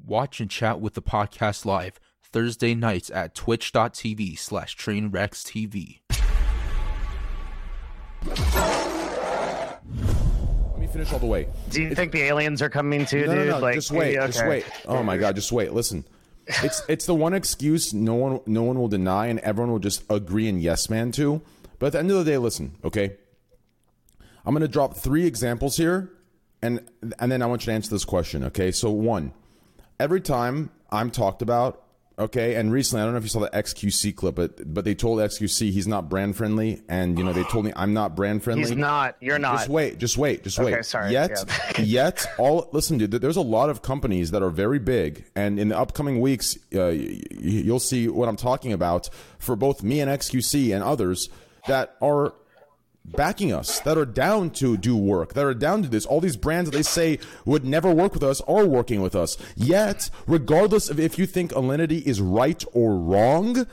Watch and chat with the podcast live Thursday nights at twitch.tv slash trainwreckstv. Let me finish all the way. Do you think the aliens are coming too, No, dude? no, no. Like, just wait. okay. Just wait. Oh my god. Just wait. Listen. It's it's the one excuse no one no one will deny and everyone will just agree and yes man to. But at the end of the day, listen. Okay. I'm gonna drop three examples here, and and then I want you to answer this question. Okay. So one, every time I'm talked about. Okay, and recently I don't know if you saw the XQC clip, but but they told XQC he's not brand friendly, and you know they told me I'm not brand friendly. He's not. You're not. Just wait, just wait, just Okay, wait. sorry, Yet, yeah. yet, all listen, dude. There's a lot of companies that are very big, and in the upcoming weeks, uh, you'll see what I'm talking about for both me and XQC and others that are backing us, that are down to do work, that are down to this. All these brands that they say would never work with us are working with us. Yet, regardless of if you think Alinity is right or wrong,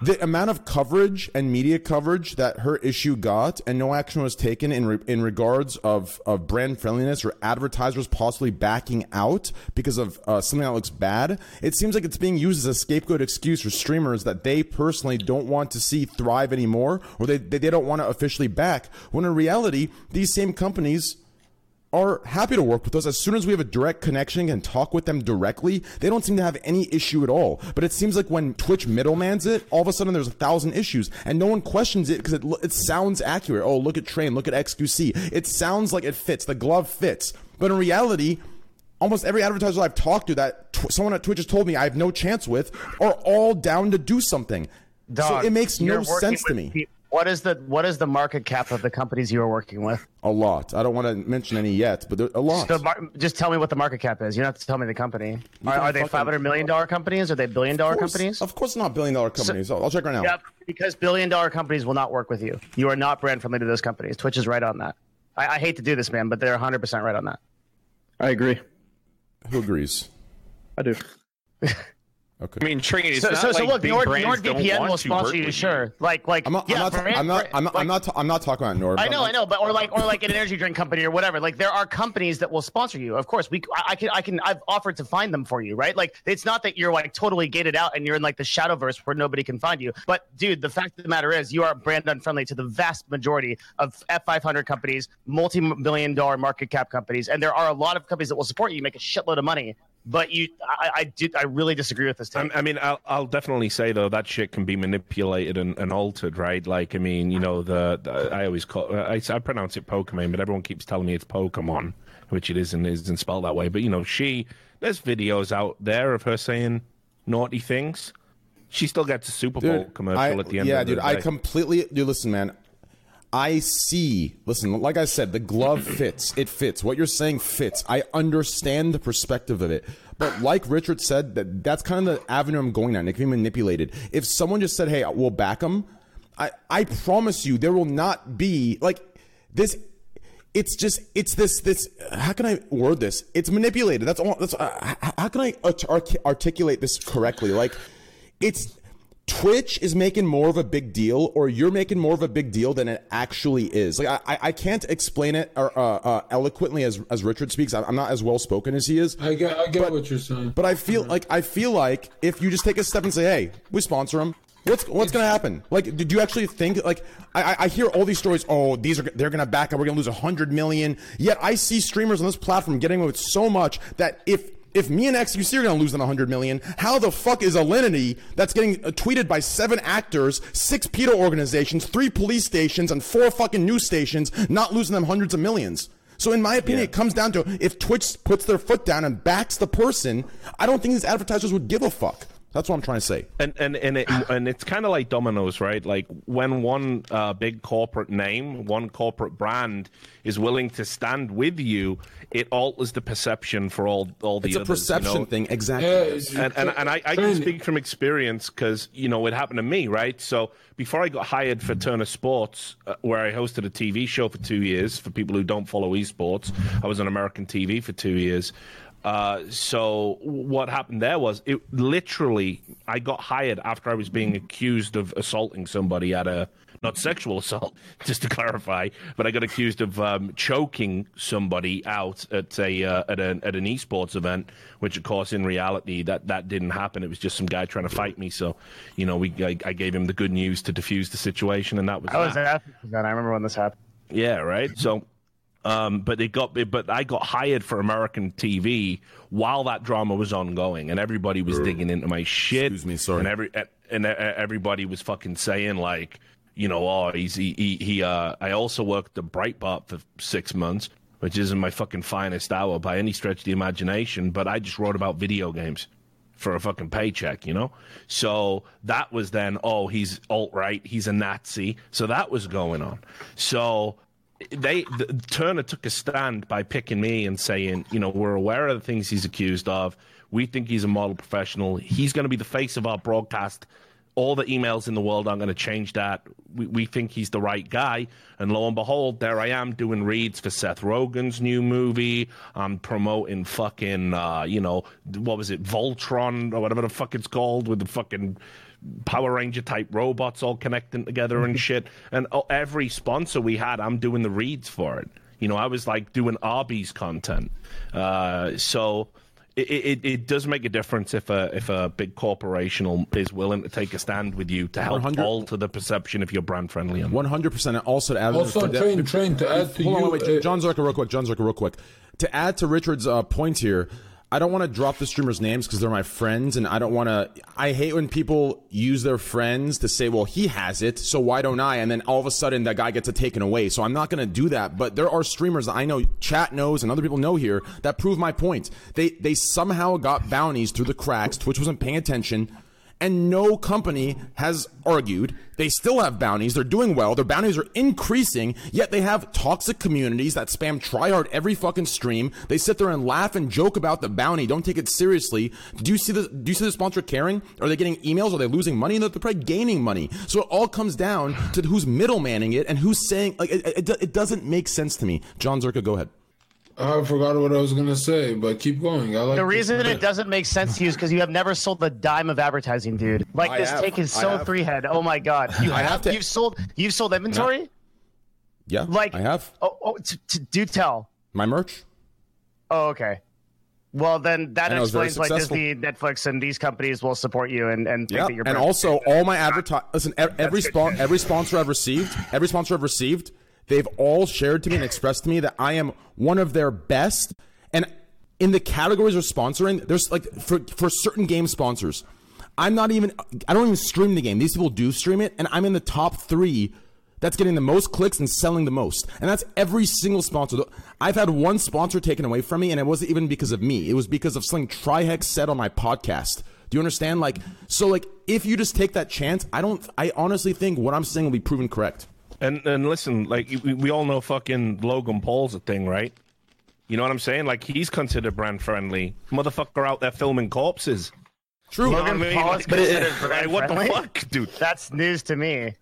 the amount of coverage and media coverage that her issue got and no action was taken in re- in regards of, of brand friendliness or advertisers possibly backing out because of uh, something that looks bad it seems like it's being used as a scapegoat excuse for streamers that they personally don't want to see thrive anymore or they, they, they don't want to officially back when in reality these same companies are happy to work with us as soon as we have a direct connection and talk with them directly. They don't seem to have any issue at all. But it seems like when Twitch middlemans it, all of a sudden there's a thousand issues and no one questions it because it, it sounds accurate. Oh, look at Train, look at XQC. It sounds like it fits. The glove fits. But in reality, almost every advertiser I've talked to that tw- someone at Twitch has told me I have no chance with are all down to do something. Dog, so it makes no sense to me. pe- What is the what is the market cap of the companies you are working with? A lot. I don't want to mention any yet, but there, a lot. So mar- just tell me what the market cap is. You don't have to tell me the company. Are, are they five hundred million dollar companies? Are they billion dollar course- companies? Of course not billion dollar companies. I'll, I'll check right now. Yep, because billion dollar companies will not work with you. You are not brand friendly to those companies. Twitch is right on that. I, I hate to do this, man, but they're 100 percent right on that. I agree. Who agrees? I do. Okay. I mean, Train, it's So, not so, so like look, Nord, NordVPN will sponsor you, with sure. Like, like, I'm not. yeah, I'm, not brand- I'm not. I'm not. I'm not. ta- I'm not talking about Nord. I know, I'm I know, but or like, or like an energy drink company or whatever. Like, there are companies that will sponsor you. Of course, we, I, I can, I can, I've offered to find them for you, right? Like, it's not that you're like totally gated out and you're in like the shadowverse where nobody can find you. But dude, the fact of the matter is, you are brand unfriendly to the vast majority of F500 companies, multi-million dollar market cap companies, and there are a lot of companies that will support you, make a shitload of money. But you, I, I did, I really disagree with this. Take. I I mean, I'll, I'll definitely say though that shit can be manipulated and, and altered, right? Like, I mean, you know, the, the I always call I, I pronounce it Pokemon, but everyone keeps telling me it's Pokemon, which it isn't isn't spelled that way. But you know, she there's videos out there of her saying naughty things. She still gets a Super Bowl Dude, commercial I- at the end. Yeah, of the dude. I completely. Dude, listen, man. I see. Listen, like I said, the glove fits. It fits. What you're saying fits. I understand the perspective of it. But like Richard said, that that's kind of the avenue I'm going down. It can be manipulated. If someone just said, "Hey, we'll back them," I I promise you, there will not be like this. It's just it's this this. How can I word this? It's manipulated. That's all. That's uh, how- can I art- articulate this correctly? Like, it's Twitch is making more of a big deal, or you're making more of a big deal than it actually is. Like I, I- can't explain it or, uh, uh, eloquently as as Richard speaks. I'm not as well spoken as he is. I get, I get what you're saying. But I feel like I feel like if you just take a step and say, "Hey, we sponsor them," what's what's gonna happen? Like, did you actually think? Like, I, I- I hear all these stories. Oh, these are they're gonna back up. We're gonna lose a hundred million. Yet I see streamers on this platform getting away with so much that if if me and XQC are gonna lose them hundred million, how the fuck is Alinity that's getting uh, tweeted by seven actors, six PETA organizations, three police stations, and four fucking news stations not losing them hundreds of millions? So in my opinion, it comes down to if Twitch puts their foot down and backs the person, I don't think these advertisers would give a fuck. That's what I'm trying to say. and and and, it, and it's kind of like dominoes, right? Like when one uh, big corporate name, one corporate brand is willing to stand with you, it alters the perception for all all the It's a others. you perception know? thing, exactly. Yeah, it's- and and, and I, I can speak from experience because you know it happened to me right so before i got hired for turner sports uh, where i hosted a tv show for two years for people who don't follow esports i was on american tv for two years uh, so what happened there was it literally I got hired after I was being accused of assaulting somebody at a not sexual assault, just to clarify. But I got accused of um, choking somebody out at a uh, at an at an esports event, which of course in reality that that didn't happen. It was just some guy trying to fight me. So, you know, we I, I gave him the good news to defuse the situation, and that was I was that. at that. I remember when this happened. Yeah, right. So, um, but they got, but I got hired for American TV while that drama was ongoing, and everybody was digging into my shit. Excuse me, sorry. And every and everybody was fucking saying like, you know, oh, he's he he. he uh, I also worked at Breitbart for six months, which isn't my fucking finest hour by any stretch of the imagination. But I just wrote about video games for a fucking paycheck, you know? So that was then, oh, he's alt right, he's a Nazi. So that was going on. So they the, Turner took a stand by picking me and saying, you know, we're aware of the things he's accused of. We think he's a model professional. He's going to be the face of our broadcast. All the emails in the world aren't going to change that. We, we think he's the right guy. And lo and behold, there I am doing reads for Seth Rogen's new movie. I'm promoting fucking, uh, you know, what was it, Voltron or whatever the fuck it's called with the fucking Power Ranger type robots all connecting together and shit. And oh, every sponsor we had, I'm doing the reads for it. You know, I was like doing Arby's content. Uh, so it, it, it does make a difference if a if a big corporation is willing to take a stand with you to help 100 alter the perception if you're brand friendly. One hundred percent. Also, to add Also, for that- train, train to add to Hold you. on, wait, wait. uh, John Zherka, real quick. John Zherka, real quick. To add to Richard's uh, point here, I don't want to drop the streamers' names because they're my friends, and I don't want to. I hate when people use their friends to say, "Well, he has it, so why don't I?" And then all of a sudden, that guy gets it taken away. So I'm not going to do that. But there are streamers I know, chat knows, and other people know here that prove my point. They they somehow got bounties through the cracks. Twitch wasn't paying attention and no company has argued. They still have bounties. They're doing well. Their bounties are increasing, yet they have toxic communities that spam tryhard every fucking stream. They sit there and laugh and joke about the bounty. Don't take it seriously. Do you see the do you see the sponsor caring? Are they getting emails? Are they losing money? They're probably gaining money. So it all comes down to who's middlemaning it and who's saying like it, it, it doesn't make sense to me. John Zherka, go ahead. I forgot what I was gonna say, but keep going. I like The this. reason it doesn't make sense to you is because you have never sold a dime of advertising, dude. Like I this have. take is so three head. Oh my god, you I have, have to- you've sold you've sold inventory. Yeah, Like I have Oh, oh t- t- do tell. my merch. Oh, okay. Well, then that I know, it's very explains why successful. Disney, Netflix, and these companies will support you and, and think Yeah, that you're. and also all my advertise. Listen, every good spon- shit. every sponsor I've received, every sponsor I've received, they've all shared to me and expressed to me that I am one of their best. And in the categories of sponsoring, there's like for for certain game sponsors, I'm not even. I don't even stream the game. These people do stream it, and I'm in the top three. That's getting the most clicks and selling the most. And that's every single sponsor. I've had one sponsor taken away from me, and it wasn't even because of me. It was because of something Trihex said on my podcast. Do you understand? Like, so, like, if you just take that chance, I don't. I honestly think what I'm saying will be proven correct. And and listen, like we, we all know fucking Logan Paul's a thing, right? You know what I'm saying? Like he's considered brand friendly. Motherfucker out there filming corpses. True. You know what I Logan mean? Paul is Like, considered like, brand what the friendly? fuck, dude? That's news to me.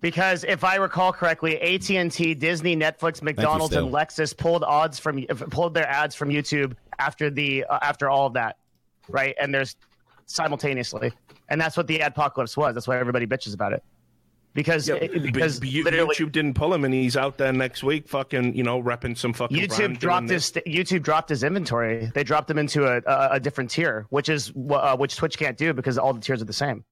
Because if I recall correctly, AT and T, Disney, Netflix, McDonald's, and Lexus pulled odds from pulled their ads from YouTube after the uh, after all of that, right? And there's simultaneously, and that's what the adpocalypse was. That's why everybody bitches about it. Because it- because but you- YouTube didn't pull him, and he's out there next week, fucking, you know, repping some fucking. YouTube dropped doing his YouTube dropped his inventory. They dropped him into a, a, a different tier, which is uh, which Twitch can't do because all the tiers are the same.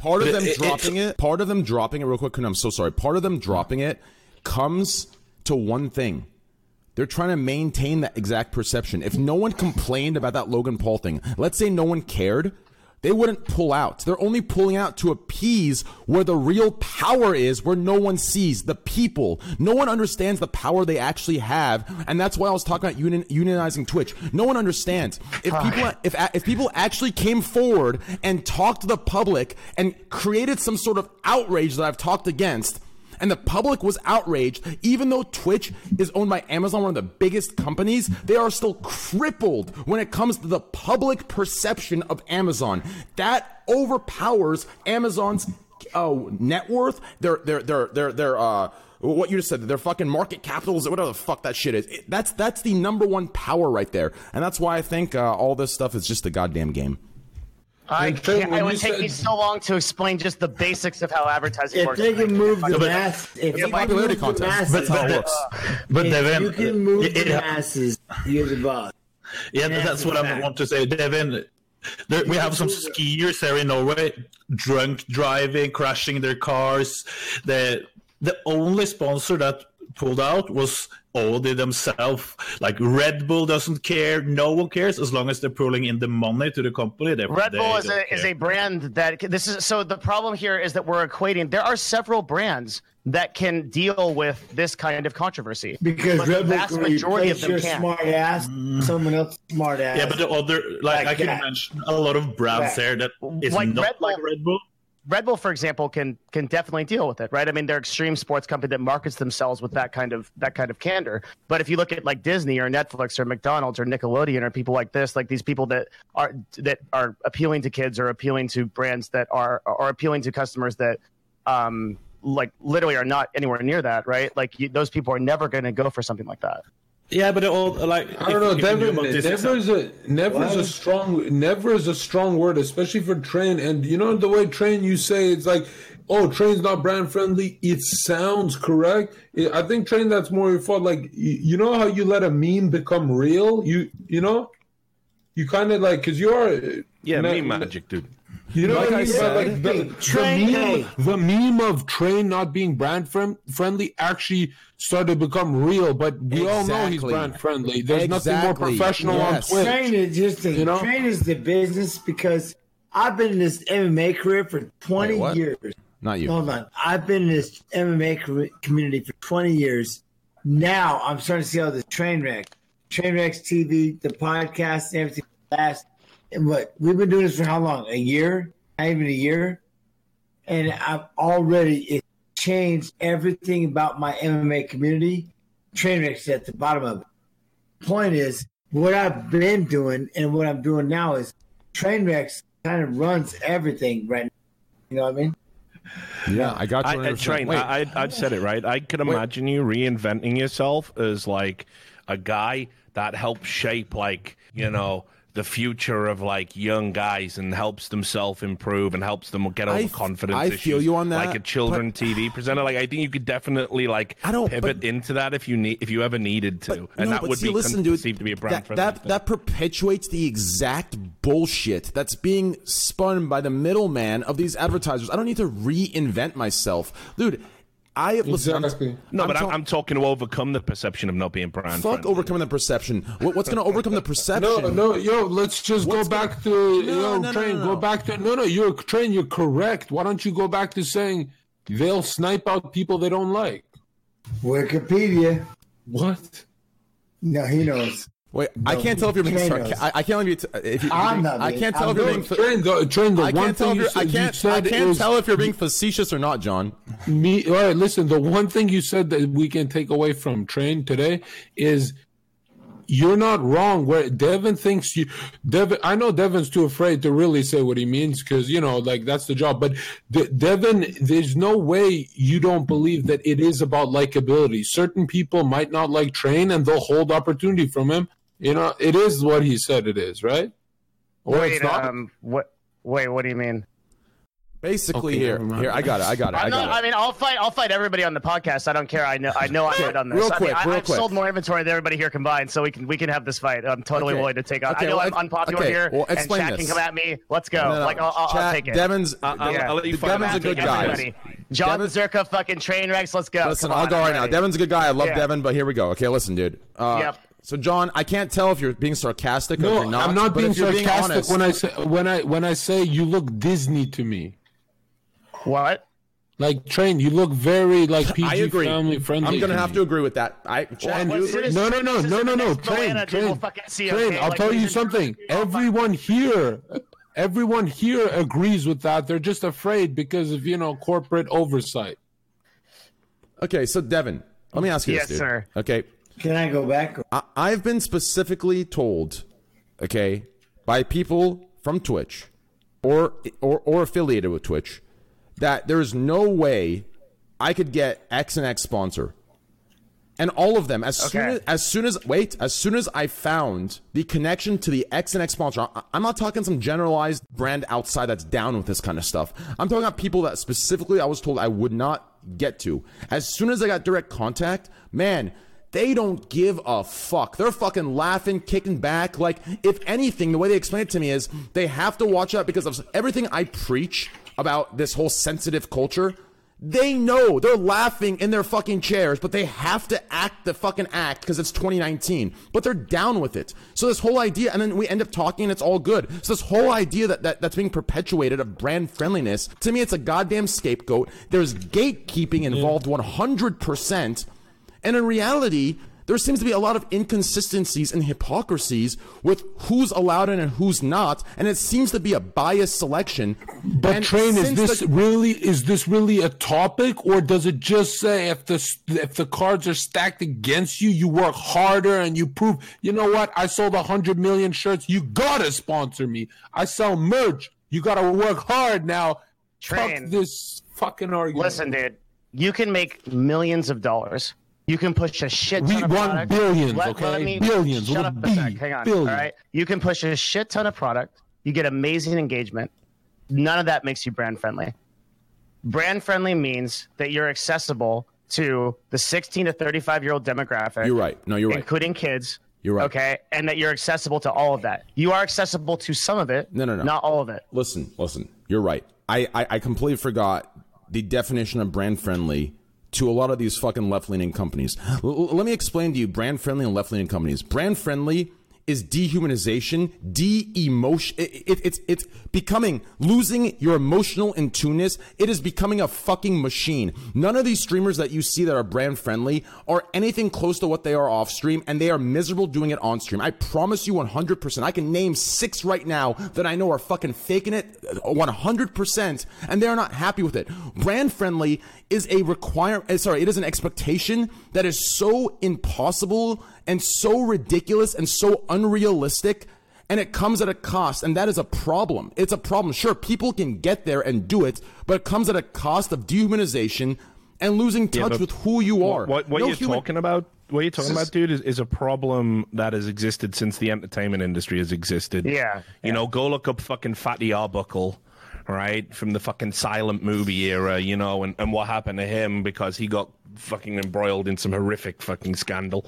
Part of them it- it- dropping it, part of them dropping it real quick. Kunal, I'm so sorry. Part of them dropping it comes to one thing. They're trying to maintain that exact perception. If no one complained about that Logan Paul thing, let's say no one cared, they wouldn't pull out. They're only pulling out to appease where the real power is, where no one sees the people. No one understands the power they actually have, and that's why I was talking about union, unionizing Twitch. No one understands. If people, if if people actually came forward and talked to the public and created some sort of outrage that I've talked against, and the public was outraged, even though Twitch is owned by Amazon, one of the biggest companies, they are still crippled when it comes to the public perception of Amazon. That overpowers Amazon's uh, net worth, their their their their their uh what you just said, their fucking market capitals, whatever the fuck that shit is. It- that's that's the number one power right there, and that's why I think uh, all this stuff is just a goddamn game. I And can't, it would take said- me so long to explain just the basics of how advertising If works. they can move the But- mass, if you can popularity move the contest. masses, But- but- uh, But if Devin, you can move it- the masses, you're the boss. Yeah, Yeah, that's what I fact. want to say. Devin, there, we have some skiers here in Norway drunk driving, crashing their cars. The the only sponsor that pulled out was Audi themselves. Like Red Bull doesn't care. No one cares as long as they're pulling in the money to the company. They, Red they Bull is a, is a brand that this is so the problem here is that we're equating there are several brands that can deal with this kind of controversy Because But the Red Bull vast can majority of replace them your can't. smart ass, mm. someone else smart ass. Yeah, but the other like, Like I can that. mention a lot of brands Right. there that is Like not Red Bull- like Red Bull. Red Bull, for example, can can definitely deal with it, right? I mean, they're extreme sports company that markets themselves with that kind of that kind of candor. But if you look at like Disney or Netflix or McDonald's or Nickelodeon or people like this, like these people that are that are appealing to kids or appealing to brands that are or appealing to customers that um like literally are not anywhere near that, right? Like you, those people are never going to go for something like that. Yeah, but it all like I don't know. if you knew Never, about never is a never is a strong never is a strong word, especially for train. And you know the way train you say it's like, oh, train's not brand friendly. It sounds correct. I I think train that's more your fault. Like you, you know how you let a meme become real. You you know, you kind of like because you are Yeah, ne- meme magic, dude. You know Like what I I mean? said, like the, the, Train, hey. meme, the meme of train not being brand friend, friendly actually started to become real. But we all know he's brand friendly. There's nothing more professional Yes. on Twitch. Train is just the You know? train is the business because I've been in this MMA career for 20 Wait, years. Not you. Hold on. I've been in this MMA community for 20 years. Now I'm starting to see all the train wreck, train wrecks TV, the podcast, and everything. Last, and what we've been doing this for how long? A year? Not even a year. And I've already it changed everything about my MMA community. Train wrecks at the bottom of it. Point is, what I've been doing and what I'm doing now is train wrecks kind of runs everything right now. You know what I mean? Yeah, I got I, you. I, 100%. train, Wait, I, I, I'd said it right. I could imagine you reinventing yourself as like a guy that helps shape, like you know, the future of like young guys and helps themselves improve and helps them get over I- confidence I issues. feel you on that, Like a children TV presenter. Like I think you could definitely like I don't- pivot but- into that if you need if you ever needed to, But, and no, that would see, be listen, dude, to be a brand that, that, that perpetuates the exact bullshit that's being spun by the middleman of these advertisers. I don't need to reinvent myself, dude. I have listened. Exactly. no, but I'm, talk- I'm talking to overcome the perception of not being brand fuck friendly. overcoming the perception. What, what's going to overcome the perception? No, no, yo, let's just What's go the- back to No, yo, no, no, train. no, Go no. back to no, no. You're train. You're correct. Why don't you go back to saying they'll snipe out people they don't like? Wikipedia. What? No, he knows. Wait, I can't tell if you're being sarcastic. I, I can't tell if, you if you. I'm not I can't tell I'm if you're being. Train. The, I can't tell if you you're, I can't. I said can't tell if you're being facetious or not, John. me. All right, listen. The one thing you said that we can take away from train today is you're not wrong. Where Devin thinks you, Devin, I know Devin's too afraid to really say what he means because you know, like that's the job. But De- Devin, there's no way you don't believe that it is about likability. Certain people might not like Train, and they'll hold opportunity from him. You know, it is what he said it is, right? Or wait, it's not. um, what? Wait, what do you mean? Basically, Okay, here, here, I got it. I got it. I I'm got not, it. I mean, I'll fight. I'll fight everybody on the podcast. I don't care. I know. I know. I'm right on this. real I mean, quick, I, real I've quick. sold more inventory than everybody here combined, so we can we can have this fight. I'm totally Okay. willing to take on. Okay, I know well, I'm unpopular okay, here, well, and explain chat this. can come at me. Let's go. No, no, Like I'll, I'll, I'll take it. Devin's. I'll, I'll, Yeah. I'll let you fight Devin's a good guy. Everybody. John Devin- Zherka, fucking train wrecks. Let's go. Listen, Come I'll go right now. ready. Devin's a good guy. I love Yeah. Devin, but here we go. Okay, listen, dude. Uh, Yep. So, John, I can't tell if you're being sarcastic or if No, you're not. I'm not being if you're sarcastic honest, when I say when I when I say you look Disney to me. What? Like train, you look very like PG I agree. family friendly. I'm gonna to have me. to agree with that. I, Chad, Well, you agree? soon No, no, no, no, no, no. next Train, Atlanta, dude, we'll train, fucking train. I'll Like, tell you something. Everyone here, everyone here agrees with that. They're just afraid because of you know corporate oversight. Okay, so Devin, let me ask you Yes, this, dude. sir. Okay, Can I go back? I, I've been specifically told, okay, by people from Twitch or or or affiliated with Twitch, that there is no way I could get X and X sponsor. And all of them, as soon as, as soon as wait, as soon as I found the connection to the X and X sponsor, I'm not talking some generalized brand outside that's down with this kind of stuff. I'm talking about people that specifically I was told I would not get to. As soon as I got direct contact, man, they don't give a fuck. They're fucking laughing, kicking back. Like, if anything, the way they explain it to me is they have to watch out because of everything I preach about this whole sensitive culture. They know they're laughing in their fucking chairs, but they have to act the fucking act because it's 2019. But they're down with it. So this whole idea, and then we end up talking and it's all good. So this whole idea that, that that's being perpetuated of brand friendliness, to me, it's a goddamn scapegoat. There's gatekeeping involved 100%. And in reality, there seems to be a lot of inconsistencies and hypocrisies with who's allowed in and who's not, and it seems to be a biased selection. But And train is this the- really is this really a topic, or does it just say if the if the cards are stacked against you, you work harder and you prove you know what? I sold a hundred million shirts. You gotta sponsor me. I sell merch. You gotta work hard now. Train. Fuck this fucking argument. Listen, dude, you can make millions of dollars. You can push a shit We ton of product. We want billions, Let- okay? let me- Billions Shut with a up sec. Hang on. Billions. All right. You can push a shit ton of product. You get amazing engagement. None of that makes you brand friendly. Brand friendly means that you're accessible to the 16 to 35 year old demographic. You're right. No, you're right. Including kids. You're right. Okay. And that you're accessible to all of that. You are accessible to some of it. No, no, no. Not all of it. Listen, listen. You're right. I, I, I completely forgot the definition of brand friendly to a lot of these fucking left leaning companies. L- let me explain to you brand friendly and left leaning companies. Brand friendly is dehumanization, de-emotion. It, it, it's it's becoming losing your emotional in tuneness. It is becoming a fucking machine. None of these streamers that you see that are brand friendly are anything close to what they are off stream, and they are miserable doing it on stream. I promise you 100%. I can name six right now that I know are fucking faking it 100%, and they are not happy with it. Brand friendly is a require. uh, Sorry, it is an expectation that is so impossible and so ridiculous and so unrealistic and it comes at a cost and that is a problem. It's a problem. Sure people can get there and do it but it comes at a cost of dehumanization and losing touch but with who you are. What, what No you're human- talking about, what you're talking about, dude, is, is a problem that has existed since the entertainment industry has existed. Yeah, You know, go look up fucking Fatty Arbuckle, right, from the fucking silent movie era, you know, and, and what happened to him because he got fucking embroiled in some horrific fucking scandal.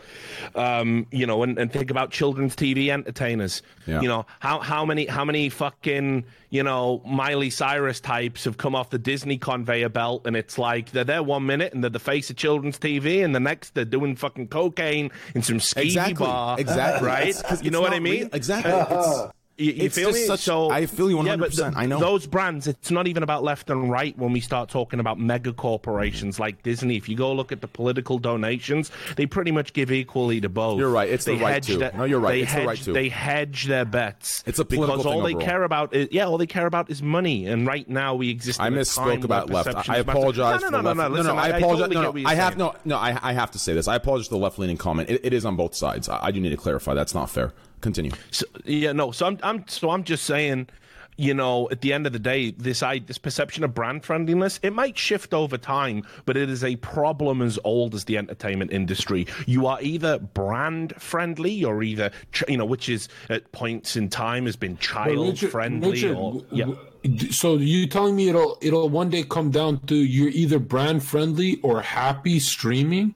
Um, you know, and, and think about children's TV entertainers. Yeah. You know, how how many how many fucking you know Miley Cyrus types have come off the Disney conveyor belt, and it's like they're there one minute and they're the face of children's TV, and the next they're doing fucking cocaine in some skeevy exactly bar, exactly right? You know what I mean? real. exactly You, you It's feel just me? such- so I feel you Yeah, but 100%, I know. those brands. It's not even about left and right when we start talking about mega corporations like Disney. If you go look at the political donations, they pretty much give equally to both. You're right. It's the They right hedge to. their- No, you're right. They It's the hedge, right to. They hedge their bets. It's a political because all thing they overall. care about is yeah, all they care about is money. And right now we exist. I misspoke about left. I, I apologize. No, no, no, no, Listen, no, I I apologize. totally no, no, I have saying. no, no. I, I have to say this. I apologize for the left leaning comment. It, it is on both sides. I, I do need to clarify. That's not fair. Continue. So, yeah, no. So I'm, I'm, so I'm just saying, you know, at the end of the day, this I, this perception of brand friendliness, it might shift over time, but it is a problem as old as the entertainment industry. You are either brand friendly, or either, ch- you know, which is at points in time has been But child Richard- friendly, Richard, or w- yeah. So you telling me it'll it'll one day come down to you're either brand friendly or happy streaming?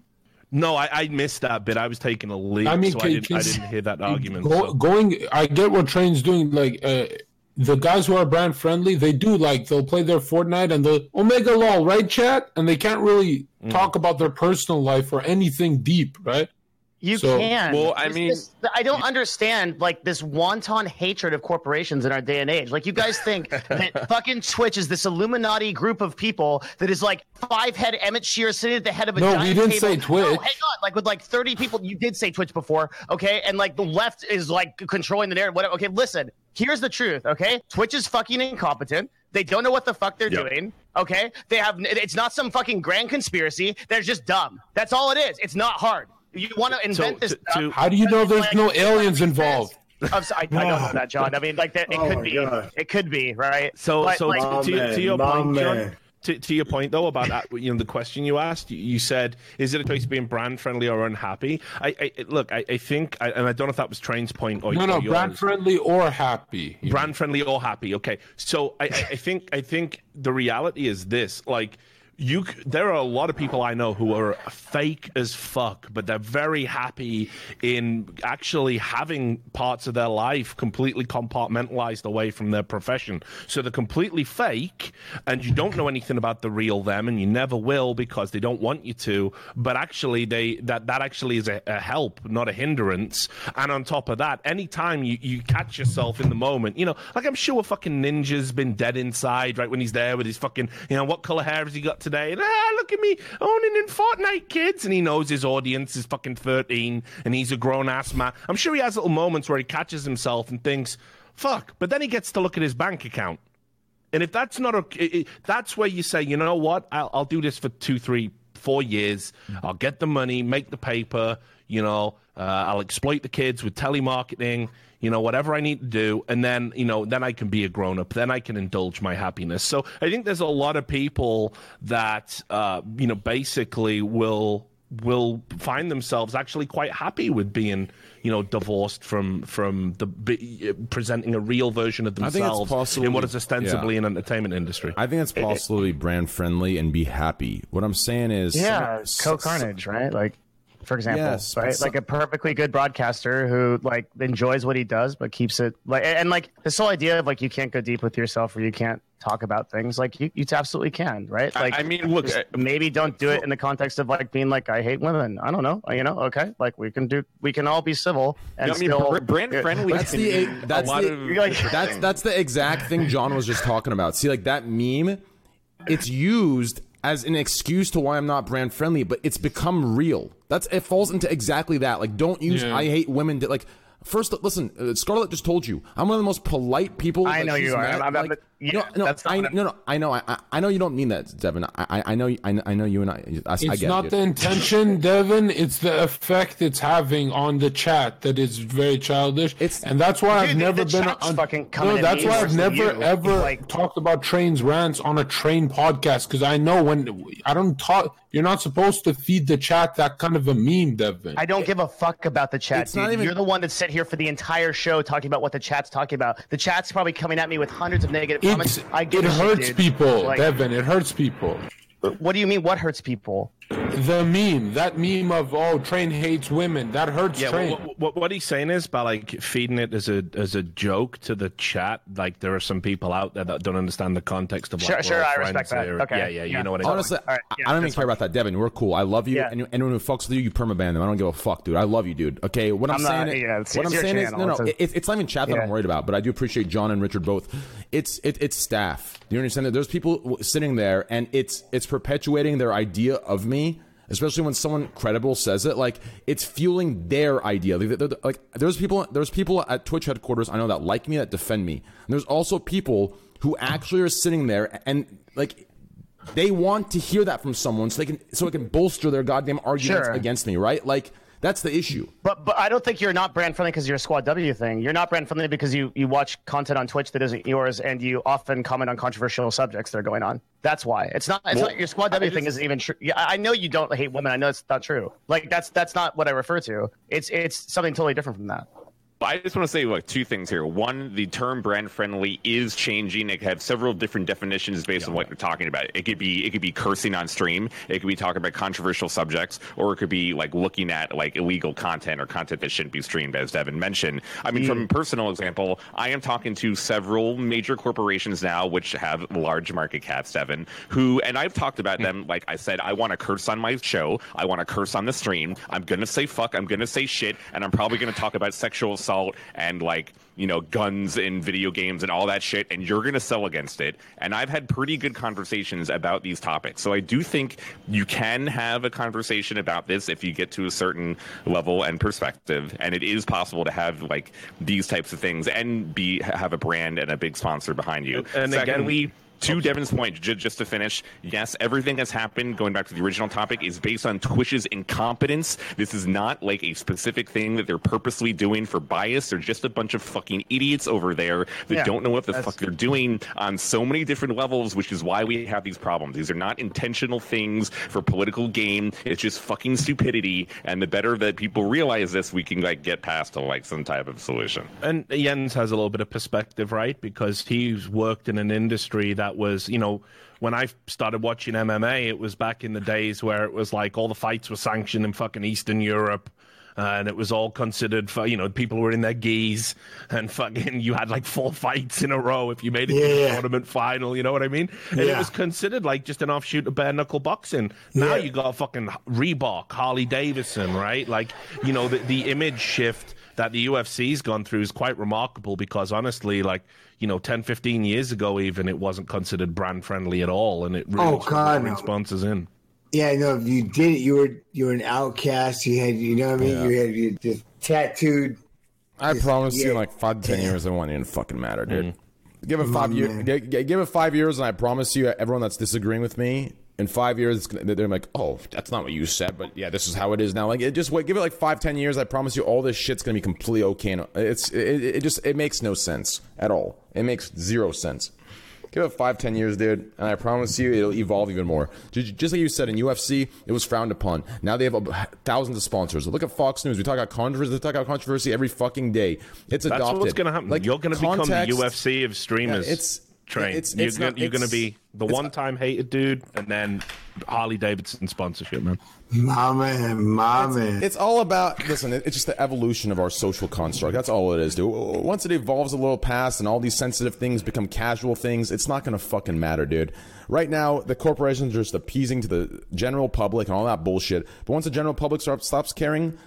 No, I, I missed that bit. I was taking a leap, I mean, so I didn't, I didn't hear that argument. Go, so. Going, I get what Train's doing. Like uh, the guys who are brand friendly, they do like they'll play their Fortnite and the OMEGALUL, right, chat, and they can't really Mm. talk about their personal life or anything deep, right? You So- can. Well, I mean- this- I don't understand like this wanton hatred of corporations in our day and age. Like you guys think that fucking Twitch is this Illuminati group of people that is like five head Emmett Shear sitting at the head of a No, we giant didn't table. say No, Twitch. hang on, like with like thirty people. You did say Twitch before, okay? And like the left is like controlling the narrative. Whatever. Okay, listen. Here's the truth. Okay, Twitch is fucking incompetent. They don't know what the fuck they're Yep. doing. Okay, they have. It's not some fucking grand conspiracy. They're just dumb. That's all it is. It's not hard. You want to invent this to- stuff. to- How do you know there's Like, no aliens involved? I'm sorry, I, I don't know that, John. I mean, like, that, it Oh could be, God. it could be, right? So, But, so like, to, man, to your my point, John, to, to your point though about that, you know the question you asked, you, you said, is it a choice of being brand friendly or unhappy? I, I look, I, I think, I, and I don't know if that was Train's point or No, no, yours. brand friendly or happy. you know. brand friendly or happy. Okay, so I, I I think I think the reality is this: like you, there are a lot of people I know who are fake as fuck, but they're very happy in actually having parts of their life completely compartmentalized away from their profession. So they're completely fake, and you don't know anything about the real them, and you never will because they don't want you to. But actually, they that that actually is a, a help, not a hindrance. And on top of that, anytime you, you catch yourself in the moment, you know, like I'm sure fucking Ninja's been dead inside, right, when he's there with his fucking, you know, what color hair has he got today? And, ah, look at me owning in Fortnite, kids. And he knows his audience is fucking 13 and he's a grown ass man. I'm sure he has little moments where he catches himself and thinks, fuck. But then he gets to look at his bank account. And if that's not a, that's where you say, you know what, I'll, I'll do this for two, three, four years. I'll get the money, make the paper. You know, uh, I'll exploit the kids with telemarketing. You know, whatever I need to do, and then you know, then I can be a grown up. Then I can indulge my happiness. So I think there's a lot of people that uh, you know basically will will find themselves actually quite happy with being you know divorced from from the be- presenting a real version of I think it's themselves possibly- in what is ostensibly yeah. an entertainment industry. I think it's possibly brand friendly and be happy. What I'm saying is, Yeah, some- Co Carnage, right? Like, for example, Yes, right? some- like a perfectly good broadcaster who like enjoys what he does, but keeps it like, and, and, like this whole idea of like you can't go deep with yourself or you can't talk about things. Like you, you absolutely can, right? Like, I mean, look, just uh, maybe don't do it in the context of like being like I hate women. I don't know, you know? Okay, like we can do, we can all be civil and I mean, still brand friendly. That's the mean that's a lot the of like- that's that's the exact thing John was just talking about. See, like that meme, it's used as an excuse to why I'm not brand friendly, but it's become real. That's it falls into exactly that. Like, don't use Yeah. I hate women. Like, first, listen, uh, Scarlett just told you I'm one of the most polite people. I like, know you are. met. I'm- I'm- Like, but- yeah, no, no, that's I, no, no, I know, I, I- I know you don't mean that, Devin. I, I, I know, I, I know you and I. I, I It's get not it. the intention, Devin. It's the effect it's having on the chat that is very childish. It's- and that's why Dude, I've never the been chat's on. fucking no, that's why I've never you. ever Like- talked about trains rants on a train podcast because I know when I don't talk. You're not supposed to feed the chat that kind of a meme, Devin. I don't give a fuck about the chat. It's not dude. even- You're the one that sit here for the entire show talking about what the chat's talking about. The chat's probably coming at me with hundreds of negative comments. It's, I give it hurts dude. people, Like, Devin. It hurts people. What do you mean? What hurts people? The meme, that meme of oh, train hates women, that hurts Yeah, train. what, what, what he's saying is by like feeding it as a as a joke to the chat. Like there are some people out there that don't understand the context of like Sure, sure, I respect that. here. Okay, Yeah, yeah, yeah. you know what I mean. Honestly, All right, I- yeah, I don't even that's care about that, Devin. We're cool. I love you. Yeah. And anyone who fucks with you, you permaban them. I don't give a fuck, dude. I love you, dude. Okay, what I'm, I'm not- saying, yeah, it's- what it's I'm your saying is, no, no, It's a- it, it's not even chat that Yeah. I'm worried about. But I do appreciate John and Richard both. It's it, it's staff. Do you understand that? There's people sitting there, and it's it's perpetuating their idea of me. Especially when someone credible says it, like it's fueling their idea. Like, like there's people, there's people at Twitch headquarters I know that like me, that defend me. And there's also people who actually are sitting there and like they want to hear that from someone so they can so it can bolster their goddamn arguments Sure. against me, right? Like that's the issue. But but I don't think you're not brand friendly because you're a Squad W thing. You're not brand friendly because you you watch content on Twitch that isn't yours and you often comment on controversial subjects that are going on. That's why it's not. It's Well, not your Squad W I thing just- isn't even true. Yeah, I I know you don't hate women. I know it's not true. Like that's that's not what I refer to. It's it's something totally different from that. I just want to say like two things here. One, the term brand friendly is changing. It have several different definitions based on what you're talking about. It could be it could be cursing on stream. It could be talking about controversial subjects, or it could be like looking at like illegal content or content that shouldn't be streamed, as Devin mentioned. I mean, from a personal example, I am talking to several major corporations now which have large market caps, Devin, who and I've talked about hmm. them. Like I said, I want to curse on my show. I want to curse on the stream. I'm gonna say fuck. I'm gonna say shit, and I'm probably gonna talk about sexual assault and like you know guns in video games and all that shit and you're going to sell against it. And i've had pretty good conversations about these topics. So i do think you can have a conversation about this if you get to a certain level and perspective. And it is possible to have like these types of things and be have a brand and a big sponsor behind you. And again, Secondly, To Devin's point, j- just to finish, yes, everything that's happened, going back to the original topic, is based on Twitch's incompetence. This is not like a specific thing that they're purposely doing for bias. They're just a bunch of fucking idiots over there that Yeah, don't know what the fuck they're doing on so many different levels, which is why we have these problems. These are not intentional things for political gain. It's just fucking stupidity. And the better that people realize this, we can like get past to like some type of solution. And Jens has a little bit of perspective, right? Because he's worked in an industry that was, you know, when I started watching MMA, it was back in the days where it was like all the fights were sanctioned in fucking Eastern Europe. uh, and it was all considered for, you know, people were in their geese and fucking, you had like four fights in a row if you made it to the Yeah. tournament final, you know what I mean? And it was considered like just an offshoot of bare knuckle boxing. Now Yeah. you got fucking Reebok, Harley Davidson, right? Like, you know, the, the image shift that the UFC's gone through is quite remarkable because honestly, like, you know, 10, 15 years ago, even it wasn't considered brand friendly at all. And it really Oh, was God, bring no. sponsors in. Yeah, no, if you did it, you were you were an outcast. You had, you know what I mean? You had you just tattooed. I promise you, yeah. in like five ten to ten years, it won't even fucking matter, dude. Mm-hmm. Give it Oh, five years. Give it five years, and I promise you, everyone that's disagreeing with me, in five years, gonna, they're like, "Oh, that's not what you said," but yeah, this is how it is now. Like, it just wait, give it like five, ten years. I promise you, all this shit's gonna be completely okay. And it's it, it just it makes no sense at all. It makes zero sense. Give it five, ten years, dude, and I promise you, it'll evolve even more. Just, like you said in UFC, it was frowned upon. Now they have thousands of sponsors. Look at Fox News. We talk about controversy. They talk about controversy every fucking day. It's adopted. That's what's going to happen. Like, you're going to become the UFC of streamers. Yeah, it's- train. it's- you're gonna, not- you're going to be the one-time hated dude, and then Harley Davidson sponsorship, man. My man, my man. It's all about listen. It's just the evolution of our social construct. That's all it is, dude. Once it evolves a little past and all these sensitive things become casual things, it's not gonna fucking matter, dude. Right now, the corporations are just appeasing to the general public and all that bullshit. But once the general public start, stops caring,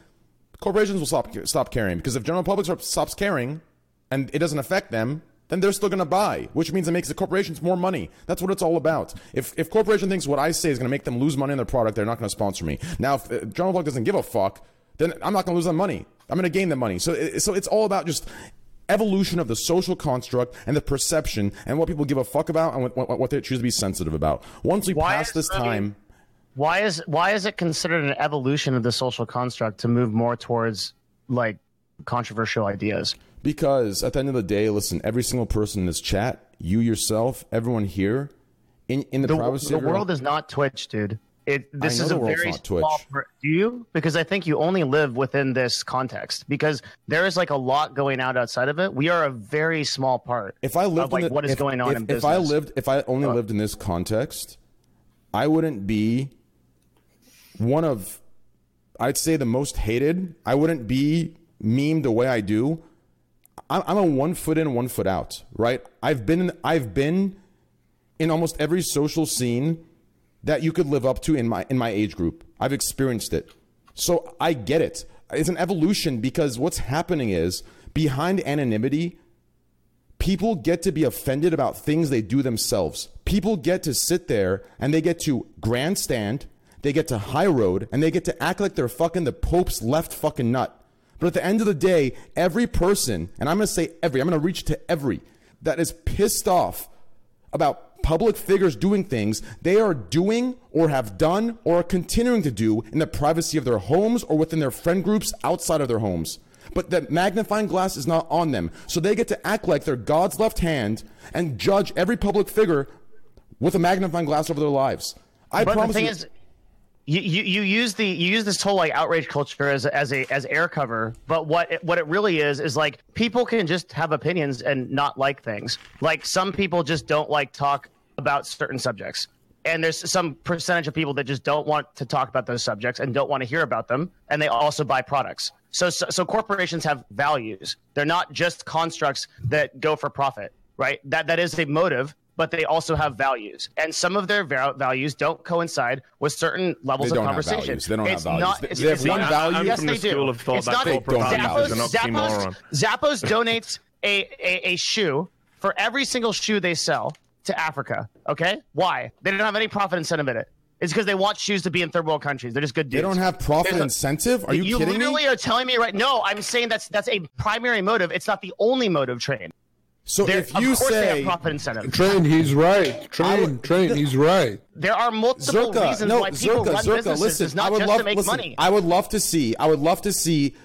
corporations will stop stop caring because if general public stop, stops caring and it doesn't affect them. Then they're still going to buy, which means it makes the corporations more money. That's what it's all about. If if corporation thinks what I say is going to make them lose money on their product, they're not going to sponsor me. Now, if uh, general public doesn't give a fuck, then I'm not going to lose them money. I'm going to gain them money. So, it, so it's all about just evolution of the social construct and the perception and what people give a fuck about and what, what, what they choose to be sensitive about. Once we Why pass this time, Why is why is it considered an evolution of the social construct to move more towards like controversial ideas? Because at the end of the day, listen, every single person in this chat, you yourself, everyone here, in in the, The, privacy the world is not Twitch, dude. It this is a very not Twitch. small. Do you? Because I think you only live within this context. Because there is like a lot going out outside of it. We are a very small part. if I lived of, like the, what is if, going on if, in if. I lived if I only lived in this context, I wouldn't be one of I'd say the most hated. I wouldn't be memed the way I do. I'm, a one foot in, one foot out. Right? I've been I've been in almost every social scene that you could live up to in my in my age group. I've experienced it. So I get it. It's an evolution because what's happening is behind anonymity, people get to be offended about things they do themselves. People get to sit there and they get to grandstand, they get to high road, and they get to act like they're fucking the Pope's left fucking nut. But at the end of the day, every person, and I'm gonna say every, I'm gonna reach to every, that is pissed off about public figures doing things they are doing or have done or are continuing to do in the privacy of their homes or within their friend groups outside of their homes. But the magnifying glass is not on them. So they get to act like they're God's left hand and judge every public figure with a magnifying glass over their lives. I but the promise thing you, is, you, you use the you use this whole like outrage culture as as a as air cover, but what it, what it really is is like people can just have opinions and not like things. Like some people just don't like talk about certain subjects. And there's some percentage of people that just don't want to talk about those subjects and don't want to hear about them, and they also buy products. So, so, so corporations have values. They're not just constructs that go for profit, right? That that is a motive, but they also have values, and some of their val- values don't coincide with certain levels They of don't have conversation. values. They don't have It's values. Not, They- it's, they have one not- value. Yes, from they the school do. of thought it's not Zappos, values is an Zappos. Zappos donates a, a, a shoe for every single shoe they sell to Africa. Okay, why? They don't have any profit incentive in it. It's because they want shoes to be in third world countries. They're just good dudes. they don't have profit a- incentive? Are you, kidding You literally are telling me right? No, I'm saying that's that's a primary motive. It's not the only motive. Train. So They're- if of you course they say have profit incentive. Train, he's right. Train, would- train, he's right. There are multiple Zherka, reasons no, why people Zherka, run Zherka, businesses. listen, it's not I would just love to make listen, money. I would love to see I would love to see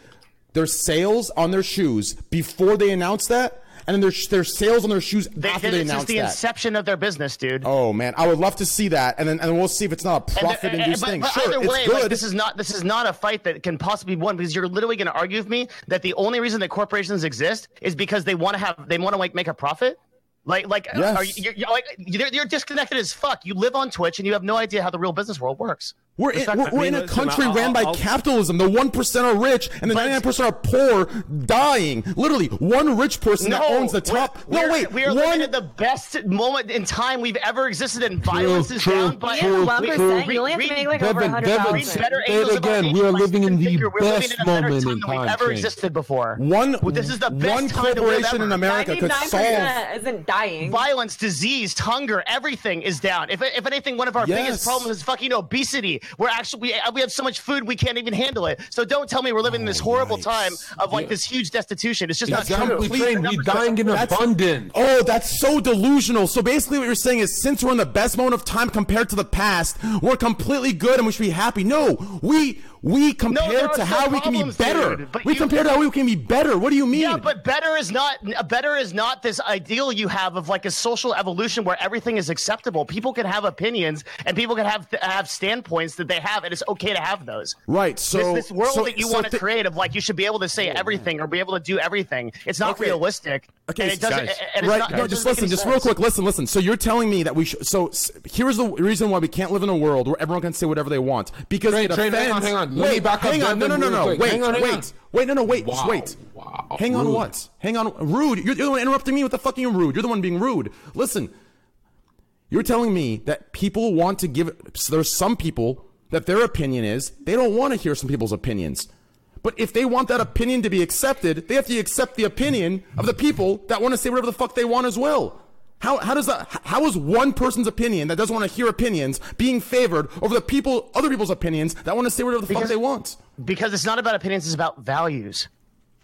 their sales on their shoes before they announce that, and then their their sales on their shoes They, after they this is the that. inception of their business, dude. Oh man, I would love to see that, and then and we'll see if it's not a And the- profit induced but- thing. but Sure, either it's way, good. like, this is not this is not a fight that can possibly be won because you're literally going to argue with me that the only reason that corporations exist is because they want to have they want to like make a profit. Like, like, uh, Yes. are you, you're, you're like you're, you're disconnected as fuck. You live on Twitch and you have no idea how the real business world works. We're in, we're, we're in a country I'll- ran by I'll- capitalism. The one percent are rich, and the ninety nine percent are poor, dying. Literally, one rich person that owns the top. No, wait, we are one. living at the best moment in time we've ever existed, and violence is true, down by true, One true. percent. You only have to make like Devin, a hundred Devin, Read thousand. better Say it angels of our again, we are living in Stephen the Figure. We're best in a moment time in than we've ever existed before. One, this is the best one time to live corporation ever. in America could Ninety-nine solve. percent isn't dying. Violence, disease, hunger, everything is down. If, if anything, one of our biggest problems is fucking obesity. We're actually we, we have so much food we can't even handle it. So don't tell me we're living in this oh, horrible yikes. time of like this huge destitution. It's just That's not true. complete- Train, we dying in abundance. Oh, that's so delusional. So basically, what you're saying is, since we're in the best moment of time compared to the past, we're completely good and we should be happy. No, we we compare there are to how we can be better. dude, we you- compare to how we can be better. What do you mean? Yeah, but better is not better is not this ideal you have of like a social evolution where everything is acceptable. People can have opinions and people can have have standpoints that they have, and it's okay to have those. right. So this, this world so- that you so want to thi- create of like you should be able to say everything or be able to do everything. It's not Okay. realistic. Okay, and it doesn't. guys. and it's right. not- no, it just listen. Just sense. real quick. Listen. Listen. So you're telling me that we should. So here's the reason why we can't live in a world where everyone can say whatever they want because Train, it Train, hang on, offends- hang on. Wait, back up hang on. No, no, no, no. quick. Wait, Hang on, wait, wait. No, no, wait. Just Wow, wait. wow, Hang on. rude. What? Hang on. Rude. You're the one interrupting me with the fucking rude. You're the one being rude. Listen. You're telling me that people want to give. So there's some people that their opinion is they don't want to hear some people's opinions. But if they want that opinion to be accepted, they have to accept the opinion of the people that want to say whatever the fuck they want as well. How, how does that? How is one person's opinion that doesn't want to hear opinions being favored over the people, other people's opinions that want to say whatever the fuck they want? because it's not about opinions; it's about values.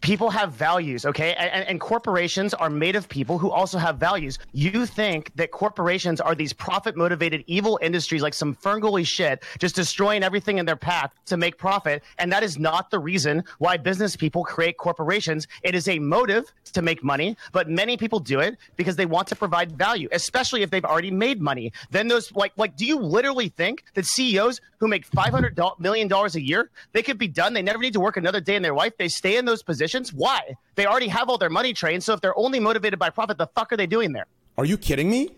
People have values, okay? And, and, corporations are made of people who also have values. You think that corporations are these profit motivated evil industries like some ferngully shit, just destroying everything in their path to make profit. And that is not the reason why business people create corporations. It is a motive to make money, but many people do it because they want to provide value, especially if they've already made money. Then those, like, like, do you literally think that CEOs who make $500 million a year, they could be done? They never need to work another day in their life. They stay in those positions. Why? They already have all their money trained. So if they're only motivated by profit, the fuck are they doing there? Are you kidding me?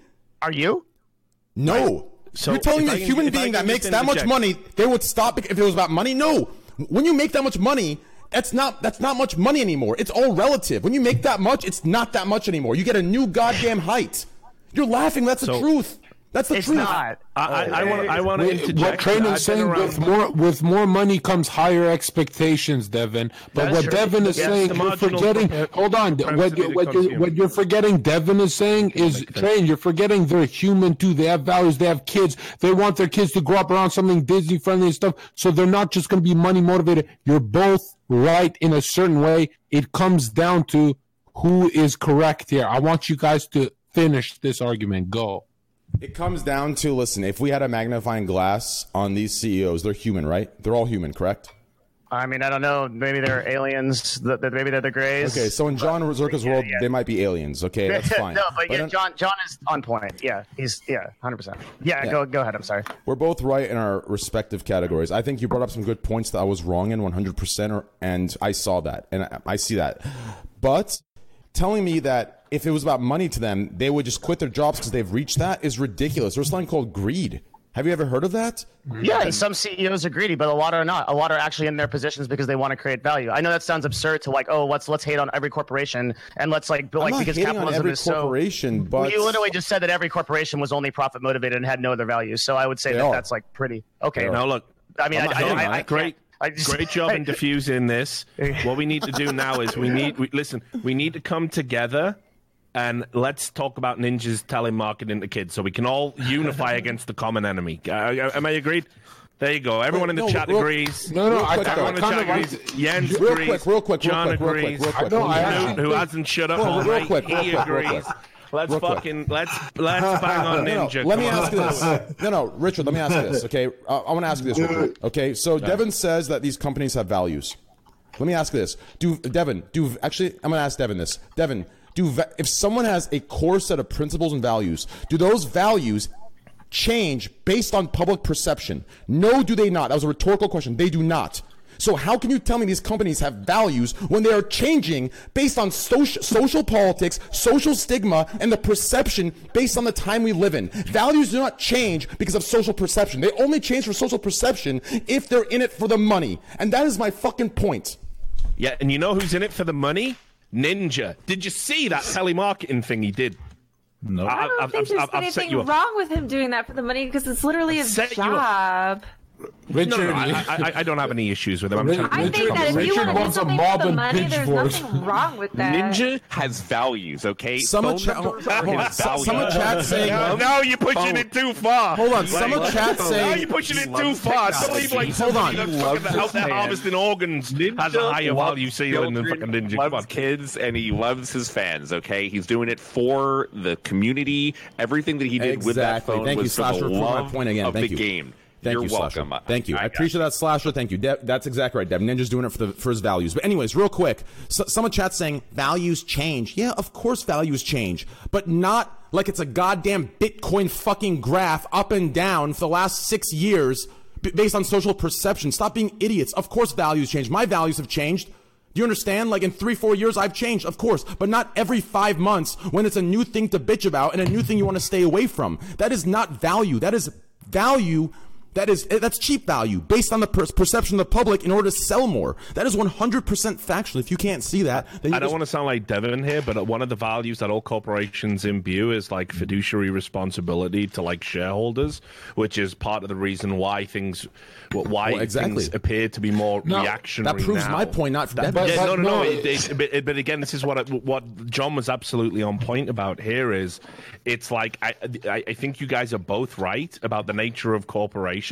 Are you? No. So You're telling if me I a can- human if being that makes that much money, they would stop if it was about money? No. When you make that much money, that's not that's not much money anymore. It's all relative. When you make that much, it's not that much anymore. You get a new goddamn height. You're laughing. That's the truth. That's the It's truth. not. I want I want to Wait, interject. what Train is saying with more with more money comes higher expectations, Devin. But That's what true. Devin is Yes, saying, you're forgetting. pro- hold on, what you, the what you consumer. what you're forgetting. Devin is saying is Train. You're forgetting they're human too. They have values. They have kids. They want their kids to grow up around something Disney friendly and stuff. So they're not just going to be money motivated. You're both right in a certain way. It comes down to who is correct here. I want you guys to finish this argument. Go. It comes down to listen, if we had a magnifying glass on these CEOs, they're human, right? They're all human, correct? I mean, I don't know. Maybe they're aliens. That maybe they're the Greys. Okay, so in John Zherka's world, yeah. they might be aliens. Okay, that's fine. no, but, yeah, then- John John is on point. Yeah, he's yeah, hundred percent. Yeah, go go ahead. I'm sorry. We're both right in our respective categories. I think you brought up some good points that I was wrong in 100%, and I saw that, and I, I see that. But telling me that if it was about money to them, they would just quit their jobs because they've reached that is ridiculous. There's something called greed. Have you ever heard of that? Yeah, and some CEOs are greedy, but a lot are not. A lot are actually in their positions because they want to create value. I know that sounds absurd to like, oh, let's let's hate on every corporation and let's like, but like because hating on capitalism every is so. corporation, Well, but you literally just said that every corporation was only profit motivated and had no other values. So I would say They that are. that's like pretty okay. Now look, I mean, I, I'm not I, I, on I, it. great I just- great job in diffusing this what we need to do now is we need we, listen we need to come together and let's talk about ninjas telemarketing to kids so we can all unify against the common enemy uh, am i agreed There you go. Everyone in the no, chat real- agrees. No, no, I, quick, I, though. Everyone in the chat of like agrees. Jens Real agrees. quick, real quick, real John quick, real quick, agrees. real quick. I know, I Real actually- who hasn't shut up Real- all real night. quick, real he quick, real agrees. quick. Let's Real quick. fucking let's let's bang on No, no, Ninja. Let me Come ask you this. No, no, Richard. Let me ask you this. Okay, uh, I want to ask you this. Real quick. Okay, so Devin says that these companies have values. Let me ask you this. Do Devin? Do actually? I'm going to ask Devin this. Devin, do if someone has a core set of principles and values, do those values change based on public perception? No, do they not? That was a rhetorical question. They do not. So how can you tell me these companies have values when they are changing based on social, social politics, social stigma, and the perception based on the time we live in? Values do not change because of social perception. They only change for social perception if they're in it for the money. And that is my fucking point. Yeah, and you know who's in it for the money? Ninja. Did you see that telemarketing thing he did? No. I- I don't I've- think I've- there's I've- I've set anything you up. wrong with him doing that for the money because it's literally his set you up. job. Richard. No, no, I, I, I don't have any issues with him. I'm Ri- trying to I Richard- think that if Richard you want to do wants a something mob for the and money, there's pitchforks. nothing wrong with that. Ninja has values, okay? Some Phone of chat, numbers hold are on, his some some of chat saying. No, no, you're pushing it too far. Hold on, some of chat Now saying. you're pushing it too far. technology. Believe like Hold somebody on. that's He fucking loves out his there harvesting organs has a Ninja higher loves value ceiling than fucking Ninja. Loves kids and he loves his fans. Okay, he's doing it for the community. Everything that he did with that Exactly. phone was for Slasher, the for love point again. of Thank the you. game. Thank You're you, welcome. Slasher. Thank you. I, got appreciate that, Slasher. Thank you. De- that's exactly right, Dev. Ninja's doing it for the for his values. But anyways, real quick, so, someone chat saying values change. Yeah, of course values change, but not like it's a goddamn Bitcoin fucking graph up and down for the last six years b- based on social perception. Stop being idiots. Of course values change. My values have changed. Do you understand? Like in three, four years, I've changed, of course, but not every five months when it's a new thing to bitch about and a new thing you want to stay away from. That is not value. That is value. That is eh, that's cheap value based on the per- perception of the public in order to sell more. That is 100% factual. If you can't see that, I don't just- want to sound like Devin here, but uh, one of the values that all corporations imbue is like fiduciary responsibility to like shareholders, which is part of the reason why things, why Well, exactly. things appear to be more No, reactionary. that proves now. my point, not That- Devin's. yeah, no, no. no, It, it, but, but again, this is what I, what John was absolutely on point about here. Is it's like I, I I think you guys are both right about the nature of corporations.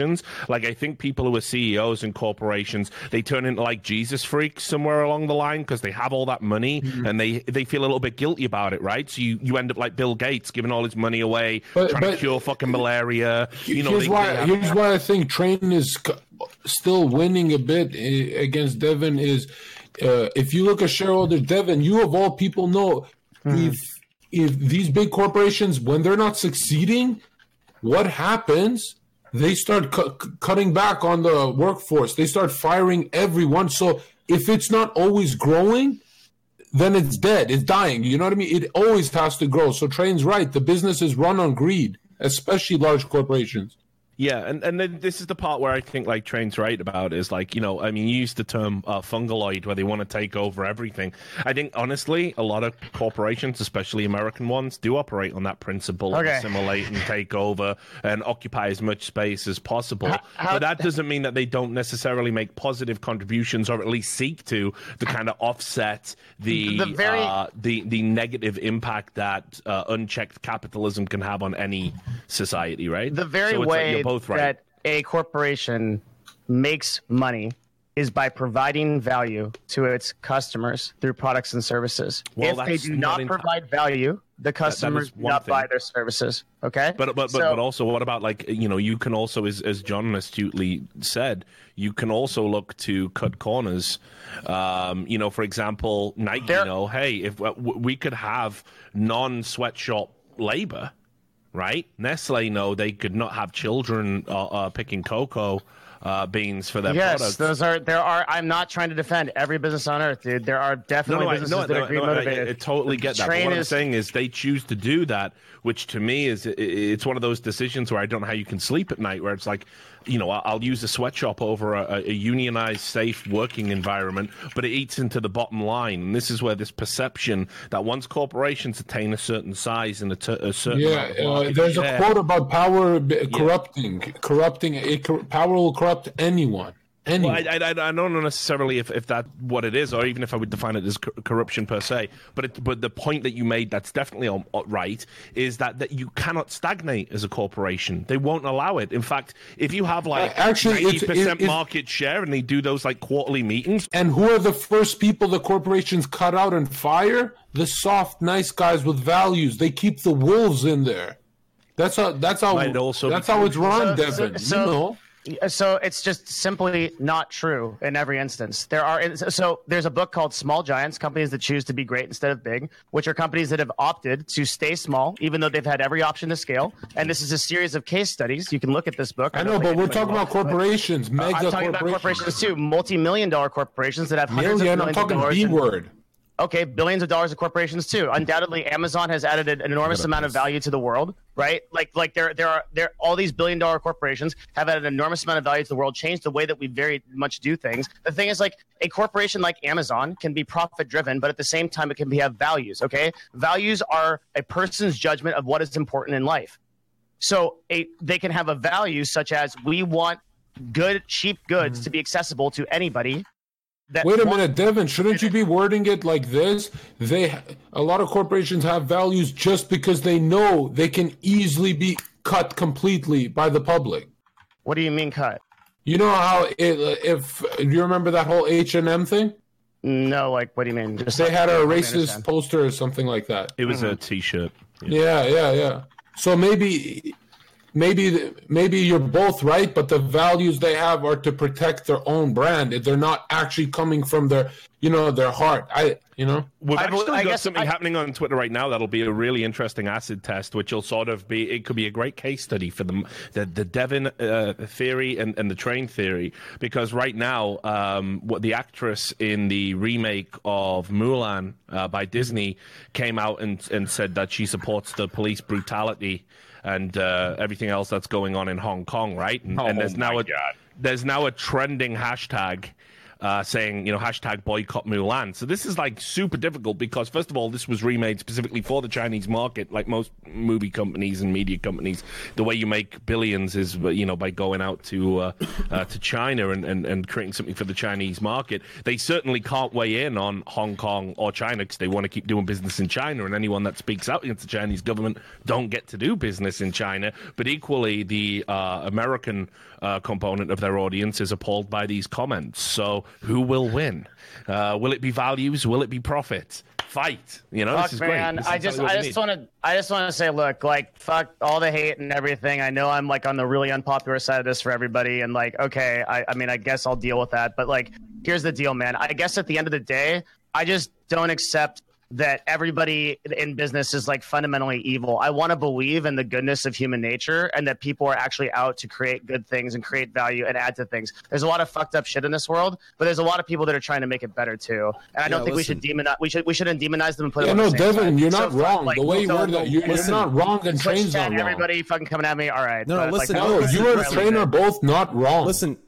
Like I think people who are CEOs in corporations they turn into like Jesus freaks somewhere along the line because they have all that money Mm-hmm. and they they feel a little bit guilty about it, right? So you, you end up like Bill Gates giving all his money away, But- trying to cure fucking malaria. You know, here's they- why. they have- here's why I think Train is still winning a bit eh, against Devin. Is uh, if you look at shareholders, Devin, you of all people know if if these big corporations when they're not succeeding, what happens? They start cu- cu- cutting back on the workforce. They start firing everyone. So if it's not always growing, then it's dead. It's dying. You know what I mean? It always has to grow. So Train's right. The business is run on greed, especially large corporations. Yeah, and, and then this is the part where I think like Train's right about is like, you know, I mean, you used the term uh, fungaloid where they want to take over everything. I think honestly, a lot of corporations, especially American ones, do operate on that principle of Okay. assimilate and take over and occupy as much space as possible. but that doesn't mean that they don't necessarily make positive contributions or at least seek to to kind of offset the The very- uh, the the negative impact that uh, unchecked capitalism can have on any society, right? the very So like way you're both right. that a corporation makes money is by providing value to its customers through products and services. Well, if they do not not provide value, the customers do one not buy their services. Okay, But but but, So- but also, what about like you know you can also, as as John astutely said, you can also look to cut corners. Um, you know, for example, Nike. There- You know, hey, if we could have non sweatshop labor, right? Nestle know they could not have children uh, uh, picking cocoa uh, beans for their yes, products. those are there are. I'm not trying to defend every business on earth, dude. There are definitely no, I, businesses no, that are greed no, I- motivated. I, I totally get that. But what I'm is- saying is they choose to do that, which to me is it's one of those decisions where I don't know how you can sleep at night. Where it's like, you know, I'll use a sweatshop over a, a unionized, safe working environment, but it eats into the bottom line. And this is where this perception that once corporations attain a certain size and a, certain Yeah, uh, there's a quote about power corrupting, corrupting. It, power will corrupt anyone. Anyway. Well, I, I, I don't know necessarily if, if that's what it is, or even if I would define it as cor- corruption per se. But it, but the point that you made that's definitely on, on- right is that, that you cannot stagnate as a corporation. They won't allow it. In fact, if you have like Uh, actually, ninety it's- percent it's- market share and they do those like quarterly meetings, And who are the first people the corporations cut out and fire? The soft, nice guys with values. They keep the wolves in there. That's how. That's how. Might also that's how it's run, So- Devin. so- you know. So it's just simply not true in every instance there are so there's a book called small giants companies that choose to be great instead of big which are companies that have opted to stay small even though they've had every option to scale and this is a series of case studies you can look at this book I don't know, but we're talking about corporations, Uh, mega I'm talking about corporations too, multi-million dollar corporations that have hundreds Million. of I'm millions of talking dollars. B word. Okay, billions of dollars of corporations too. Undoubtedly, Amazon has added an enormous amount of value to the world, right? Like, like there, there are there all these billion dollar corporations have added an enormous amount of value to the world, changed the way that we very much do things. The thing is, like, a corporation like Amazon can be profit driven, but at the same time, it can be have values. Okay, values are a person's judgment of what is important in life. So, a they can have a value such as we want good, cheap goods mm-hmm. to be accessible to anybody. That Wait a want- minute, Devin. Shouldn't you be wording it like this? They, a lot of corporations have values just because they know they can easily be cut completely by the public. What do you mean cut? You know how it, if do you remember that whole H and M thing? No, like what do you mean? Just They had a racist poster or something like that. it was a mm-hmm. T-shirt. Yeah, yeah, yeah. So maybe, maybe, maybe you're both right, but the values they have are to protect their own brand. They're not actually coming from their, you know, their heart. I, you know. We've I bel- actually I got something I- happening on Twitter right now that'll be a really interesting acid test, which will sort of be it could be a great case study for the the, the Devin uh, theory and, and the train theory because right now, um, what the actress in the remake of Mulan uh, by Disney came out and and said that she supports the police brutality and uh, everything else that's going on in Hong Kong, right? And, and Oh there's my now a God. there's now a trending hashtag uh, saying, you know, hashtag boycott Mulan. So this is like super difficult because, first of all, this was remade specifically for the Chinese market, like most movie companies and media companies. The way you make billions is, uh, you know, by going out to uh, uh, to China and, and, and creating something for the Chinese market. They certainly can't weigh in on Hong Kong or China because they want to keep doing business in China, and anyone that speaks out against the Chinese government don't get to do business in China. But equally, the uh, American uh, component of their audience is appalled by these comments. So, who will win? Uh, will it be values? Will it be profit? Fight. You know, Fuck, this is man. great. This I just, what I just want to, I just want to say, look, like, fuck all the hate and everything. I know I'm like on the really unpopular side of this for everybody, and like, okay, I, I mean, I guess I'll deal with that. But like, here's the deal, man. I guess at the end of the day, I just don't accept that everybody in business is like fundamentally evil. I want to believe in the goodness of human nature and that people are actually out to create good things and create value and add to things. There's a lot of fucked up shit in this world, but there's a lot of people that are trying to make it better too. And I don't Yeah, think listen. we should demonize. We should we shouldn't demonize them and put Yeah, them. on no, the same Devin, side. you're not fuck, wrong. like, the way you so- word that, you're, you're listen. not wrong, and Twitch train's chat, not wrong. everybody fucking coming at me. All right. No, no, but, like, listen, that's- No, listen, you and listen. Train are both not wrong. Listen,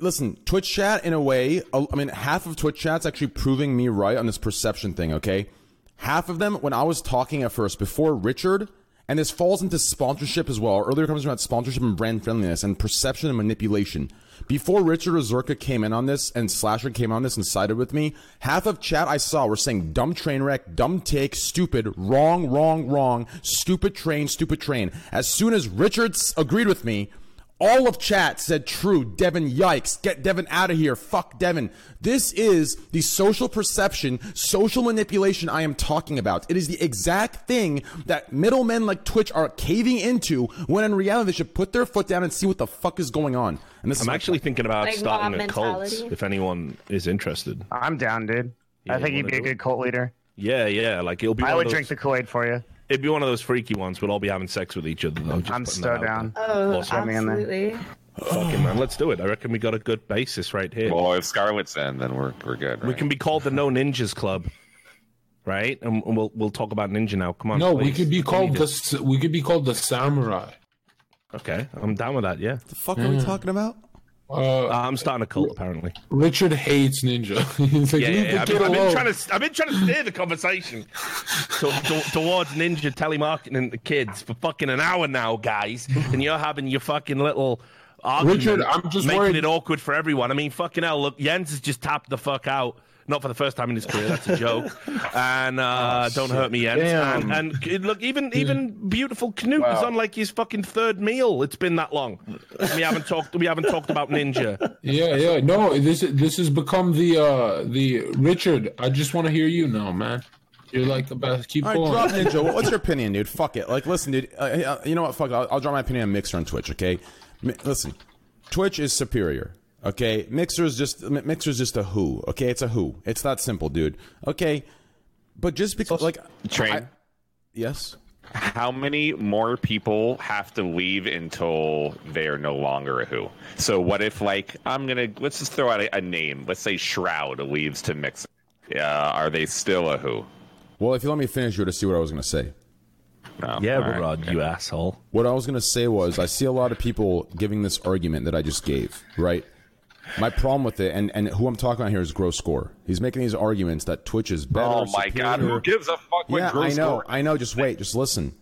listen. Twitch chat, in a way, I mean, half of Twitch chat's actually proving me right on this perception thing. Okay, half of them, when I was talking at first before Richard, and this falls into sponsorship as well. Earlier conversation about sponsorship and brand friendliness and perception and manipulation. Before Richard Ozurka came in on this and Slasher came on this and sided with me, half of chat I saw were saying dumb train wreck, dumb take, stupid, wrong, wrong, wrong, stupid train, stupid train. As soon as Richards agreed with me, all of chat said true. Devin, yikes. Get Devin out of here. Fuck Devin. This is the social perception, social manipulation I am talking about. It is the exact thing that middlemen like Twitch are caving into when in reality they should put their foot down and see what the fuck is going on. And this I'm my actually thinking about Like starting mob a cult if anyone is interested. I'm down, dude. Yeah, I think you you'd be a do it? good cult leader. Yeah, yeah. Like it'll be. I would of drink the Kool Aid for you. It'd be one of those freaky ones. We'll all be having sex with each other. Though, just I'm putting so down. Oh, Awesome. me absolutely. there. Fucking man, let's do it. I reckon we got a good basis right here. Well, if Scarlet's in, then we're we're good. Right? We can be called the No Ninjas Club, right? And and we'll we'll talk about ninja now. Come on. no, we could be called the we could be called the samurai. Okay, I'm down with that. Yeah, the fuck are we talking about? Uh, uh, I'm starting a cult apparently. Richard hates ninja. He's like, Yeah, yeah, I've, been, I've been trying to I've been trying to steer the conversation to, to, towards ninja telemarketing the kids for fucking an hour now, guys, and you're having your fucking little argument, Richard, I'm just making worried- it awkward for everyone. I mean, fucking hell, look, Jens has just tapped the fuck out. Not for the first time in his career. That's a joke. And uh, don't hurt me, yet. Damn. And, and look, even even beautiful Knut is on like his fucking third meal. It's been that long. We haven't talked. We haven't talked about Ninja. Yeah, yeah. No, this this has become the uh the Richard. I just want to hear you now, man. You're like the best. Keep All right, going. drop Ninja. What's your opinion, dude? Fuck it. Like, listen, dude. Uh, uh, you know what? Fuck. it. I'll, I'll drop my opinion on Mixer on Twitch. Okay. Mi- listen, Twitch is superior. Okay. Mixer's just Mi- Mixer's just a who. Okay. It's a who. It's that simple, dude. Okay. But just because, like, Train. I- yes. How many more people have to leave until they're no longer a Who? So what if, like, I'm gonna let's just throw out a, a name. Let's say Shroud leaves to Mixer. Uh, are they still a Who? Well, if you let me finish, you're to see what I was going to say. No. Yeah, All right. Rod, you asshole. What I was going to say was, I see a lot of people giving this argument that I just gave, right? My problem with it, and, and who I'm talking about here is Gross Gore. He's making these arguments that Twitch is better. Oh my God! Who gives a fuck Yeah, I know, score- I know. Just wait, just listen.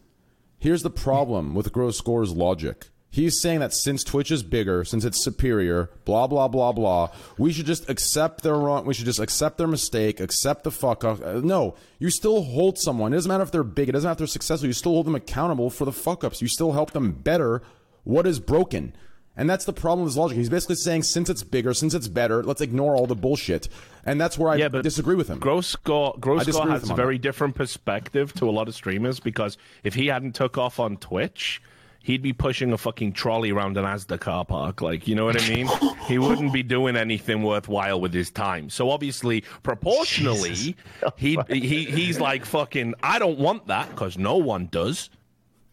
Here's the problem with Gross Gore's logic. He's saying that since Twitch is bigger, since it's superior, blah blah blah blah, we should just accept their wrong. We should just accept their mistake, accept the fuck up. Uh, No, you still hold someone. It doesn't matter if they're big. It doesn't matter if they're successful. You still hold them accountable for the fuck ups. You still help them better what is broken. And that's the problem with his logic. He's basically saying since it's bigger, since it's better, let's ignore all the bullshit. And that's where I Yeah, but disagree with him. Gross Gore, I Gross disagree score with has a very that. different perspective to a lot of streamers because if he hadn't took off on Twitch, he'd be pushing a fucking trolley around an Asda car park. Like, you know what I mean? he wouldn't be doing anything worthwhile with his time. So obviously, proportionally, oh he he he's like fucking. I don't want that because no one does,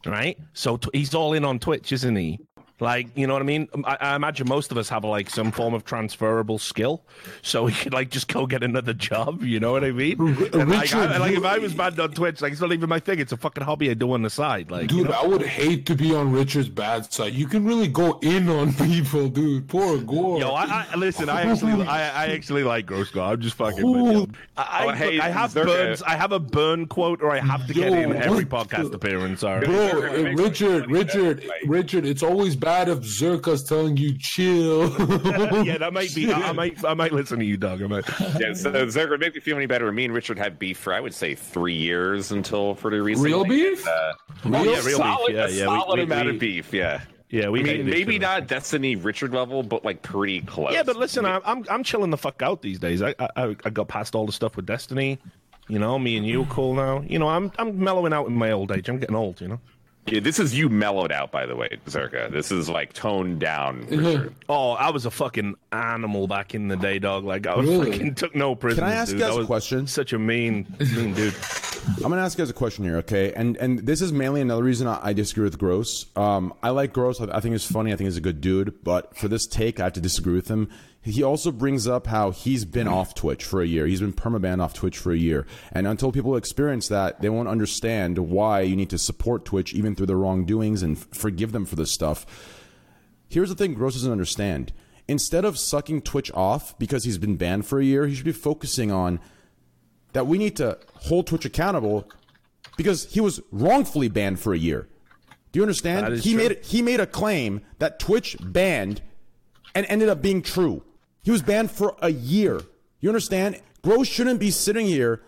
right? So t- he's all in on Twitch, isn't he? Like, you know what I mean? Um, I, I imagine most of us have like some form of transferable skill, so he could like just go get another job. You know what I mean? And, like, I, Richard, like if I was banned on Twitch, like it's not even my thing. It's a fucking hobby I do on the side. Like, you Dude, know? I would hate to be on Richard's bad side. You can really go in on people, dude. Poor Gore. Yo, I, I listen. I actually, I, I actually like Gross Gore. I'm just fucking. with. I, I, Oh, hey, look, I have burns. I have a burn quote, or I have to get Yo, in every what podcast the- appearance. Sorry. Bro, Zherka, make Richard, Richard. Richard, it's always bad if Zherka's telling you chill. yeah, that might be. I, I might. I might listen to you, Doug. I might. Yeah, so Zherka, make me feel any better. Me and Richard had beef for I would say three years until pretty recently. Real beef? Uh, Oh, yeah, real beef. solid, Yeah, a yeah. we- solid we- amount we- of beef. Yeah. Yeah, we I hate mean, this maybe shit. not Destiny Richard level, but like pretty close. Yeah, but listen, I, I'm I'm chilling the fuck out these days. I, I I got past all the stuff with Destiny. You know, me and you are cool now. You know, I'm I'm mellowing out in my old age. I'm getting old. You know. Yeah, this is you mellowed out, by the way, Zherka. This is like toned down. Richard. Oh, I was a fucking animal back in the day, dog. Like I was Really? fucking took no prisoners. Can I ask dude. you guys I a was question? Such a mean, mean dude. I'm gonna ask you guys a question here, okay? And and this is mainly another reason I, I disagree with Gross. Um, I like Gross. I, I think he's funny. I think he's a good dude. But for this take, I have to disagree with him. He also brings up how he's been off Twitch for a year. He's been permabanned off Twitch for a year. And until people experience that, they won't understand why you need to support Twitch even through their wrongdoings and forgive them for this stuff. Here's the thing Gross doesn't understand. Instead of sucking Twitch off because he's been banned for a year, he should be focusing on that we need to hold Twitch accountable because he was wrongfully banned for a year. Do you understand? He true. made he made a claim that Twitch banned and ended up being true. He was banned for a year. You understand? Gross shouldn't be sitting here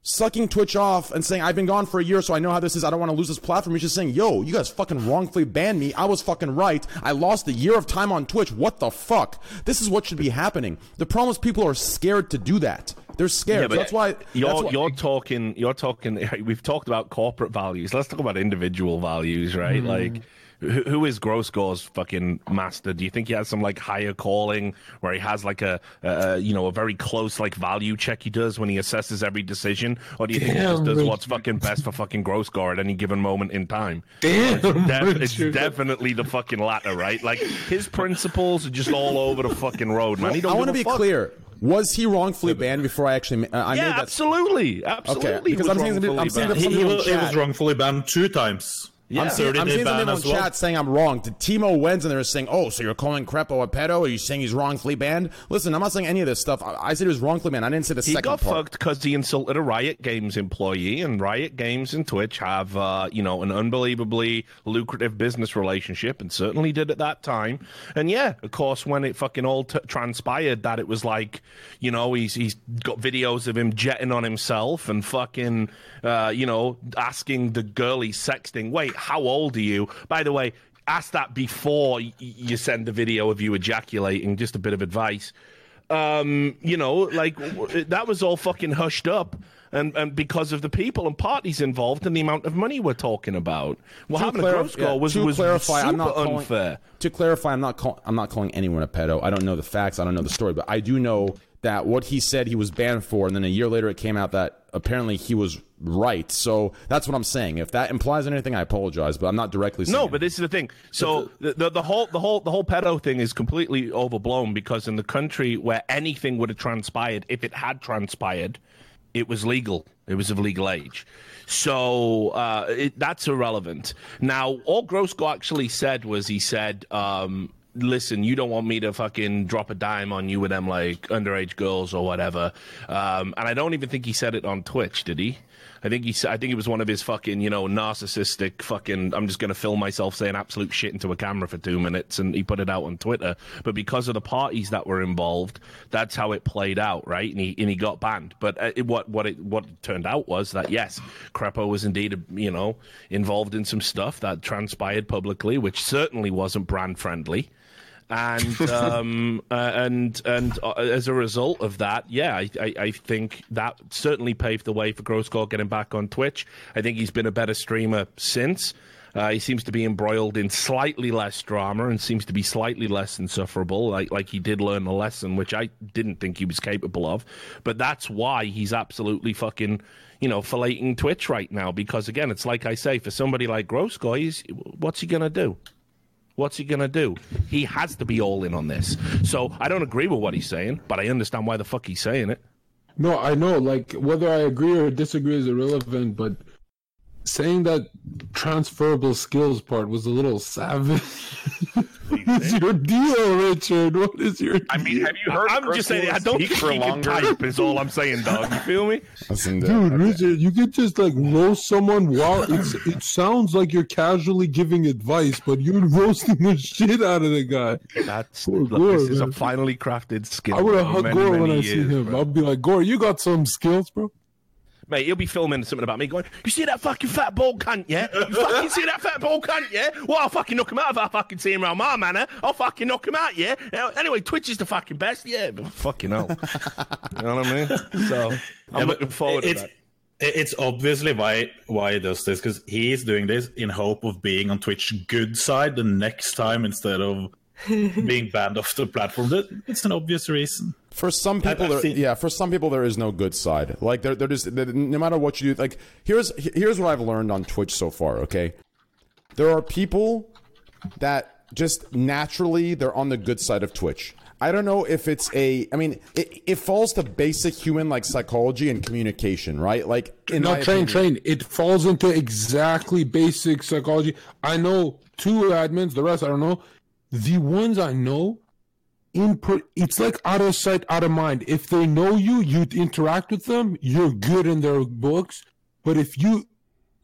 sucking Twitch off and saying, I've been gone for a year, so I know how this is. I don't want to lose this platform. He's just saying, yo, you guys fucking wrongfully banned me. I was fucking right. I lost a year of time on Twitch. What the fuck? This is what should be happening. The problem is people are scared to do that. They're scared. So that's why you're that's why- you're talking. You're talking. We've talked about corporate values. Let's talk about individual values, right? Hmm. Like. Who who is Gross Gore's fucking master? Do you think he has some like higher calling where he has like a, uh, you know, a very close like value check he does when he assesses every decision, or do you think he just does Richard. what's fucking best for fucking Gross Gore at any given moment in time? Damn, Def- it's definitely the fucking latter, right? Like his principles are just all over the fucking road, man. He don't I want to be fuck. clear. Was he wrongfully banned before I actually? Uh, I Yeah, made that. absolutely, absolutely. because was I'm saying that- wrongfully I'm saying banned. that He, he was, he was wrongfully banned two times. I'm seeing, I'm seeing some people in well. chat saying I'm wrong. To Timo Wens and they're saying, "Oh, so you're calling Crepo a pedo? Are you saying he's wrongfully banned?" Listen, I'm not saying any of this stuff. I, I said he was wrongfully banned. I didn't say the He second got fucked because he insulted a Riot Games employee, and Riot Games and Twitch have, uh, you know, an unbelievably lucrative business relationship, and certainly did at that time. And yeah, of course, when it fucking all t- transpired that it was like, you know, he's he's got videos of him jetting on himself and fucking, uh, you know, asking the girl he's sexting, "Wait, how old are you?" By the way. Ask that before you send the video of you ejaculating. Just a bit of advice um, you know, like that was all fucking hushed up. And, and because of the people and parties involved and the amount of money we're talking about, what To happened clarif- to Gross yeah, was, to was clarify, super I'm not calling- unfair. To clarify, I'm not call, I'm not calling anyone a pedo. I don't know the facts. I don't know the story, but I do know that what he said he was banned for, and then a year later it came out that apparently he was right. So that's what I'm saying. If that implies anything, I apologize, but I'm not directly saying. No, but this is the thing. So the, the the whole the whole the whole pedo thing is completely overblown because in the country where anything would have transpired, if it had transpired, it was legal. It was of legal age. So uh, it, that's irrelevant. Now, all Gross Gore actually said was he said, um, "Listen, you don't want me to fucking drop a dime on you with them like underage girls or whatever." Um, and I don't even think he said it on Twitch, did he? I think he, I think it was one of his fucking, you know, narcissistic fucking. I'm just gonna film myself saying absolute shit into a camera for two minutes, and he put it out on Twitter. But because of the parties that were involved, that's how it played out, right? And he and he got banned. But uh, it, what what it what it turned out was that yes, Crepo was indeed, you know, involved in some stuff that transpired publicly, which certainly wasn't brand friendly and um, uh, and and uh, as a result of that, yeah, I, I, I think that certainly paved the way for Gross Gore getting back on Twitch. I think he's been a better streamer since. Uh, he seems to be embroiled in slightly less drama and seems to be slightly less insufferable, like like he did learn a lesson, which I didn't think he was capable of. But that's why he's absolutely fucking, you know, filleting Twitch right now. Because again, it's like I say, for somebody like Gross Gore, he's what's he gonna do? What's he going to do? He has to be all in on this. So I don't agree with what he's saying, but I understand why the fuck he's saying it. No, I know. Like whether I agree or disagree is irrelevant, but saying that transferable skills part was a little savage. what is your deal, Richard? What is your? I mean, have you heard? I'm just saying, I don't speak think for he can longer. type, is all I'm saying, dog. You feel me? Dude, Dude, okay. Richard, you could just like roast someone while it's it sounds like you're casually giving advice, but you're roasting the shit out of the guy. That's Poor look, Gore, this is a man. finely crafted skill. I would have of hugged many, Gore when many I see him. bro. I'll be like, Gore, you got some skills, bro. Mate, he'll be filming something about me going, You see that fucking fat bald cunt, yeah? You fucking see that fat bald cunt, yeah? Well, I'll fucking knock him out if I fucking see him around my manor. I'll fucking knock him out, yeah? Anyway, Twitch is the fucking best, yeah. But fucking hell. you know what I mean? So, I'm Yeah, looking forward to it's, that. It's obviously why why he does this because he's doing this in hope of being on Twitch good side the next time instead of being banned off the platform. That- It's an obvious reason. For some people, I've there, seen- yeah, for some people there is no good side. Like they're, they're just they no matter what you do. Like here's here's what I've learned on Twitch so far. Okay, there are people that just naturally they're on the good side of Twitch. I don't know if it's a. I mean, it, it falls to basic human like psychology and communication, right? Like in No, train, opinion. train. It falls into exactly basic psychology. I know two admins, the rest I don't know. The ones I know, input. It's like out of sight, out of mind. If they know you, you interact with them. You're good in their books. But if you,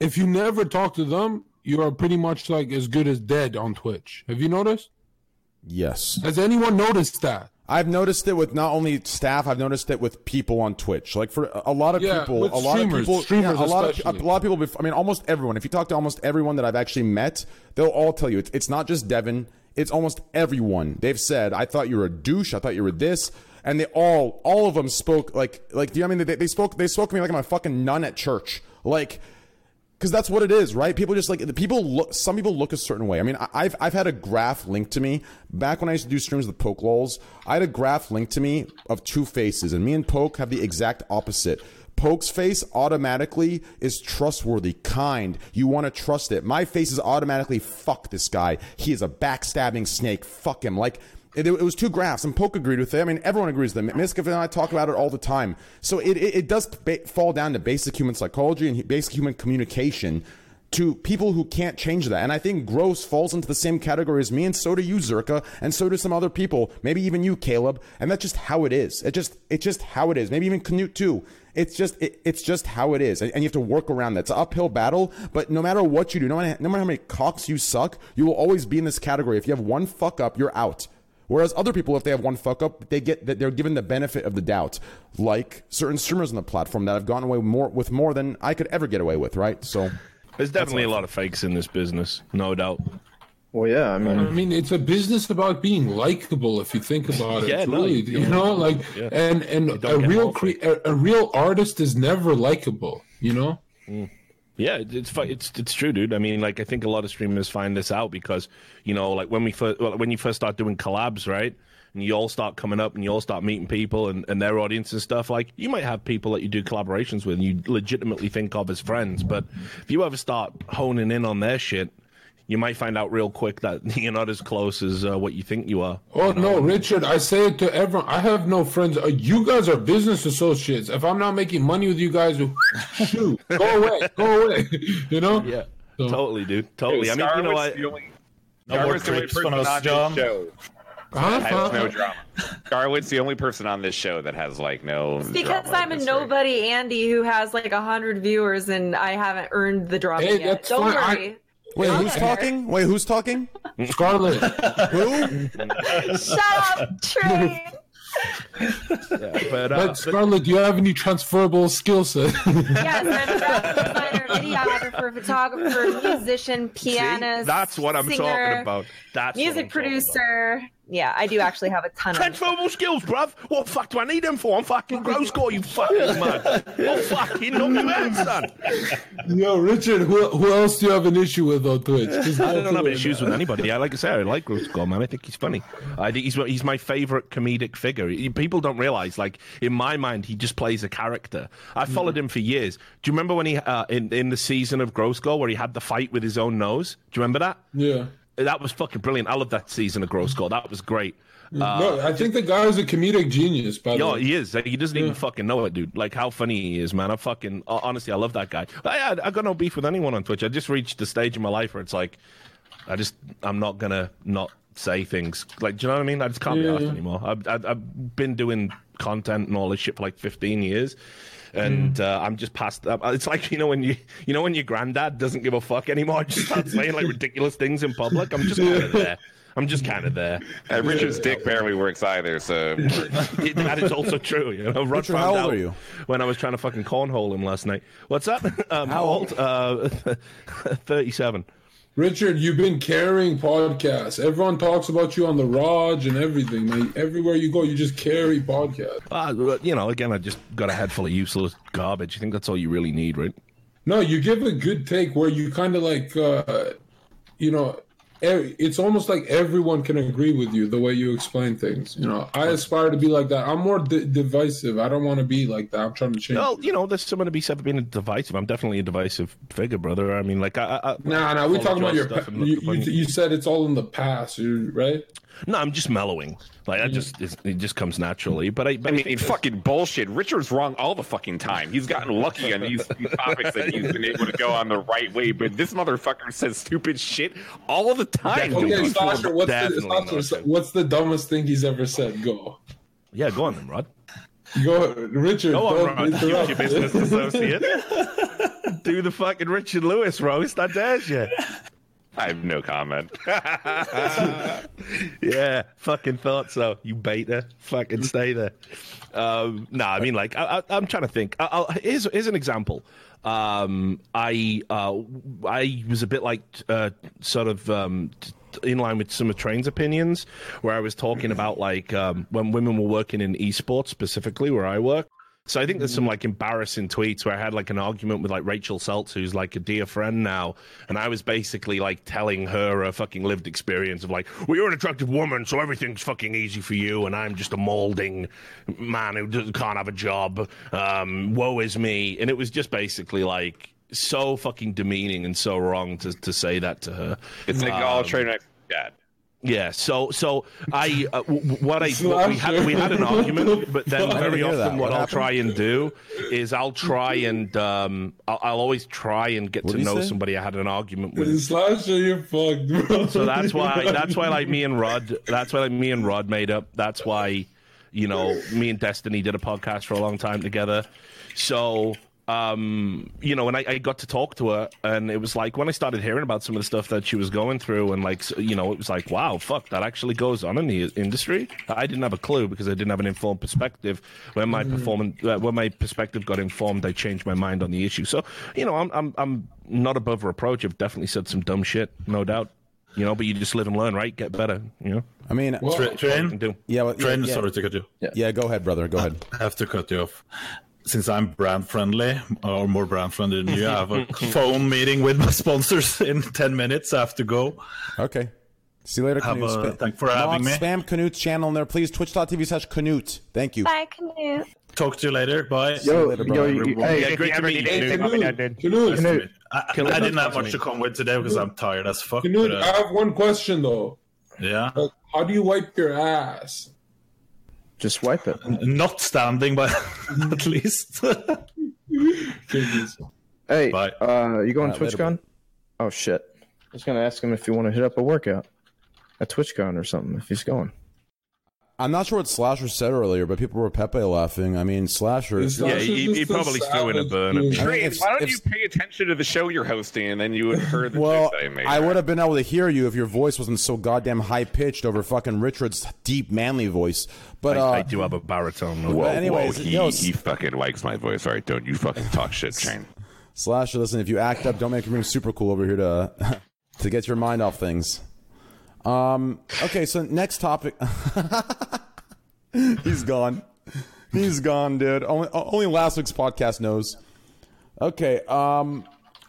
if you never talk to them, you are pretty much like as good as dead on Twitch. Have you noticed? Yes, Has anyone noticed that? I've noticed it with not only staff. I've noticed it with people on Twitch. Like for a lot of Yeah, people, a lot of people, streamers yeah, a lot of a lot of people. I mean, almost everyone. If you talk to almost everyone that I've actually met, they'll all tell you it's, it's not just Devin. It's almost everyone. They've said, "I thought you were a douche. I thought you were this," and they all, all of them spoke like, like. Do you know I mean? They, they spoke, they spoke to me like I'm a fucking nun at church. Like, because that's what it is, right? People just like the people look. Some people look a certain way. I mean, I've I've had a graph linked to me back when I used to do streams with Pokelawls. I had a graph linked to me of two faces, and me and Poke have the exact opposite. Poke's face automatically is trustworthy, kind. You want to trust it. My face is automatically fuck this guy. He is a backstabbing snake. Fuck him. Like it, it was two graphs, and Poke agreed with it. I mean, everyone agrees with it. Mizkif and I talk about it all the time. So it, it, it does ba- fall down to basic human psychology and basic human communication. to people who can't change that. And I think Gross falls into the same category as me, and so do you, Zherka, and so do some other people, maybe even you, Caleb. And that's just how it is. It just it's just how it is. Maybe even Knut too. It's just it, it's just how it is, and, and you have to work around that. It's an uphill battle, but no matter what you do, no matter, no matter how many cocks you suck, you will always be in this category. If you have one fuck up, you're out. Whereas other people, if they have one fuck up, they get that they're given the benefit of the doubt, like certain streamers on the platform that have gotten away more with more than I could ever get away with. Right? So There's definitely a lot of fakes in this business, no doubt. Well, yeah, I mean, I mean, it's a business about being likable. If you think about it, Yeah, no, really, you you don't- know, like, yeah. and and a real cre- a, a real artist is never likable. You know, hmm. Yeah, it's it's it's true, dude. I mean, like I think a lot of streamers find this out because you know, like when we first well, when you first start doing collabs, right? And you all start coming up and you all start meeting people and, and their audience and stuff. Like you might have people that you do collaborations with and you legitimately think of as friends, but if you ever start honing in on their shit, you might find out real quick that you're not as close as uh, what you think you are. Oh no, Richard! I say it to everyone. I have no friends. Uh, you guys are business associates. If I'm not making money with you guys, shoot, go away, go away. you know? Yeah, So- totally, dude. Totally. I mean, you know what? no more Garwood's the only trips person on us, on John. this show Huh? that has no drama. Garwood's the only person on this show that has like no. Because drama I'm a in this nobody Andy who has like a hundred viewers and I haven't earned the drama Hey, yet. that's Don't fine. I- worry. Wait, who's talking? Wait, who's talking? Scarlett. Who? Shut up, Train. But, uh, But Scarlett, do you have any transferable skill set? yes, I'm a graphic designer, videographer, photographer, musician, see? pianist. that's what I'm singer, talking about. That's Music talking about. producer. Yeah, I do actually have a ton of. Transferable skills, bruv. What the fuck do I need them for? I'm fucking Gross Gore, you fucking mug. What fucking knock you out, son? Yo, Richard, who, who else do you have an issue with on Twitch? Just I don't have through it. issues with anybody. I like I say, I like Gross Gore, man. I think he's funny. I think he's he's my favorite comedic figure. People don't realize, like in my mind, he just plays a character. I followed him for years. Do you remember when he uh, in in the season of Gross Gore where he had the fight with his own nose? Do you remember that? Yeah. That was fucking brilliant. I love that season of Gross Gore. That was great. Uh, no, I think the guy is a comedic genius, by the Yo, way. he is. He doesn't even fucking know it, dude. Like how funny he is, man. I fucking honestly, I love that guy. I, I, I got no beef with anyone on Twitch. I just reached the stage in my life where it's like, I just, I'm not gonna not say things. Like, do you know what I mean? I just can't be Yeah. asked anymore. I've, I've, I've been doing content and all this shit for like 15 years. And Mm. uh, I'm just past. Uh, it's like you know when you you know when your granddad doesn't give a fuck anymore, just starts saying like ridiculous things in public. I'm just kind of there. I'm just kind of there. And Richard's dick barely works either, so It- that is also true. You know, Rod Richard, found how old are you? when I was trying to fucking cornhole him last night. What's up? Um, How old? Uh, Thirty-seven. Richard, you've been carrying podcasts. Everyone talks about you on the Raj and everything. Like, everywhere you go, you just carry podcasts. Uh, you know, again, I just got a head full of useless garbage. I think that's all you really need, right? No, you give a good take where you kind of like, uh, you know, it's almost like everyone can agree with you the way you explain things. You know, I aspire to be like that. I'm more d- divisive. I don't want to be like that. I'm trying to change. Well, you know, there's someone to be said for being a divisive. I'm definitely a divisive figure, brother. I mean, like, I, I, Nah, nah. We talking about your. Pa- you, you, you said it's all in the past, you- right? No, I'm just mellowing. Like, I just it just comes naturally. But I, but I mean, think fucking bullshit. Richard's wrong all the fucking time. He's gotten lucky on these, these topics that he's been able to go on the right way, but this motherfucker says stupid shit all the time. Okay. Sasha, what's the, Sasha, what's the dumbest thing he's ever said? Go. yeah, go on then, Rod. Go, Richard. Go on, don't Rod. Use interrupt. your business associate. Do the fucking Richard Lewis roast. I dare you. I have no comment. yeah, fucking thought so. You beta, fucking stay there. Um, no, I mean, like, I, I'm trying to think. I'll, here's here's an example. Um, I uh, I was a bit like uh, sort of um, in line with some of Train's opinions, where I was talking about like um, when women were working in esports, specifically where I work. So I think there's some like embarrassing tweets where I had like an argument with like Rachel Seltz, who's like a dear friend now, and I was basically like telling her a fucking lived experience of like, well, you're an attractive woman, so everything's fucking easy for you, and I'm just a molding man who can't have a job. Um, woe is me, and it was just basically like so fucking demeaning and so wrong to to say that to her. It's like all train wreck dad. Yeah, so so I uh, what I what we had we had an argument, but then very often what, What I'll try and do is I'll try and um I'll, I'll always try and get What to know say? somebody I had an argument with. Slasher, you're fucked, bro. So that's why that's why like me and Rod that's why like me and Rod made up. That's why you know me and Destiny did a podcast for a long time together. So um you know and I, I got to talk to her and it was like when I started hearing about some of the stuff that she was going through and like you know it was like wow fuck that actually goes on in the industry. I didn't have a clue because I didn't have an informed perspective. When my performance uh, when my perspective got informed, I changed my mind on the issue. So you know I'm I'm I'm not above reproach. I've definitely said some dumb shit, no doubt. You know, but you just live and learn, right? Get better. You know, I mean, Tra- What you can train, yeah, well, yeah, train. yeah. Sorry to cut you. Yeah, go ahead, brother. Go ahead. I have to cut you off. Since I'm brand friendly, or more brand friendly than you, I have a phone meeting with my sponsors in 10 minutes. I have to go. Okay. See you later, Have Knut. a- Spam- thank for having me. Spam Knut's channel in there, please. Twitch.tv slash Knut. Thank you. Bye, Knut. Talk to you later. Bye. See you later, yo, brother. you, hey, Yeah, great to meet you. Anything, Knut. let me know, dude. Knut, Nice to meet you. I, I didn't have much to come with today because I'm tired as fuck. Knut, but, I uh, have one question though. yeah. Like, how do you wipe your ass? Just wipe it. Not standing, but at least. Hey, Bye. uh, you going Uh, later, TwitchCon? Oh shit! I was gonna ask him if you want to hit up a workout at TwitchCon or something. If he's going, I'm not sure what Slasher said earlier, but people were Pepe laughing. I mean, Slasher. It's Yeah, Slasher's he, he probably threw in a savage burner. I mean, if- why don't if- you pay attention to the show you're hosting, and then you would have heard the Well, that I made. I would have been able to hear you if your voice wasn't so goddamn high pitched over fucking Richard's deep, manly voice. But uh, I, I do have a baritone. no Whoa, But anyways, whoa, he, yo, he fucking likes my voice. All right, don't you fucking talk shit, Train. Slasher, listen, if you act up, don't make me room super cool over here to to get your mind off things. Um. Okay, so next topic. He's gone. He's gone, dude. Only only last week's podcast knows. Okay. Um.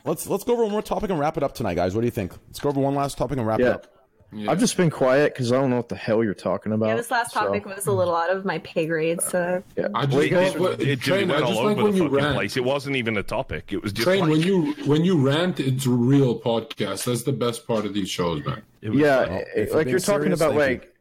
Let's let's go over one more topic and wrap it up tonight, guys. What do you think? Let's go over one last topic and wrap it yeah. I've just been quiet because I don't know what the hell you're talking about. Yeah, this last so- topic was a little out of my pay grade, so yeah. I just Well, you guys- love what- It, Train, it I went just all like over when the you fucking rant. place. It wasn't even a topic. It was just Train like, when you when you rant, it's real podcast. That's the best part of these shows, man. was yeah, like- if we're like you're talking serious, about thank you. like,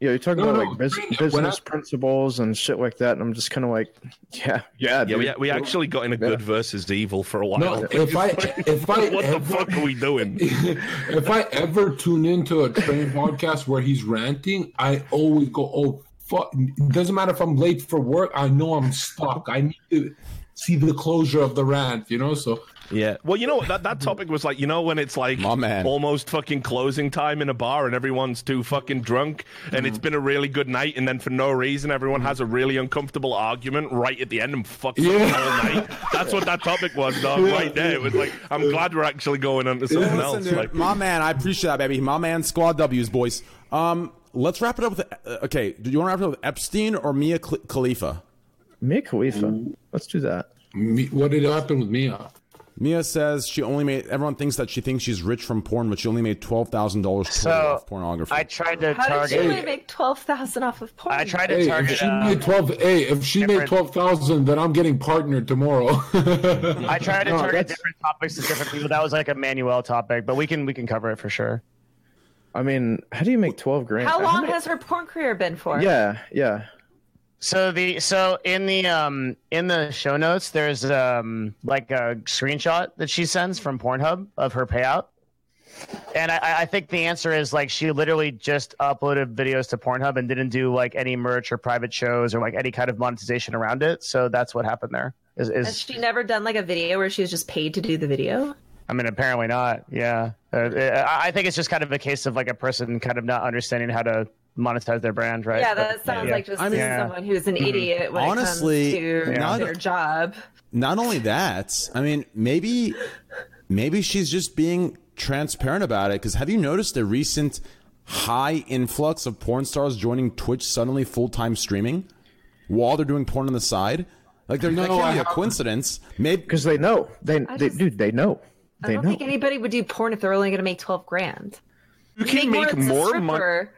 yeah, you're talking No, about no, like bus- business I- principles and shit like that, and I'm just kind of like, yeah, yeah, yeah, dude. we, we actually got in a good versus evil for a while. No, if I if I what the ever, fuck are we doing? if I ever tune into a train podcast where he's ranting, I always go, "Oh fuck!" It doesn't matter if I'm late for work. I know I'm stuck. I need to see the closure of the rant. You know, so Yeah. Well, you know what? That, that topic was like, you know, when it's like My man. almost fucking closing time in a bar and everyone's too fucking drunk and it's been a really good night and then for no reason everyone has a really uncomfortable argument right at the end and fucks up Yeah. the whole night. That's what that topic was, dog, right there. It was like, I'm glad we're actually going on to something Listen, else. dude, Like, my man, I appreciate that, baby. My man, Squad W's, boys. Um, let's wrap it up with. Uh, okay, do you want to wrap it up with Epstein or Mia Khalifa? Mia Khalifa. Let's do that. me, what did happen with Mia? Mia says she only made. Everyone thinks that she thinks she's rich from porn, but she only made twelve thousand dollars So, off pornography. I tried to how did she target. only make twelve thousand off of porn? I tried to Hey, if target. she uh, made twelve, hey, if she made twelve thousand, then I'm getting partnered tomorrow. I tried to No, target that's- different topics to different people. That was like a Manuel topic, but we can we can cover it for sure. I mean, how do you make twelve grand? How long has her porn career been for? Yeah, yeah. So the so in the um in the show notes there's um like a screenshot that she sends from Pornhub of her payout. And I, I think the answer is like she literally just uploaded videos to Pornhub and didn't do like any merch or private shows or like any kind of monetization around it. So that's what happened there. Is, Has she never done like a video where she was just paid to do the video? I mean apparently not. Yeah, uh, I I think it's just kind of a case of like a person kind of not understanding how to monetize their brand, right? Yeah, But- that sounds yeah. like just I mean- someone who's an mm-hmm. idiot when Honestly, it comes to not- their job. Not only that, I mean, maybe, maybe she's just being transparent about it. Because have you noticed the recent high influx of porn stars joining Twitch suddenly full time streaming while they're doing porn on the side? Like, there that No, can't I be a coincidence. Maybe Because they know. They, they dude, they know. I don't know. think anybody would do porn if they're only going to make twelve grand. You can more make as a more money.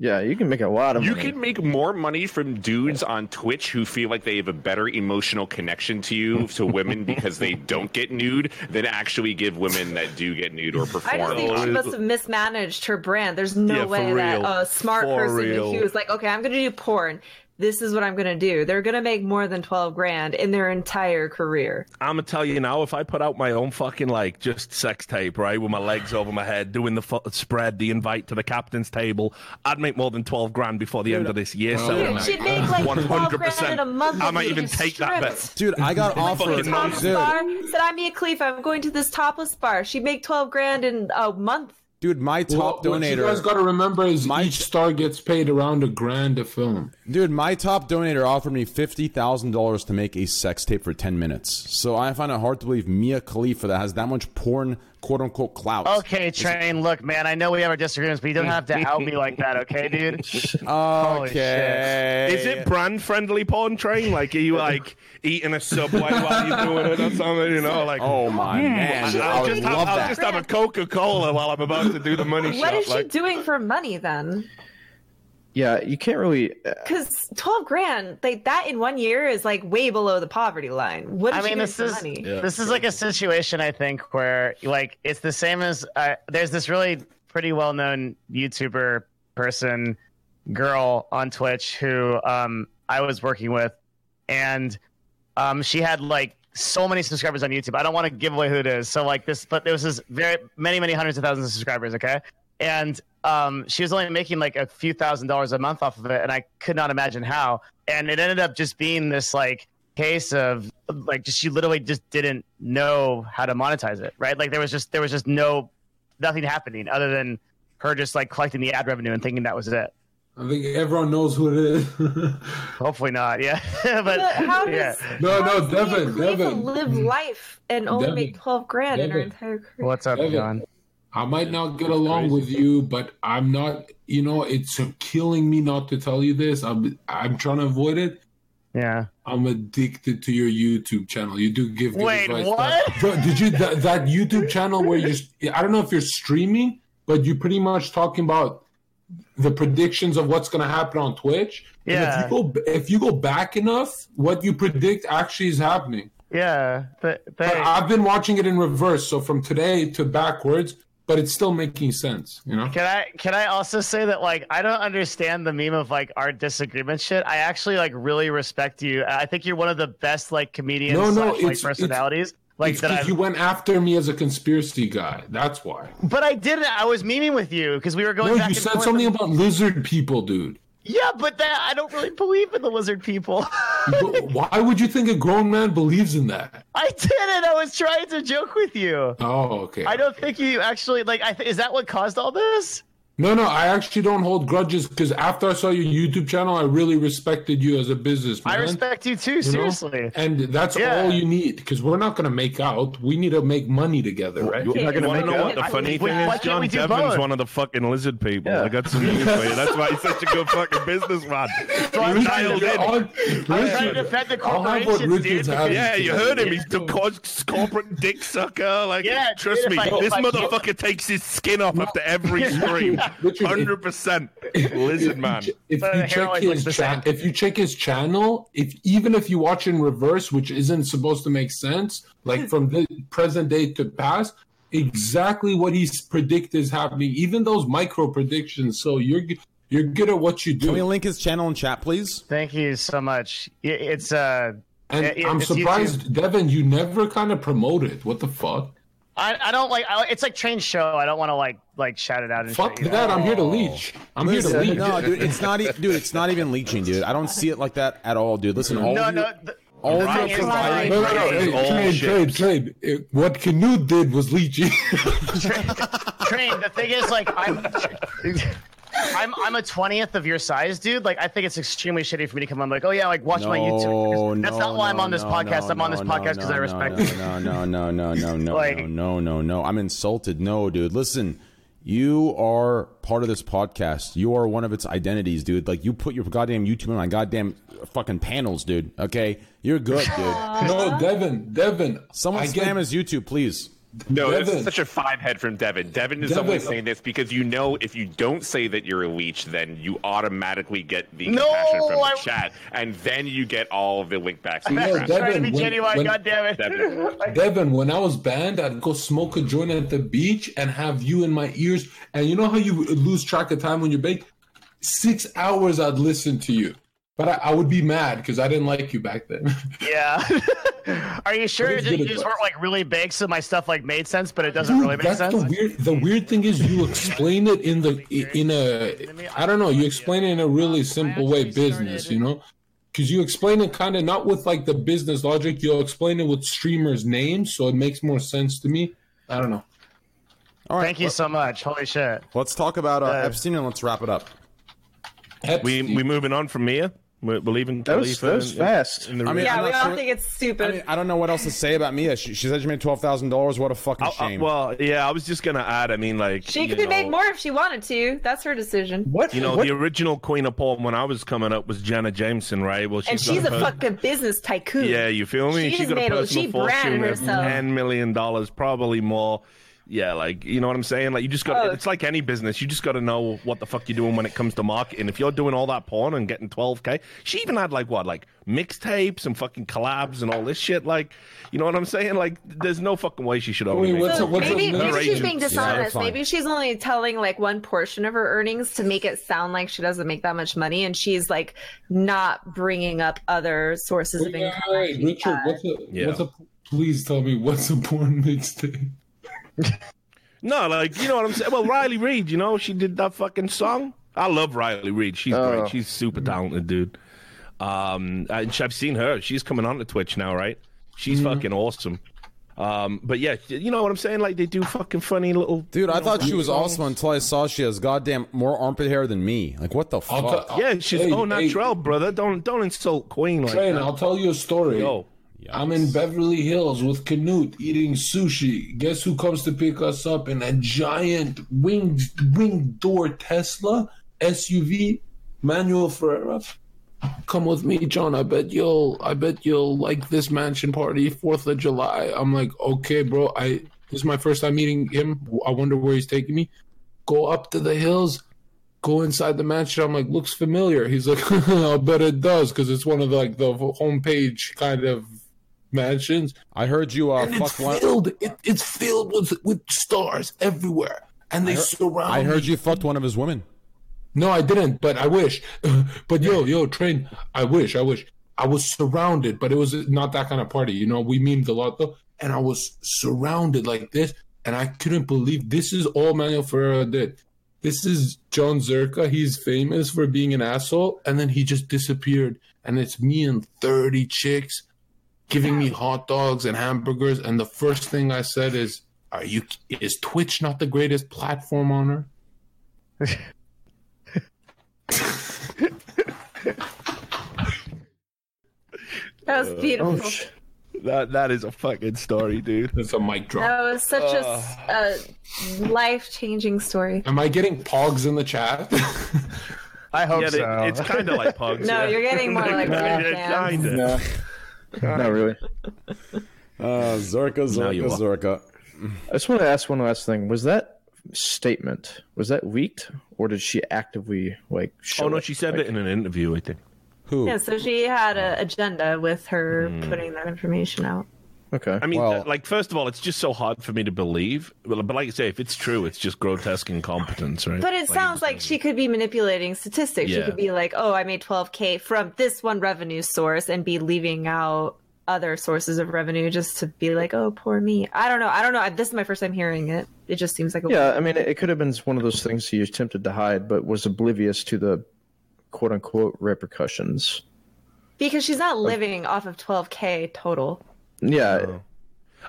Stripper. Yeah, you can make a lot of money. You money. can make more money from dudes on Twitch who feel like they have a better emotional connection to you, to women, because they don't get nude, than actually give women that do get nude or perform. I just perform. think she on- must have mismanaged her brand. There's no Yeah, for way that a smart For person real. who was like, okay, I'm going to do porn. This is what I'm going to do. They're going to make more than 12 grand in their entire career. I'm gonna tell you now, if I put out my own fucking like just sex tape, right, with my legs over my head, doing the fo- spread, the invite to the captain's table, I'd make more than twelve grand before the end of this year. So, Dude, she'd make like 12 grand in a month. I might even just take that bet. Dude, I got offered. fucking Topless Dude, bar said I'm Mia Khalifa. I'm going to this topless bar. She'd make 12 grand in a month. Dude, my top What- what you guys got to remember is My- each star gets paid around a grand a film. Dude, my top donator offered me fifty thousand dollars to make a sex tape for ten minutes. So I find it hard to believe Mia Khalifa that has that much porn quote unquote clout. Okay, Train. Look, man, I know we have our disagreements, but you don't have to out me like that, okay, dude? Okay. Is it brand friendly porn train? Like, are you like eating a subway while you're doing it or something? You know, like. Oh my man, I'll, I would just have, love I'll that. just have a Coca Cola while I'm about to do the money What shot. is she doing for money then? Yeah, you can't really. uh, Because 12 grand, like that in one year is like way below the poverty line. What I mean, this is money? this is like a situation I think where like it's the same as uh, there's this really pretty well known YouTuber person girl on Twitch who um I was working with, and um she had like so many subscribers on YouTube. I don't want to give away who it is. So like this, but there was this very many many hundreds of thousands of subscribers. Okay, and um she was only making like a few thousand dollars a month off of it, and I could not imagine how. And it ended up just being this like case of like just she literally just didn't know how to monetize it right like there was just there was just no nothing happening other than her just like collecting the ad revenue and thinking that was it I think everyone knows who it is. hopefully not yeah but But how yeah No, how no, Devin, Devin. live life and only Devin, make 12 grand in her entire career? what's up Evan. john I might not get along with you, but I'm not. You know, it's killing me not to tell you this. I'm I'm trying to avoid it. yeah I'm addicted to your YouTube channel. You do give good Wait, advice. what? Bro, did you that, that YouTube channel where you? I don't know if you're streaming, but you're pretty much talking about the predictions of what's going to happen on Twitch. And Yeah. if you go if you go back enough, what you predict actually is happening. yeah but, But but I've been watching it in reverse, so from today to backwards, but it's still making sense. You know. can I can I also say that like I don't understand the meme of like our disagreement shit. I actually like really respect you. I think you're one of the best like comedians No, no, slash, like it's- personalities. like it's that you went after me as a conspiracy guy. That's why. But I didn't. I was memeing with you because we were going No, you said something about lizard people, dude. Yeah, but that I don't really believe in the lizard people. Why would you think a grown man believes in that? I didn't. I was trying to joke with you. Oh, okay. I don't think you actually like. I th- is that what caused all this? No, no, I actually don't hold grudges because after I saw your YouTube channel, I really respected you as a businessman. I respect you too. you know? Seriously. And that's Yeah. all you need because we're not going to make out. We need to make money together, right? You're not gonna why make don't know we- what the funny why thing can't is, John we Devin's one of the fucking lizard people. Yeah. I got some news for you. That's why he's such a good fucking businessman. So I'm He trying dialed in. On- I'm trying to defend the I'll have what corporations, Richard's dude. Yeah, you heard him. He's the cos- corporate dick sucker. Like, Yeah, trust dude, me, this motherfucker takes his skin off after every stream. Richard, if- Hundred percent, lizard man. If But you check his cha- if you check his channel, if even if you watch in reverse, which isn't supposed to make sense, like from the present day to past, exactly what he's predict is happening. Even those micro predictions. So you're you're good at what you do. Can we link his channel in chat, please? Thank you so much. It's uh. And it- I'm it's surprised, Devin, you never kind of promote it. What the fuck? I, I don't like. I, it's like train show. I don't want to like like shout it out and Fuck shit, you know? that! I'm here to leech. I'm here to leech. no, dude, it's not, e- dude. It's not even leeching, dude. I don't see it like that at all, dude. Listen, all No, you, no. The, all of the you are thing is, providing. No, no, no. It's Hey, all trade, shit. trade, trade. It- What Knut did was leeching. train. The thing is, like, I'm, I'm, I'm a twentieth of your size, dude. Like, I think it's extremely shitty for me to come on, like, oh yeah, like watch my YouTube. That's no, not why I'm on this no, podcast. no, I'm on this no, podcast no, because I respect no. No, no, no, no, no, no, Like- no, no, no, no. I'm insulted. No, dude. Listen, you are part of this podcast. You are one of its identities, dude. Like you put your goddamn YouTube on my goddamn fucking panels, dude. Okay, you're good, dude. no, Devin, Devin. Someone I spam get- his YouTube, please. No, this Devin. is such a five head from Devin. Devin is Devin. only saying this because you know if you don't say that you're a leech, then you automatically get the No, compassion from the chat, and then you get all of the link backs. No, I'm trying to Devin, be when- genuine. when- God damn it. Devin. Devin, when I was banned, I'd go smoke a joint at the beach and have you in my ears. And you know how you lose track of time when you're baked? Six hours I'd listen to you. But I, I would be mad because I didn't like you back then. Yeah. Are you sure That is that you just advice. weren't like really big, so my stuff like made sense, but it doesn't really make That's sense? the weird. The weird thing is you explain it in the in a. I don't know. You explain it in a really simple way, business. You know, because you explain it kind of not with like the business logic. You'll explain it with streamers' names, so it makes more sense to me. I don't know. All right, Thank you so much. Holy shit. Let's talk about uh, Epstein and let's wrap it up. We we moving on from Mia. We're, we're leaving. That was- that was in- fast. in the I mean, yeah, I'm we all sure- think it's stupid. I mean, I don't know what else to say about Mia. She, she said she made twelve thousand dollars. What a fucking I- I- shame. well, yeah, I was just gonna add. I mean, like she could know, make more if she wanted to. That's her decision. What? You know, what? the original Queen of Porn when I was coming up was Jenna Jameson, right? Well, And she's a her- fucking business tycoon. Yeah, you feel me? She she just got a made a- personal she branded fortune of herself. ten million dollars, probably more. Yeah, like you know what I'm saying. Like you just got. Oh. It's like any business. You just got to know what the fuck you're doing when it comes to marketing. If you're doing all that porn and getting 12k, she even had like what, like mixtapes and fucking collabs and all this shit. Like, you know what I'm saying? Like, there's no fucking way she should only. Wait, make what's So a- what's maybe, maybe her she's being dishonest. fine. maybe she's only telling like one portion of her earnings to make it sound like she doesn't make that much money, and she's like not bringing up other sources of income. wait, that she Richard, what's a, Yeah. what's a? Please tell me what's a porn mixtape. No, like you know what I'm saying. Well, Riley Reid, you know, she did that fucking song. I love Riley Reid. She's Oh. great. She's super talented, dude. Um, and I've seen her. She's coming on to Twitch now, right? She's fucking awesome. Um, but yeah, you know what I'm saying? Like they do fucking funny little. Dude, I thought she was awesome until I saw she has goddamn more armpit hair than me. Like, what the fuck? tell- Yeah, she's Hey, oh hey. natural, brother. Don't don't insult Queen like Train, that. I'll tell you a story. Yo. I'm in Beverly Hills with Knut eating sushi. Guess who comes to pick us up in a giant winged wing door Tesla SUV? Manuel Ferreira. Come with me, John. I bet you'll I bet you'll like this mansion party, Fourth of July. I'm like, okay, bro. I this is my first time meeting him. I wonder where he's taking me. Go up to the hills go inside the mansion. I'm like, looks familiar. He's like, I bet it does because it's one of the, like the homepage kind of mansions. I heard you uh, And it's one. filled. It, it's filled with with stars everywhere, and they surround. I heard me. you fucked one of his women. No, I didn't, but I wish. but yo, yo, train. I wish. I wish. I was surrounded, but it was not that kind of party. You know, we memed a lot though, and I was surrounded like this, and I couldn't believe this is all Manuel Ferreira did. This is John Zherka. He's famous for being an asshole, and then he just disappeared. And it's me and thirty chicks giving me hot dogs and hamburgers. And the first thing I said is, "Are you? Is Twitch not the greatest platform on earth?" That was uh, beautiful. Oh, sh- That that is a fucking story, dude. That's a mic drop. that was such a, uh. a life changing story. Am I getting pogs in the chat? I hope Yeah, they- so. it's kind of like pogs. No, yeah. you're getting more like Yeah, real fans. Kinda. no, not really. Uh, Zherka, Now you Zherka, are. Zherka. I just want to ask one last thing. Was that statement was that leaked, or did she actively like? Show Oh no, it? she said Like, it in an interview. I think. Who? Yeah, so she had an agenda with her Hmm. putting that information out. Okay. I mean, Well- like first of all, it's just so hard for me to believe. But, but like I say, if it's true, it's just grotesque incompetence, right? But it sounds like she could be manipulating statistics. She could be like, "Oh, I made 12k from this one revenue source," and be leaving out other sources of revenue just to be like, "Oh, poor me." I don't know. I don't know. This is my first time hearing it. It just seems like a yeah, I mean, it, it could have been one of those things he attempted to hide, but was oblivious to the quote unquote repercussions. because she's not living off of 12k total. Yeah,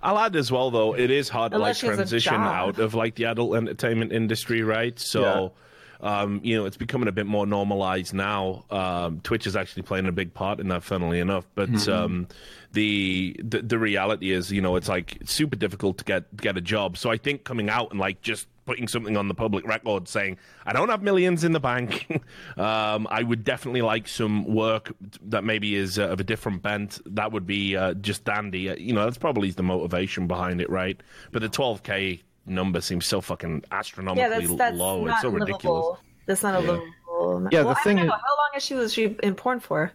I'll add as well, though, it is hard to like Unless she has a transition out of like the adult entertainment industry, right? So, um, you know, it's becoming a bit more normalized now. Um, Twitch is actually playing a big part in that, funnily enough. But Mm-hmm. um, the, the the reality is, you know, it's like super difficult to get get a job. So I think coming out and like just putting something on the public record saying, I don't have millions in the bank. um, I would definitely like some work that maybe is uh, of a different bent. That would be uh, just dandy. Uh, you know, that's probably the motivation behind it, right? But the 12K number seems so fucking Yeah, astronomically that's that's low. It's so livable. ridiculous. That's not a livable. Yeah, the well, I thing don't know. is- how long is she was she in porn for?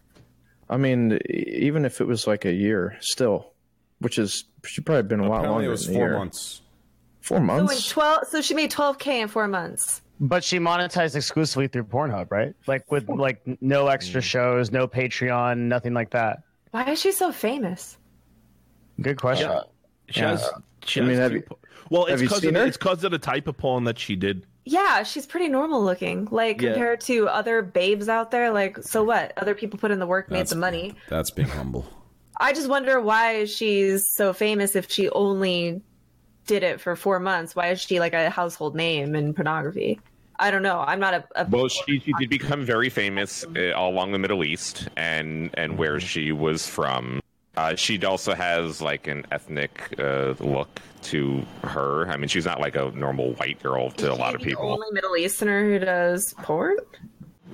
I mean, even if it was like a year, still, which is she probably been a lot Apparently, longer. it was than a four year. months. Four So in months. twelve, so she made twelve k in four months. But she monetized exclusively through Pornhub, right? Like with like no extra mm. shows, no Patreon, nothing like that. Why is she so famous? Good question. She Yeah. has, she I mean, have two you- po- well, it's have it's because seen of, her? of the type of porn that she did. Yeah, she's pretty normal looking. Like Yeah. compared to other babes out there. Like, so what? Other people put in the work, made That's- the money. That's being humble. I just wonder why she's so famous if she only did it for four months. Why is she like a household name in pornography? I don't know. I'm not a. a Well, she, she did become very famous uh, all along the Middle East and and where she was from. Uh, she also has like an ethnic uh, look to her. I mean, she's not like a normal white girl to a lot of people. only Middle Easterner who does porn.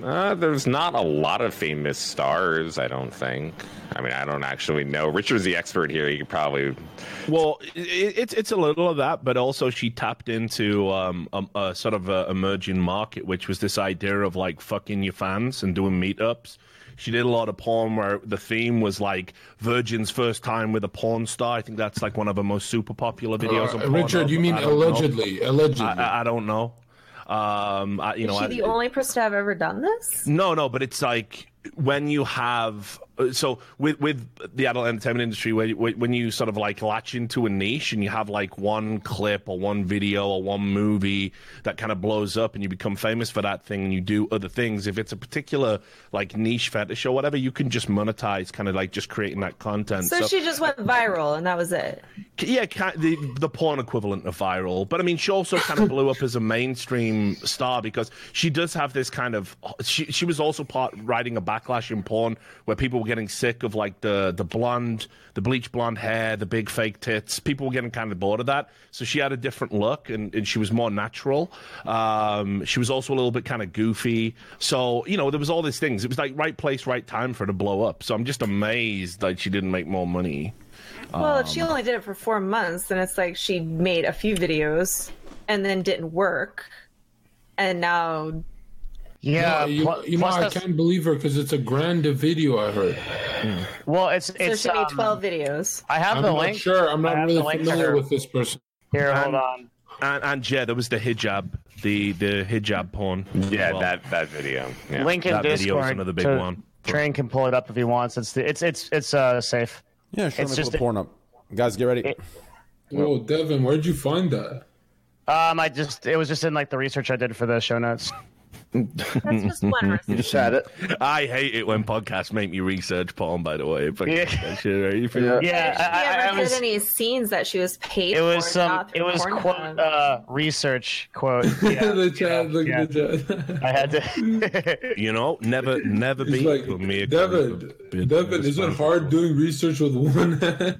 Uh, there's not a lot of famous stars, I don't think. I mean, I don't actually know. Richard's the expert here. He could probably. Well, it, it's it's a little of that, but also she tapped into um, a, a sort of a emerging market, which was this idea of like fucking your fans and doing meetups. She did a lot of porn where the theme was like Virgin's first time with a porn star. I think that's like one of her most super popular videos. Uh, on Richard, Pornhub. you mean I don't know. allegedly? Allegedly. I, I, I don't know. Um, I, you Is know, she I, the only person to have ever done this? no, no, but it's like when you have Uh, so with with the adult entertainment industry, where, when you sort of like latch into a niche and you have like one clip or one video or one movie that kind of blows up and you become famous for that thing and you do other things. If it's a particular like niche fetish or whatever, you can just monetize kind of like just creating that content. So, she just went viral and that was it. yeah, the the porn equivalent of viral. But I mean, she also kind of blew up as a mainstream star because she does have this kind of. She she was also part riding a backlash in porn where people were getting sick of like the the blonde, the bleach blonde hair, the big fake tits. People were getting kind of bored of that. So she had a different look and, and she was more natural. Um, she was also a little bit kind of goofy. So you know, there was all these things. It was like right place, right time for her to blow up. So I'm just amazed that she didn't make more money. Well, if she Um, only did it for four months, then it's like she made a few videos and then didn't work, and now Yeah, No, you, pl- you know, I can't believe her because it's a grand video. I heard. Well, it's so it's. she made um, twelve videos. I have I'm the not link. sure. I'm not really the link to familiar with this person. Here, hold And- on. And, and yeah, there was the hijab, the the hijab porn. Yeah, well. that that video. Yeah. Link in That video is Discord. another big to- one. Train can pull it up if he wants. It's the, it's it's it's uh safe. Yeah, sure. It's It's just- just porn up. Guys, get ready. It- Oh, Devin, where'd you find that? Um, I just it was just in like the research I did for the show notes. That's just one recipe. just had it. I hate it when podcasts make me research porn. By the way, if I Yeah. get that shit right. You feel- Yeah. Yeah, Did she I, I, ever I get was. any scenes that she was paid It was for? some. It was quote uh, research quote. Yeah, the chat, look yeah. the chat. I had to. You know, never, never be like, for me. Devin, Devin, is it hard doing research with one hand?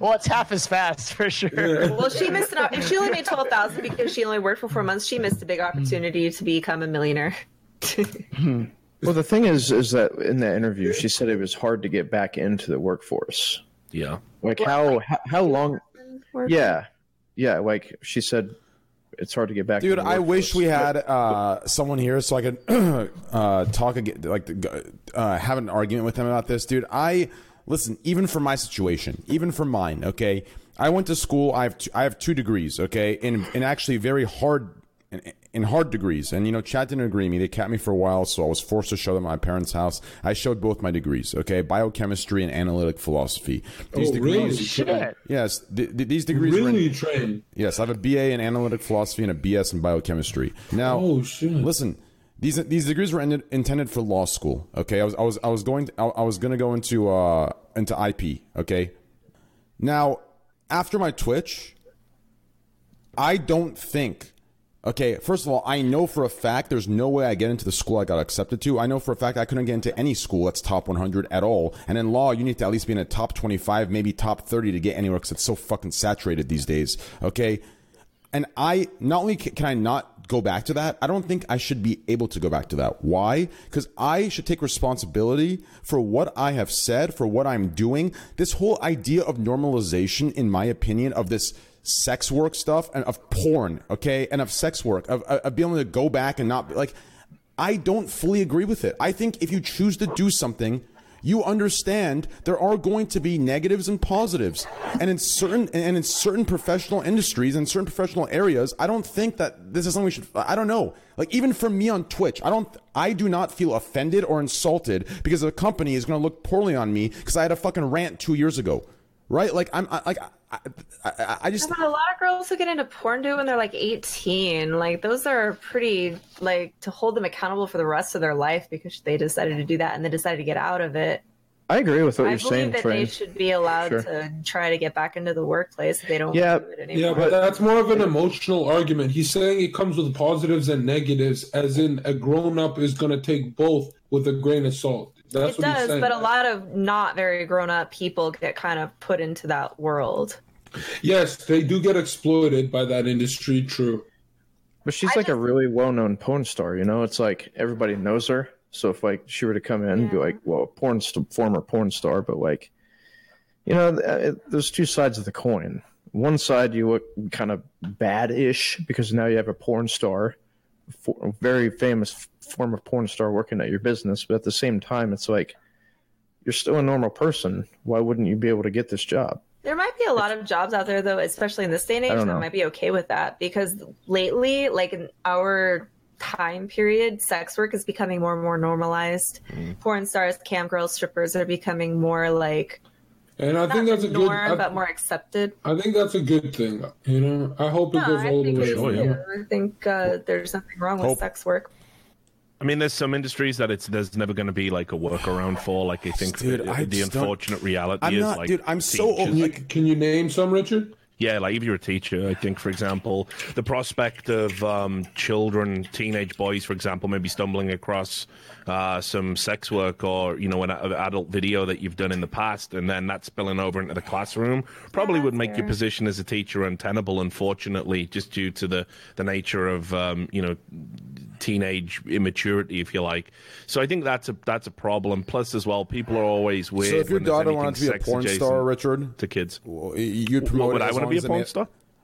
well, it's half as fast for sure. Well, she missed an. op- If she only made twelve thousand because she only worked for four months, she missed a big opportunity to become a millionaire. Well, the thing is, is that in that interview, she said it was hard to get back into the workforce. Yeah. Like how how, how long? Yeah, yeah. Like she said, it's hard to get back. Dude, into the I wish we had uh, someone here so I could uh, talk again, like uh, have an argument with them about this, dude. I listen, even for my situation, even for mine. Okay, I went to school. I have two, I have two degrees. Okay, in in actually very hard. In, in hard degrees, and you know, Chad didn't agree with me. They kept me for a while, so I was forced to show them at my parents' house. I showed both my degrees, okay, biochemistry and analytic philosophy. These Oh, degrees, really? Shit. yes, th- th- these degrees were in- Really trained. Yes, I have a BA in analytic philosophy and a BS in biochemistry. Now, Oh, shit. listen, these these degrees were ended, intended for law school. Okay, I was I was I was going to, I, I was going to go into uh into IP. Okay, now after my Twitch, I don't think. Okay, first of all, I know for a fact there's no way I get into the school I got accepted to. I know for a fact I couldn't get into any school that's top 100 at all. And in law, you need to at least be in a top 25, maybe top 30 to get anywhere because it's so fucking saturated these days. Okay, And I not only can I not go back to that, I don't think I should be able to go back to that. Why? Because I should take responsibility for what I have said, for what I'm doing. This whole idea of normalization, in my opinion, of this sex work stuff and of porn, okay, and of sex work, of, of being able to go back and not like, I don't fully agree with it. I think if you choose to do something, you understand there are going to be negatives and positives. And in certain and in certain professional industries and certain professional areas i don't think that this is something we should i don't know. Like even for me on twitch i don't i do not feel offended or insulted because a company is going to look poorly on me because i had a fucking rant two years ago right? Like i'm I, like I, I, I just a lot of girls who get into porn do when they're like 18. Like those are pretty like to hold them accountable for the rest of their life because they decided to do that and they decided to get out of it. I agree with what I you're believe saying, that Train. they should be allowed Sure. to try to get back into the workplace they don't Yeah. want to do it anymore. Yeah, but that's more of an emotional argument. He's saying it comes with positives and negatives, as in a grown up is going to take both with a grain of salt. That's it what he's does, saying. but a lot of not very grown up people get kind of put into that world. Yes, they do get exploited by that industry. True. But she's like a really well-known porn star, you know. It's like everybody knows her. So if like she were to come in and be like, well, porn st- former porn star, but like, you know, th- uh, it, there's two sides of the coin. One side you look kind of bad-ish because now you have a porn star, for, a very famous f- former porn star working at your business. But at the same time, it's like you're still a normal person. Why wouldn't you be able to get this job? There might be a lot of jobs out there, though, especially in this day and age, that might be okay with that because lately, like in our time period, sex work is becoming more and more normalized. Mm. Porn stars, cam girls, strippers are becoming more like And I think that's the a good. norm, I, but more accepted. I think that's a good thing. You know, I hope it No, goes I all the think way. it is you too. know? I think uh, there's nothing wrong with sex work. I mean, there's some industries that it's there's never going to be like a workaround for. Like I think Dude, the, I the just don't- unfortunate reality I'm is not- like dude, I'm so teachers- old- Can you, can you name some, Richard? Yeah, like if you're a teacher, I think, for example, the prospect of um, children, teenage boys, for example, maybe stumbling across uh, some sex work or you know an, an adult video that you've done in the past, and then that spilling over into the classroom, probably would make your position as a teacher untenable. Unfortunately, just due to the the nature of um, you know teenage immaturity, if you like. So I think that's a that's a problem. Plus, as well, people are always weird. so if your daughter anything wanted to be a porn star richard to kids. you'd promote would it I wanna be a it porn made-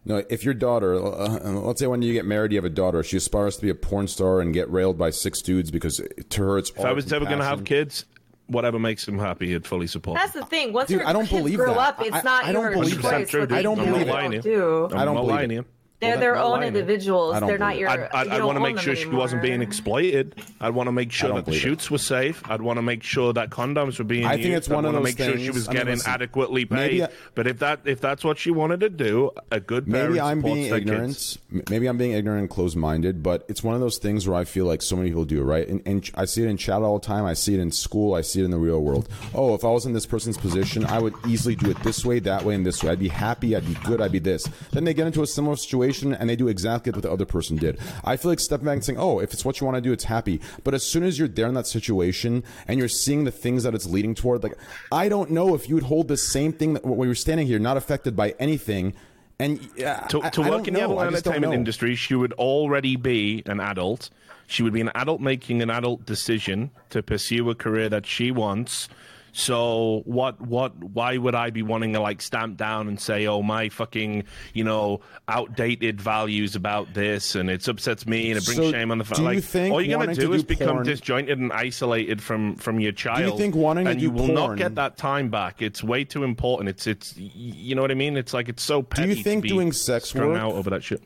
star? No, if your daughter, uh, let's say when you get married, you have a daughter, she aspires to be a porn star and get railed by six dudes because to her it's. If I was ever going to have kids, whatever makes them happy, I'd fully support. That's the thing. Once Dude, your I don't kids believe grow that. up, it's I- not I don't your believe that. choice. what I don't believe and it. don't I'm do. I don't believe lying it. To you. They're their own lying individuals. I They're not your. I'd, I'd, you I'd want to make them sure she wasn't being exploited. I'd want to make sure that the believe it. shoots were safe. I'd want to make sure that condoms were being I think used. it's one of those things. I'd of wanna those make sure she was I mean, getting listen, adequately paid. I- but if that if that's what she wanted to do, a good Maybe I'm being ignorant. kids. Maybe I'm being ignorant and closed minded, but it's one of those things where I feel like so many people do, right? And, and I see it in chat all the time. I see it in school. I see it in the real world. Oh, if I was in this person's position, I would easily do it this way, that way, and this way. I'd be happy. I'd be good. I'd be this. Then they get into a similar situation and they do exactly what the other person did. I feel like stepping back and saying, oh, if it's what you want to do, it's happy. But as soon as you're there in that situation and you're seeing the things that it's leading toward, like, I don't know if you would hold the same thing that when you're standing here, not affected by anything. And uh, to, I- to I work don't in the know. adult I just don't entertainment industry, she would already be an adult. She would be an adult making an adult decision to pursue a career that she wants. So what? What? Why would I be wanting to like stamp down and say, "Oh, my fucking, you know, outdated values about this," and it upsets me and it brings So shame on the family. you Like, think all you're gonna do to is do become porn- disjointed and isolated from from your child. Do you think wanting to and do you will not get that time back? It's way too important. It's it's you know what I mean. It's like it's so petty. Do you to think doing sex work- out over that shit?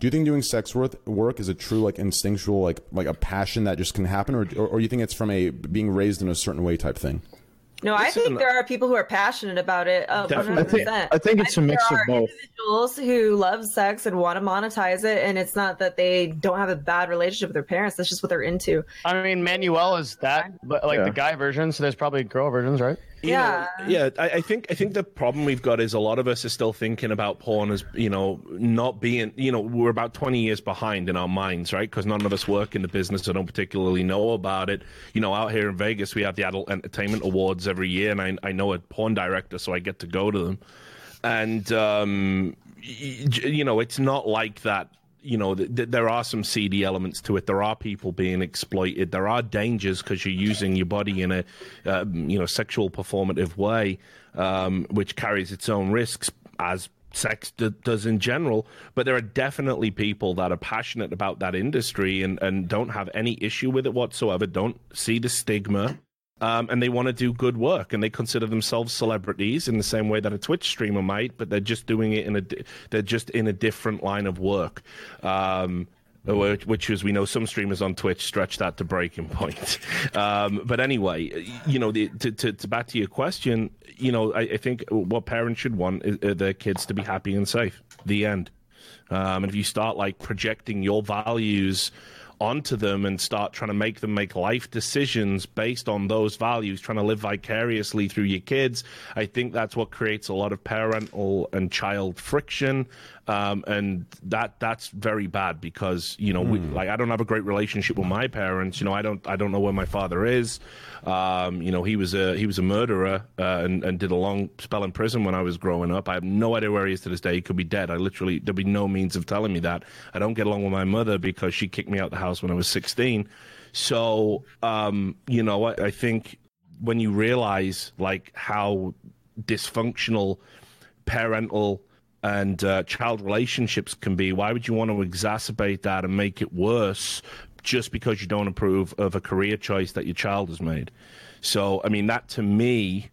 Do you think doing sex work work is a true like instinctual like like a passion that just can happen, or or, or you think it's from a being raised in a certain way type thing? No, I Listen, think there are people who are passionate about it. Uh, Definitely. 100%. I think- I think it's a mix there of are both. Individuals who love sex and want to monetize it, and it's not that they don't have a bad relationship with their parents. That's just what they're into. I mean, Manuel is that, but like Yeah. the guy version. So there's probably girl versions, right? You Yeah. know, yeah. I, I think I think the problem we've got is a lot of us are still thinking about porn as you know not being you know we're about twenty years behind in our minds, right? Because none of us work in the business or don't particularly know about it. You know, out here in Vegas, we have the Adult Entertainment Awards every year, and I I know a porn director, so I get to go to them. And um, you know, it's not like that. You know, th- th- there are some seedy elements to it. There are people being exploited. There are dangers because you're using your body in a, um, you know, sexual performative way, um, which carries its own risks as sex d- does in general. But there are definitely people that are passionate about that industry and, and don't have any issue with it whatsoever. Don't see the stigma um, and they want to do good work, and they consider themselves celebrities in the same way that a Twitch streamer might, but they're just doing it in a they're just in a different line of work. Um, which, which, as we know, some streamers on Twitch stretch that to breaking point. Um, but anyway, you know, the, to, to, to, back to your question, you know, I, I think what parents should want is uh, their kids to be happy and safe. The end. Um, and if you start like projecting your values onto them and start trying to make them make life decisions based on those values, trying to live vicariously through your kids. I think that's what creates a lot of parental and child friction. Um, and that that's very bad because you know we, like I don't have a great relationship with my parents. You know I don't I don't know where my father is. Um, you know he was a he was a murderer uh, and, and did a long spell in prison when I was growing up. I have no idea where he is to this day. He could be dead. I literally there'd be no means of telling me that. I don't get along with my mother because she kicked me out of the house when I was 16. So um, you know I, I think when you realize like how dysfunctional parental and uh, child relationships can be, why would you want to exacerbate that and make it worse just because you don't approve of a career choice that your child has made? So, I mean, that to me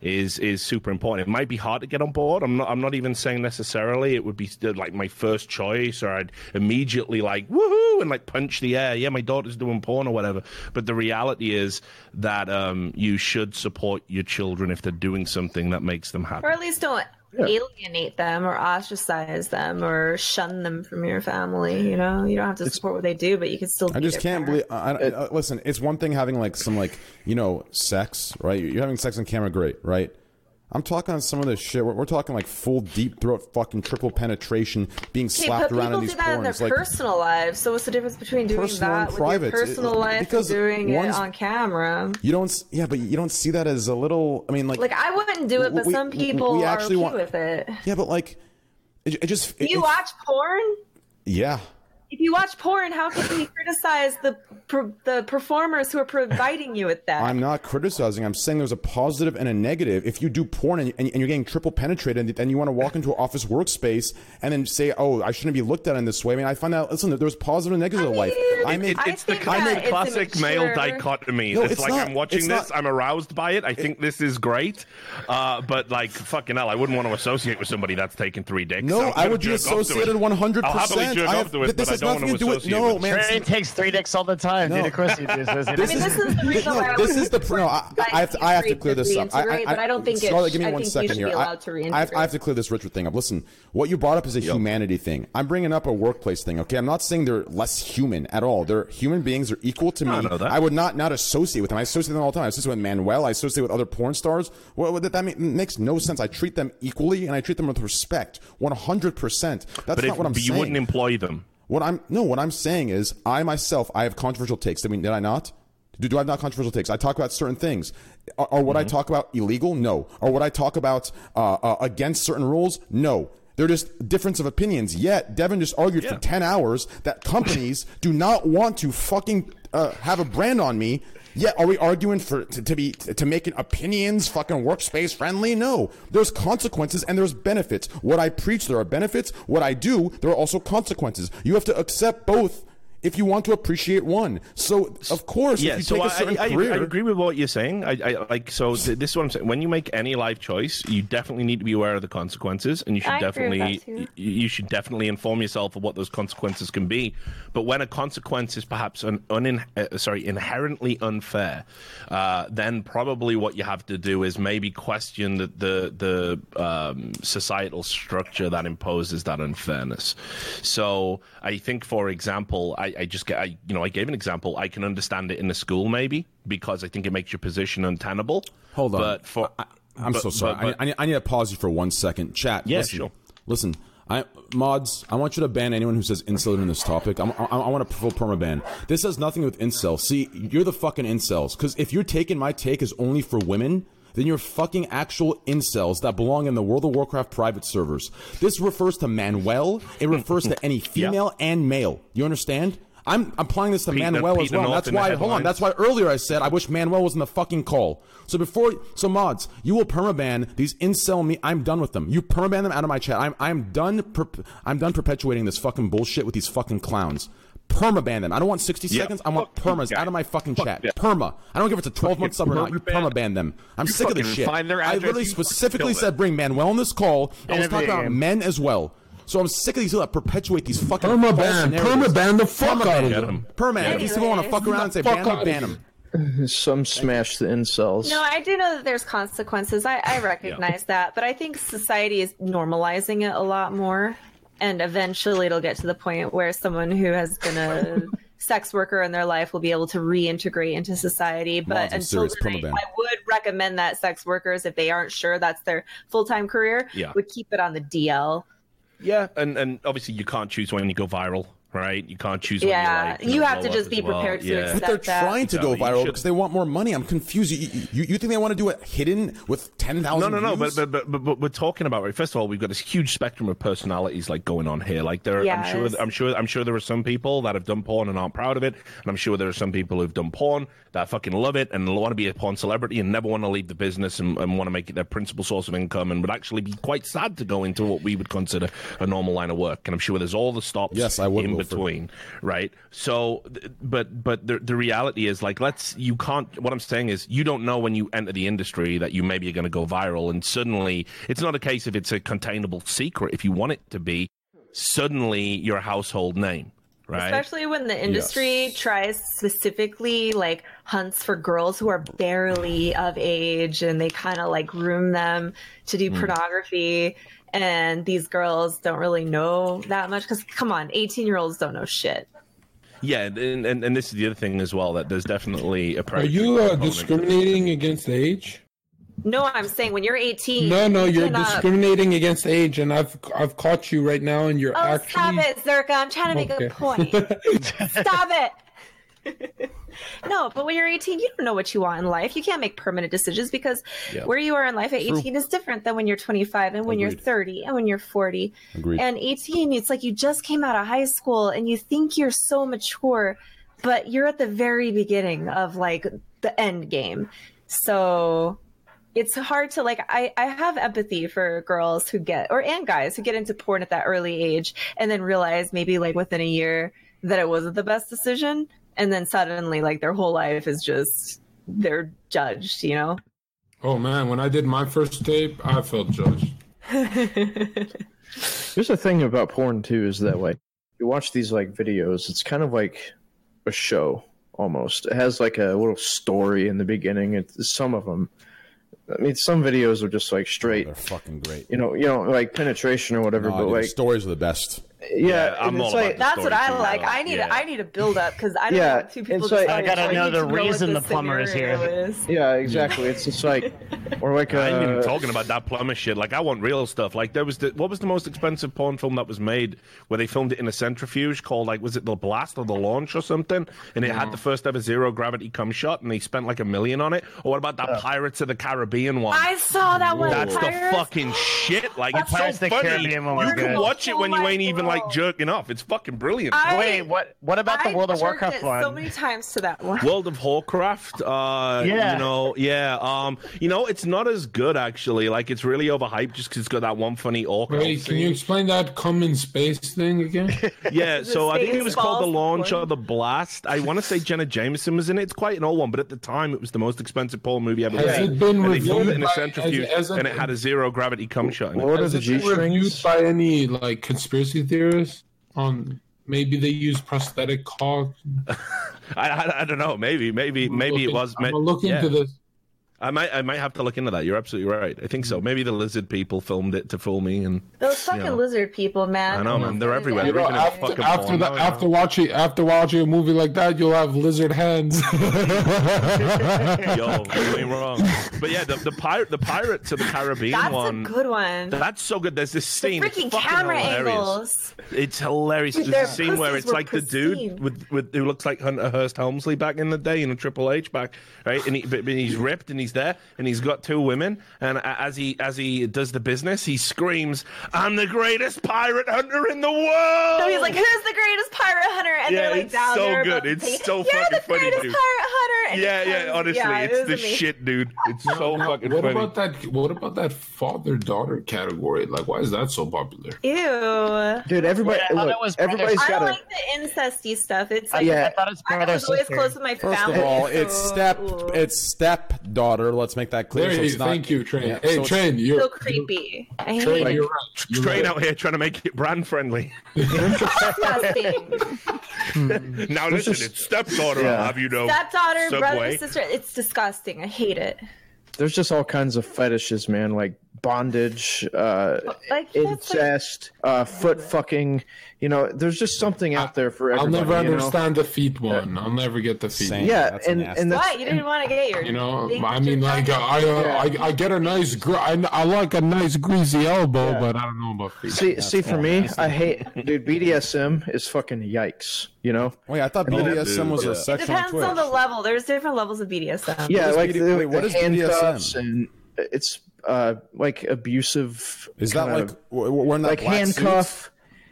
is is super important. It might be hard to get on board. I'm not. I'm not even saying necessarily it would be like my first choice, or I'd immediately like woohoo and like punch the air. Yeah, my daughter's doing porn or whatever. But the reality is that um, you should support your children if they're doing something that makes them happy. Or at least don't alienate them or ostracize them or shun them from your family. You know, you don't have to support what they do, but you can still. I just can't parent. believe. I, I, uh, listen, it's one thing having like some like you know sex, right? You're having sex on camera, great, right? I'm talking on some of this shit. We're, we're talking like full deep throat, fucking triple penetration, being Okay, slapped around people in do these that in their. Like personal lives. So what's the difference between doing that with private. your personal It- life because and doing it on camera? you don't, yeah, but you don't see that as a little. I mean, like, Like I wouldn't do it, but we- some people we are actually okay want- with it. yeah, but like, it, it just. You watch porn? Yeah, If you watch porn, how can we criticize the per, the performers who are providing you with that? I'm not criticizing. I'm saying there's a positive and a negative. If you do porn and, and, and you're getting triple penetrated, and you want to walk into an office workspace and then say, "Oh, I shouldn't be looked at in this way." I mean, I find out. Listen, there's positive and negative in life. I made. I it's the think classic, that classic male dichotomy. No, it's, it's like not. I'm watching this, not. I'm aroused by it. I think this is great, uh, but like fucking hell, I wouldn't want to associate with somebody that's taken three dicks. No, I'm I would be jerk off to it. associated 100%. I'll happily jerk I off have- to it, this but has I don't nothing to to do with- no, with man. it. Train takes three dicks all the time. No. Neither Chrissy does. does? This is- this is the reason no, why I this is the no. I, I have to. I have to clear this up. I, I, but I don't think Scarlett, sh- give me I one think you second should here. I, I have, I have to clear this Richard thing up. Listen, what you brought up is a humanity thing. I'm bringing up a workplace thing. Okay, I'm not saying they're less human at all. They're human beings. They're equal to me. I know that. I would not not associate with them. I associate them all the time. I associate with Manuel. I associate with other porn stars. Well, that, that ma- makes no sense. I treat them equally and I treat them with respect. 100. percent That's But, not if, what I'm saying. but you wouldn't employ them. What I'm no, what I'm saying is, I myself, I have controversial takes. I mean, did I not? Do, do I have not controversial takes? I talk about certain things. Are, are what I Mm-hmm. talk about illegal? No. Or what I talk about uh, uh, against certain rules? No. They're just difference of opinions. Yet Devin just argued for ten hours that companies do not want to fucking uh, have a brand on me. Yet are we arguing for to, to be to make opinions fucking workspace friendly? No. There's consequences and there's benefits. What I preach, there are benefits. What I do, there are also consequences. You have to accept both if you want to appreciate one. So of course, Yeah, if you so take I, a certain I, I, career, I agree with what you're saying. I, I like so th- this is what I'm saying. When you make any life choice, you definitely need to be aware of the consequences, and you should I definitely that you should definitely inform yourself of what those consequences can be. But when a consequence is perhaps an unin- uh, sorry inherently unfair, uh, then probably what you have to do is maybe question the the, the um, societal structure that imposes that unfairness. So I think, for example, I, I just get I you know I gave an example. I can understand it in the school maybe because I think it makes your position untenable. Hold on. but for I, am so sorry. but- but- I, I, need, I need to pause you for one second. Chat. Yeah, listen, sure. Listen, I mods. I want you to ban anyone who says incel in this topic. I'm, I, I want a full perma ban. This has nothing with incel. See, you're the fucking incels. Because if you're taking my take as only for women. Than your fucking actual incels that belong in the World of Warcraft private servers. This refers to Manuel. It refers to any female and male. You understand? I'm applying this to Pete- Manuel Pete as well. That's why. Hold on. That's why earlier I said I wish Manuel was in the fucking call. So before, so mods, you will permaban these incel me. I'm done with them. You permaban them out of my chat. I'm I'm done. Per, I'm done perpetuating this fucking bullshit with these fucking clowns. Permaban them. I don't want 60 Yeah, seconds. I want fuck permas out of my fucking Fuck chat. yeah. Perma. I don't give if it's a 12 month sub or not. You permaban- permaban them. I'm You sick of this shit. find their I literally specifically said bring Manuel on this call. I was talking about men as well. So I'm sick of these people that perpetuate these fucking perma ban. Perma ban the fuck Permaban out of them. him. Perman. These people want to Anyways. fuck around and say Fuck ban them, ban them. Some smash the incels. No, I do know that there's consequences. I, I recognize that, but I think society is normalizing it a lot more, and eventually it'll get to the point where someone who has been a sex worker in their life will be able to reintegrate into society. But until then, I. Would recommend that sex workers, if they aren't sure that's their full time career, Yeah. would keep it on the DL. Yeah, and and obviously you can't choose when you go viral, right? You can't choose. Yeah, when you, like, you have to just be as well. prepared to yeah. accept But they're that. trying to go Exactly. Viral should- because they want more money. I'm confused. You, you, you think they want to do it hidden with 10,000 No, no, no. But, views? but but but but we're talking about right. First of all, we've got this huge spectrum of personalities like going on here. Like there, I'm sure, I'm sure, I'm sure there are some people that have done porn and aren't proud of it, and I'm sure there are some people who've done porn that fucking love it and want to be a porn celebrity and never want to leave the business and, and want to make it their principal source of income and would actually be quite sad to go into what we would consider a normal line of work. And I'm sure there's all the stops Yes, I would, in Wilford. between, right? So, but but the the reality is like let's you can't. What I'm saying is you don't know when you enter the industry that you maybe are going to go viral, and suddenly it's not a case if it's a containable secret. If you want it to be, suddenly you're a household name, right? Especially when the industry tries specifically like hunts for girls who are barely of age and they kind of like groom them to do mm. pornography. And these girls don't really know that much because, come on, 18 year olds don't know shit. yeah, and, and and this is the other thing as well that there's definitely a. Are you uh, discriminating against age? No, I'm saying when you're 18. No, no, you you're cannot- discriminating against age, and I've I've caught you right now, and you're Oh, actually. stop it, Zherka. I'm trying to make Okay. a point. stop it. no, but when you're 18, you don't know what you want in life. You can't make permanent decisions because Yeah. where you are in life at 18 is different than when you're 25 and when you're 30 and when you're 40. Agreed. And 18, it's like you just came out of high school and you think you're so mature, but you're at the very beginning of like the end game. So it's hard to like I, I have empathy for girls who get or and guys who get into porn at that early age and then realize maybe like within a year that it wasn't the best decision and then suddenly like their whole life is just they're judged you know Oh man, when I did my first tape, I felt judged. Here's the thing about porn too is that like you watch these like videos, it's kind of like a show almost. It has like a little story in the beginning. It's some of them. I mean, some videos are just like straight, They're fucking great. you know, you know, like penetration or whatever. No, but dude, like, stories are the best. Yeah, I'm all it's about the that's what i like i need Yeah. a, i need a build up because i don't Yeah, want two people it's just. I gotta need know to the reason the the plumber is scenario here. is. yeah, exactly. It's just like, or like, I ain't even uh, talking about that plumber shit. Like, I want real stuff. Like, there was the what was the most expensive porn film that was made where they filmed it in a centrifuge called like was it the blast or the launch or something? And it had the first ever zero gravity cum shot, and they spent like a million on it. Or what about that Pirates of the Caribbean one? i saw that one That's the Pirates. fucking shit. Like, The it's so Pirates of the funny. Caribbean one was you can watch it Oh when you ain't even like God. jerking off. It's fucking brilliant. I- Wait, what? What about the I World of Warcraft it one? so many times to that one World of Warcraft, uh, Yeah. you know, yeah, um, you know, it's not as good actually. Like, it's really overhyped just because it's got that one funny orc. Wait, can you explain that come in space thing again? Yeah, so I think it was called the launch one. or the blast. I want to say Jenna Jameson was in it. It's quite an old one, but at the time it was the most expensive porn movie ever Has made. it been and they reviewed it in a centrifuge, has- has it- and it had a zero gravity cum shot. In it. what are the G been reviewed strings? by any like conspiracy theorists on um, maybe they use prosthetic cock? I, I, I don't know. Maybe, maybe, maybe it was. I'm ma- gonna look yeah. into this. I might, I might have to look into that. You're absolutely right. I think so. Maybe the lizard people filmed it to fool me, and Those fucking know. lizard people, man. I know, man. They're everywhere. You They're know, after after, porn the, after watching after watching a movie like that, you'll have lizard hands. Yo, you ain't wrong. But yeah, the, the pirate, the Pirates of the Caribbean That's one. a good one. That's so good. There's this scene. it's freaking camera hilarious. angles. It's hilarious. Dude, There's a scene where it's were like the dude with, with who looks like Hunter Hearst Helmsley back in the day in a Triple H back, right? And, he, but, but he's ripped and he's he's there and he's got two women, and as he as he does the business, he screams, "I'm the greatest pirate hunter in the world!" So he's like, "Who's the greatest pirate hunter?" And Yeah, they're like it's down so good. It's singing, so You're fucking the funny, greatest dude. pirate hunter. And yeah, yeah. comes- Honestly, yeah, it's was the amazing. shit, dude. It's so Now, fucking what funny. about that? What about that father daughter category? Like, why is that so popular? Ew. Dude, everybody, Yeah, I thought look, it was everybody's I got don't a. like the incesty stuff. It's like Yeah. I thought it's I was always sister. close with my First family. of all, so- it's step Ooh. it's stepdaughter. Let's make that clear. There so it's not- thank you, Train. Yeah, hey, so Train, you're so creepy. I hate Train, it. you're right. You're Train right. out here trying to make it brand friendly. Disgusting. now listen, just- it's stepdaughter. Yeah. I'll have you know. Stepdaughter, brother, sister. It's disgusting. I hate it. There's just all kinds of fetishes, man, like bondage, uh, Like that's like, incest, uh, foot fucking. You know, there's just something out there for everyone. I'll everybody. never you know? understand the feet one. I'll never get the feet. Same. Yeah, That's and nasty. and that's what you didn't want to get your. You know, I mean, like, checked I, out? uh, I, I get a nice, gr- I, I like a nice greasy elbow, but I don't know about feet. see, see for me, I hate, dude. BDSM is fucking yikes. You know? Wait, I thought BDSM was a sexual. section on depends Twitch. on the level. There's different levels of BDSM. Yeah, is like BD the, wait, what handcuffs BDSM? and it's uh like abusive. Is that like of- w- w- wearing that like handcuff,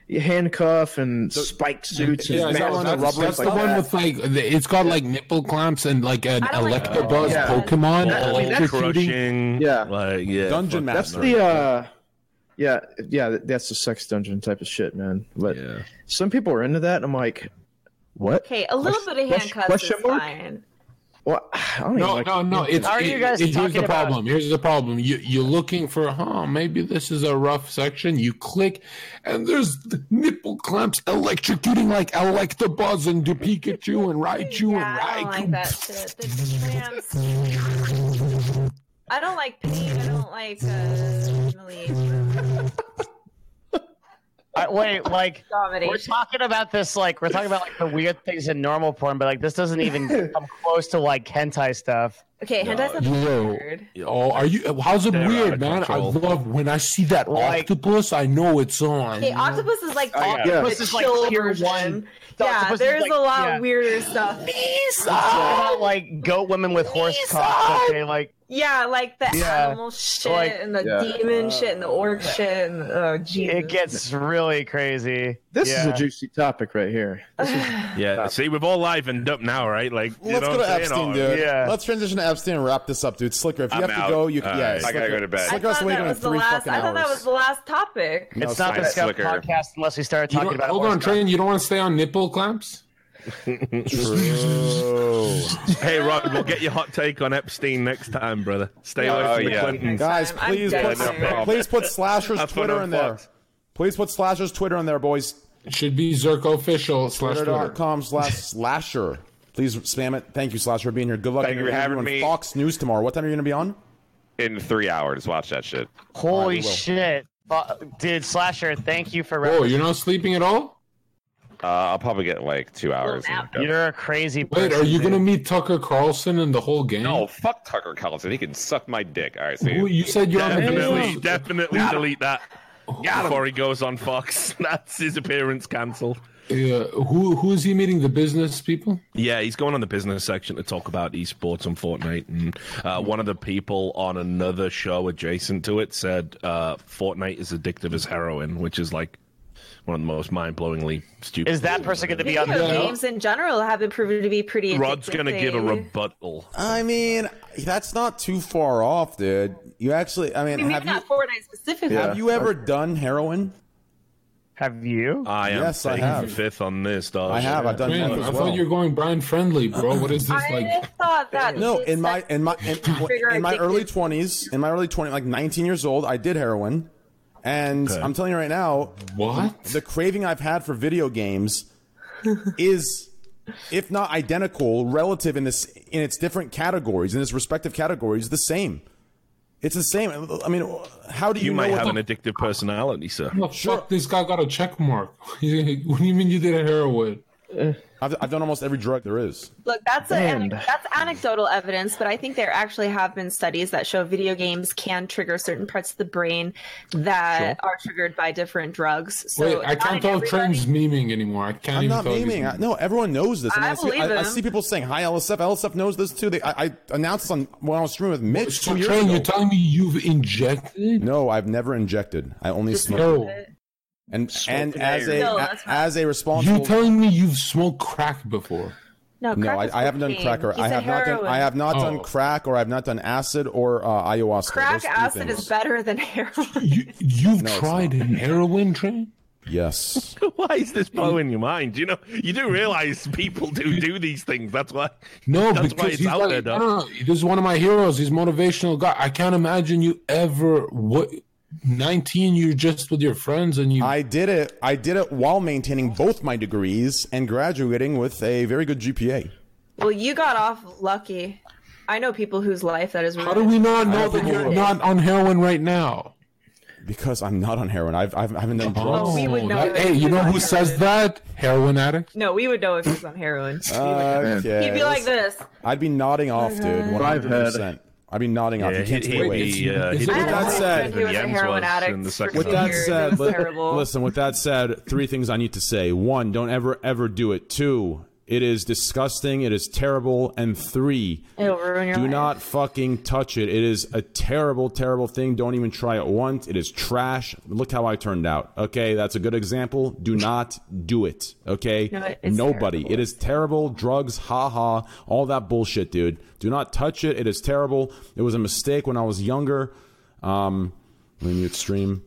you handcuff and spike suits? Yeah, and is that one, and that's, rubber that's the stuff? one with like the, it's got like nipple clamps and like an I don't like Electabuzz that. Pokemon That- I mean, that's electrocuting. crushing. Yeah. like yeah. Dungeon fuck Master. that. the uh yeah yeah that's the sex dungeon type of shit man but Yeah. some people are into that and i'm like what Okay, a little Question- bit of handcuffs question is fine. Well i don't No, like no, no. It's Are it- you guys it- here's talking the about- problem. Here's the problem. You you're looking for, huh? Maybe this is a rough section. You click, and there's the nipple clamps electrocuting like Electabuzz and the Pikachu and Raichu Yeah, I don't and like Raikou. that shit. The, the clamps. I don't like pain. I don't like uh, really I, wait, like we're talking about this, like we're talking about like the weird things in normal porn, but like this doesn't even come close to like hentai stuff. Okay, hentais not Yo. weird. Oh, are you? How's it They're weird, of man? I love when I see that Like- octopus. I know it's on. Okay, octopus is like Oh, yeah. the Octopus is, like, chill tier one. The Yeah, there's like- a lot yeah. weirder stuff. About, like goat women with horse cocks. Okay, like Yeah, like the Yeah. animal shit Like- and the Yeah. demon shit and the orc shit and oh Jesus. it gets really crazy. this is a juicy topic right here this is, Yeah. See, we've all livened up now, right? Like, you Let's know go to Epstein, dude. yeah. Let's transition to Epstein and wrap this up, dude. Slicker, if you I'm have to go, you All can. Yeah, right. I Slicker, gotta go to bed. I Slicker has thought that in was the three last. fucking I thought that was the last topic. No, It's not the fine. Slicker. podcast unless we start talking don't- about. hold on, train. You don't want to stay on nipple clamps? True. Hey, Rod, we'll get your hot take on Epstein next time, brother. Stay away Oh, from the yeah. Clintons. Guys, please put, serious. please put Slasher's Have Twitter in there. Fox. Please put Slasher's Twitter in there, boys. It should be Zerko Official slash Twitter.com slash Slasher. Please spam it. Thank you, Slasher, for being here. Good luck Thank you for having me. Fox News tomorrow. What time are you going to be on? In three hours, watch that shit. Holy Alright, we will. shit, Fu- dude! Slasher, thank you for. Oh, you're not sleeping at all? Uh, I'll probably get like two hours. Well. You're a crazy. Person, Wait, are you dude. gonna meet Tucker Carlson and the whole gang? No, fuck Tucker Carlson. He can suck my dick. All right, see Who, you. you said you're on the Definitely, business. definitely delete that before he goes on Fox. That's his appearance cancelled. Uh, who who is he meeting? The business people? Yeah, he's going on the business section to talk about esports on Fortnite, and uh, one of the people on another show adjacent to it said uh, Fortnite is addictive as heroin, which is like one of the most mind-blowingly stupid. Is that person going to be on the Video show? games in general have been proven to be pretty. Rod's going to give a rebuttal. I mean, that's not too far off, dude. You actually, I I mean, mean, have maybe you not Fortnite specifically. have you ever done heroin? Have you? I am Yes, I taking have. fifth on this, dog. I have. I've done Man, one I as thought you were going Brian friendly, bro. What is this I like? thought that. No, in my in my in, in my early twenties, in my early twenty, like nineteen years old, I did heroin, and Okay. I'm telling you right now, What? the craving I've had for video games is, if not identical, relative in this in its different categories, in its respective categories, the same. It's the same. I mean, how do you, You know might what have the- an addictive personality, sir. Oh, fuck, this guy got a check mark. what do you mean you did a heroin? I I've, I've done almost every drug there is. Look, that's a, that's anecdotal evidence, but I think there actually have been studies that show video games can trigger certain parts of the brain that are triggered by different drugs. So Wait, I can't tell everybody- Trent's memeing anymore. I can't I'm even not tell memeing. I, no, everyone knows this. I I, see, believe I, I see people saying hi LSF. LSF knows this too. They, I, I announced on when I was streaming with Mitch So two Trent, you're telling me you've injected? no, I've never injected. I only Just smoke. No. And and as a No, that's right. as a responsible. You're telling me you've smoked crack before? No, no, I, I haven't done cocaine. crack or He I have not done. I have not done Oh. crack or I've not done acid or uh, ayahuasca. Crack acid things. is better than heroin. You, you've No, it's tried heroin, Trent? Yes. Why is this blowing your mind? You know, you do realize people do do these things. That's why. No, That's why because it's he's out like, there, I Doc. don't. This is one of my heroes. He's a motivational guy. I can't imagine you ever what. 19 you're just with your friends and you I did it. I did it while maintaining both my degrees and graduating with a very good GPA. well, you got off lucky. I know people whose life that is. how do we not know that you're we're- not on heroin right now Because I'm not on heroin. I've, I've I haven't done oh, drugs. Oh, we would know that- that hey you know on who heroin. says that heroin addict No, we would know if he was on heroin. Uh, okay. He'd be like this. I'd be nodding off, dude. Hundred percent. I'd be nodding off. Yeah, you can't he- take he- away. he, uh, Is he With that said- he was a heroin addict in the for second With that said, It was let- terrible. listen. With that said, three things I need to say. One, don't ever ever do it. Two, it is disgusting. It is terrible. And three, It'll ruin your do life. not fucking touch it. It is a terrible, terrible thing. Don't even try it once. It is trash. Look how I turned out. Okay, that's a good example. Do not do it. Okay, No, nobody. terrible. It is terrible. Drugs, ha ha, all that bullshit, dude. Do not touch it. It is terrible. It was a mistake when I was younger. Um, let me mute stream.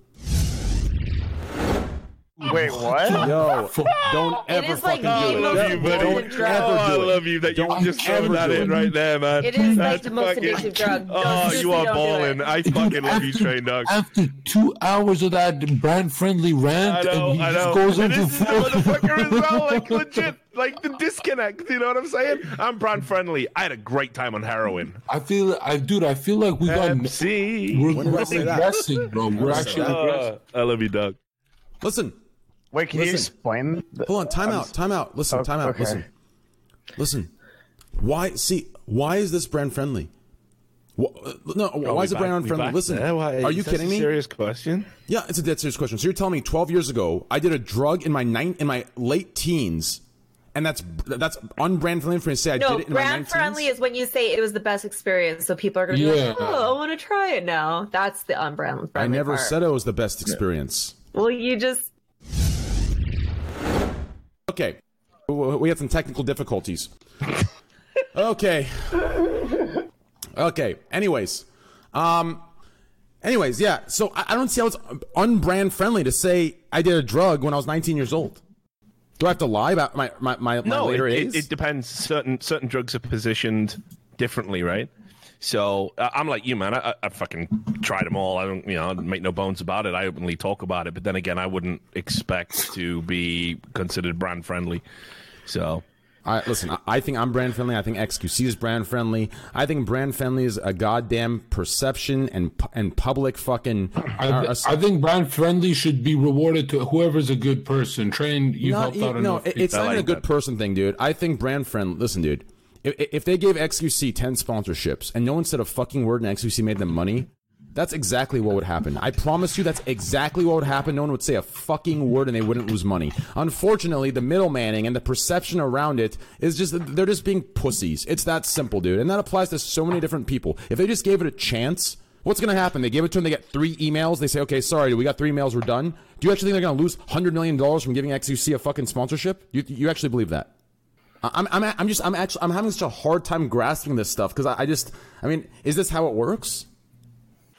Wait, what? Yo, don't ever is like fucking the do most it. you, buddy. addictive drug. ever Oh, I do it. love you that Don't just ever throw that in right there, man. It is like the most fucking- addictive drug. Oh, Don't- you are balling. I fucking love you, train dog. after two hours of that brand friendly rant I know, and he I just know. goes and into this is the motherfucker as well, like legit, like the disconnect. You know what I'm saying? I'm brand friendly. I had a great time on heroin. I feel, I dude, I feel like we got Pepsi. we're, When we're say regressing, bro. We're actually that? regressing. Uh, I love you, Doug. Listen, Wait, can you explain? the- hold on. Time out. Time out. Listen. Oh, Time out. okay. Listen. Listen. Why? See, why is this brand friendly? Wh- uh, No, why is it brand unfriendly? Listen, are you kidding me? Serious question. Yeah, it's a dead serious question. So you're telling me 12 years ago I did a drug in my nine in my late teens, and that's that's unbrand friendly for me to say I No, did it in my brand friendly is when you say it was the best experience, so people are going to be like, "Oh, I want to try it now." That's the unbrand friendly. I never part. said it was the best experience. Well, you just Okay, we had some technical difficulties. Okay. Okay. Anyways, um, anyways, yeah. So I, I don't see how it's unbrand friendly to say I did a drug when I was 19 years old. Do I have to lie about my my my, my No, later it, age? it, it depends. Certain certain drugs are positioned differently, right? So uh, I'm like you, man. I, I, I fucking tried them all. I don't, you know, make no bones about it. I openly talk about it. But then again, I wouldn't expect to be considered brand friendly. So I, listen, I, I think I'm brand friendly. I think XQC is brand friendly. I think brand friendly is a goddamn perception and and public fucking. I, uh, I think brand friendly should be rewarded to whoever's a good person. Train, you not helped out no, enough. it- people. it's not even a good that. person thing, dude. I think brand friendly. Listen, dude. If, they gave XQC ten sponsorships and no one said a fucking word and XQC made them money, that's exactly what would happen. I promise you, that's exactly what would happen. No one would say a fucking word and they wouldn't lose money. Unfortunately, the middlemaning and the perception around it is just they're just being pussies. It's that simple, dude. And that applies to so many different people. If they just gave it a chance. What's going to happen? They give it to them. They get three emails. They say, "Okay, sorry, we got three emails. We're done." Do you actually think they're going to lose hundred million dollars from giving XQC a fucking sponsorship? You, you actually believe that? I'm, I'm, I'm just, I'm actually, I'm having such a hard time grasping this stuff because I, I just, I mean, is this how it works?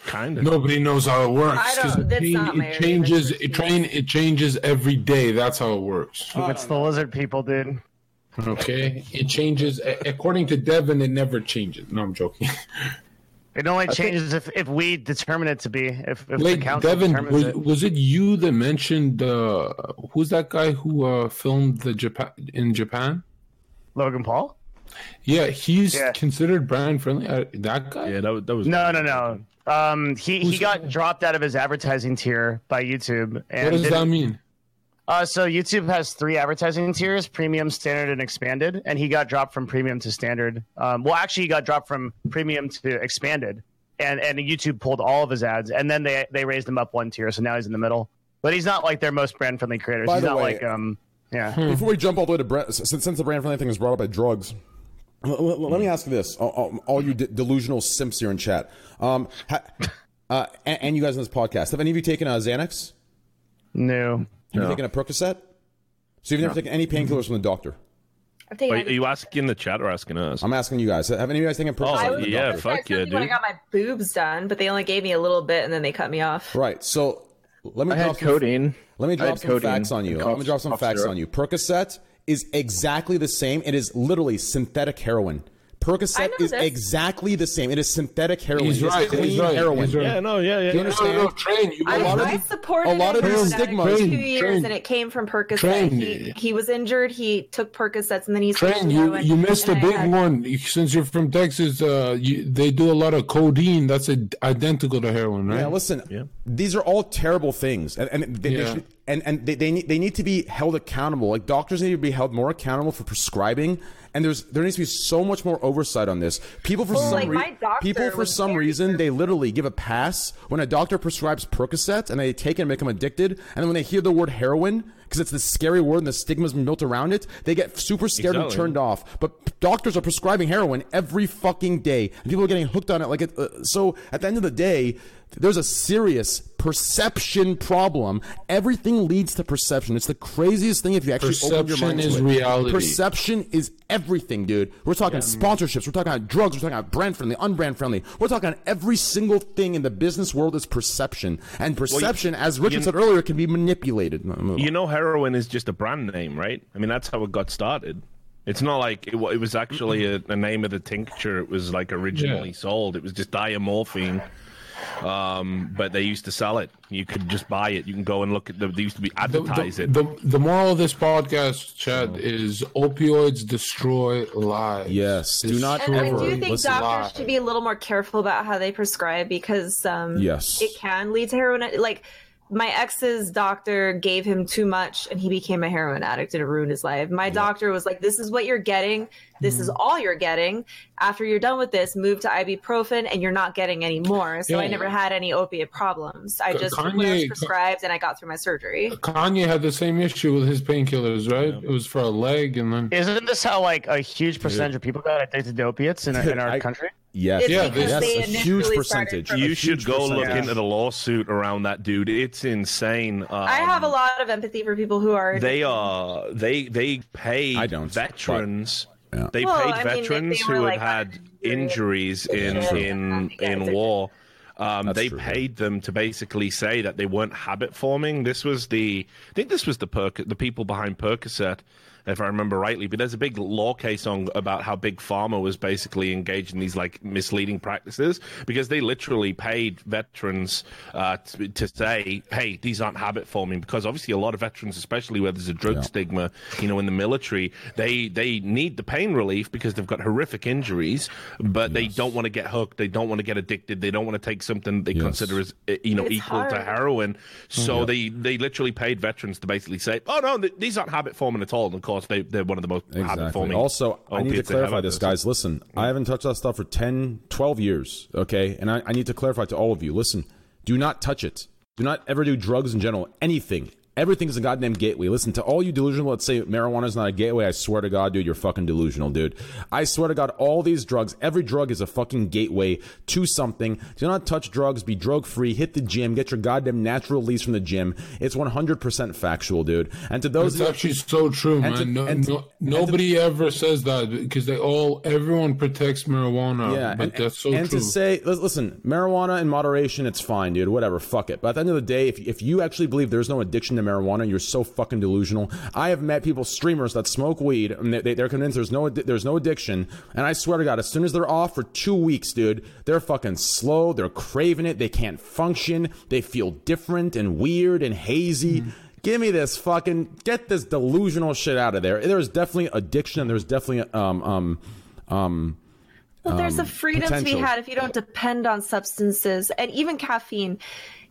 kind of. Nobody knows how it works I don't- because it, change- not my it changes. It train. It changes every day. That's how it works. It's the lizard people, dude. Okay, it changes according to Devin. It never changes. No, I'm joking. It only changes if, if we determine it to be. If, if the Devin, was, it. was it you that mentioned uh, who's that guy who uh, filmed the Japan in Japan? Logan Paul? Yeah, he's Yeah. considered brand friendly. Uh, that guy. Yeah, that, was- that was No, no, no. Um, he, he got dropped out of his advertising tier by YouTube. And What does that mean? Uh, so YouTube has three advertising tiers: premium, standard, and expanded. And he got dropped from premium to standard. Um, well, actually, he got dropped from premium to expanded, and and YouTube pulled all of his ads, and then they they raised him up one tier, so now he's in the middle. But he's not like their most brand friendly creators. By he's the not way- like um yeah. Before we jump all the way to brand, since, since the brand friendly thing was brought up by drugs, l- l- let me ask you this: all, all- all you de- delusional simps here in chat, um, ha, uh, and, and you guys on this podcast, have any of you taken a Xanax? No. Have you taken a Percocet? So you've never taken any painkillers from the doctor? I've taken Wait, are you asking the chat or asking us? I'm asking you guys. Have any of you guys taken Percocet? Oh, from yeah, fuck yeah, when I got my boobs done, but they only gave me a little bit and then they cut me off. Right. So let me I had drop some, codeine. Let me drop some facts on you. and Let me cough- drop some facts syrup. on you. Percocet is exactly the same. It is literally synthetic heroin. I Percocet is this. exactly the same. It is synthetic heroin. He's It is right. clean He's right. heroin. He's right. Yeah, no, yeah, yeah. Do you understand? No, no, train. You I, A lot I the- supported a lot of him the for stigma- two years, train. and it came from Percocet. Train. He, he was injured. He took Percocets, and then he's switched Train, to you heroin, you missed a and I big had- one. Since you're from Texas, uh, you, they do a lot of codeine. That's a, identical to heroin, right? Yeah, listen. yeah. These are all terrible things, and and they, they should, and and they they need, they need to be held accountable. Like doctors need to be held more accountable for prescribing. And there's there needs to be so much more oversight on this. People for Well, some like, rea- my doctor people for some reason they literally give a pass when a doctor prescribes Percocet and they take it and become addicted. And then when they hear the word heroin, because it's the scary word and the stigma's been built around it, they get super scared and turned off. But doctors are prescribing heroin every fucking day, and people are getting hooked on it. Like it, uh, so, at the end of the day, there's a serious perception problem. Everything leads to perception. It's the craziest thing if you actually open your Perception mind to is it. reality. Perception is everything, dude. We're talking sponsorships. We're talking about drugs. We're talking about brand friendly, unbrand friendly. We're talking about every single thing in the business world is perception, and perception, as Richard you- said earlier, can be manipulated. You know, heroin is just a brand name, right? I mean, that's how it got started. It's not like it, it was actually a, a name of the tincture. It was like originally Yeah. sold. It was just diamorphine. Um, but they used to sell it. You could just buy it. You can go and look at the. They used to be The, advertise the, it. the, the moral of this podcast, Chad, is opioids destroy lives. Yes, do not And I ever do think listen. doctors should be a little more careful about how they prescribe because um, Yes. it can lead to heroin. Like my ex's doctor gave him too much, and he became a heroin addict, and it ruined his life. My doctor was like, "This is what you're getting. This Mm-hmm. is all you're getting. After you're done with this, move to ibuprofen, and you're not getting any more." So I never had any opiate problems. I just took was Kanye- prescribed, and I got through my surgery. Kanye had the same issue with his painkillers, right? It was for a leg, and then Isn't this how like a huge percentage of people got addicted to opiates in, in our I- country? Yes, It's Yeah, because yes, a huge percentage. from- you A should huge go look into the lawsuit around that dude. It's insane. Um, I have a lot of empathy for people who are. They are they they paid I don't, veterans. but- yeah. They Well, paid I mean, they- veterans they who like, had had injuries in True. in in war. Um, they true. paid them to basically say that they weren't habit forming. This was the I think this was the Perc the people behind Percocet, if I remember rightly. But there's a big law case on about how big pharma was basically engaged in these like misleading practices because they literally paid veterans uh, to, to say, "Hey, these aren't habit forming." Because obviously, a lot of veterans, especially where there's a drug Yeah. stigma, you know, in the military, they they need the pain relief because they've got horrific injuries, but they don't want to get hooked. They don't want to get addicted. They don't want to take something they Yes. consider as uh, you know It's equal to heroin. So they they literally paid veterans to basically say, "Oh no, th- these aren't habit forming at all." And of course, they they're one of the most Exactly. Also, I need to opiates they have clarify this, guys. Listen, I haven't touched that stuff for 10, 12 years, okay? And I, I need to clarify to all of you listen, do not touch it. Do not ever do drugs in general, anything. Everything is a goddamn gateway. Listen to all you delusional. Let's say marijuana is not a gateway. I swear to God, dude, you're fucking delusional, dude. I swear to God, all these drugs, every drug is a fucking gateway to something. Do not touch drugs. Be drug free. Hit the gym. Get your goddamn natural release from the gym. It's 100% factual, dude. And to those It's actually so true, man. to- no, and to- no, nobody ever says that because they all, everyone protects marijuana. Yeah, but and, that's so true. and true. to say, listen, marijuana in moderation, it's fine, dude. Whatever, fuck it. But at the end of the day, if if you actually believe there's no addiction to marijuana, you're so fucking delusional. I have met people, streamers that smoke weed, and they, they're convinced there's no there's no addiction. And I swear to God, as soon as they're off for two weeks, dude, they're fucking slow. They're craving it. They can't function. They feel different and weird and hazy. Mm-hmm. Give me this fucking get this delusional shit out of there. There's definitely addiction. and There's definitely um um um. Well, there's a um, freedom to be had if you don't depend on substances and even caffeine.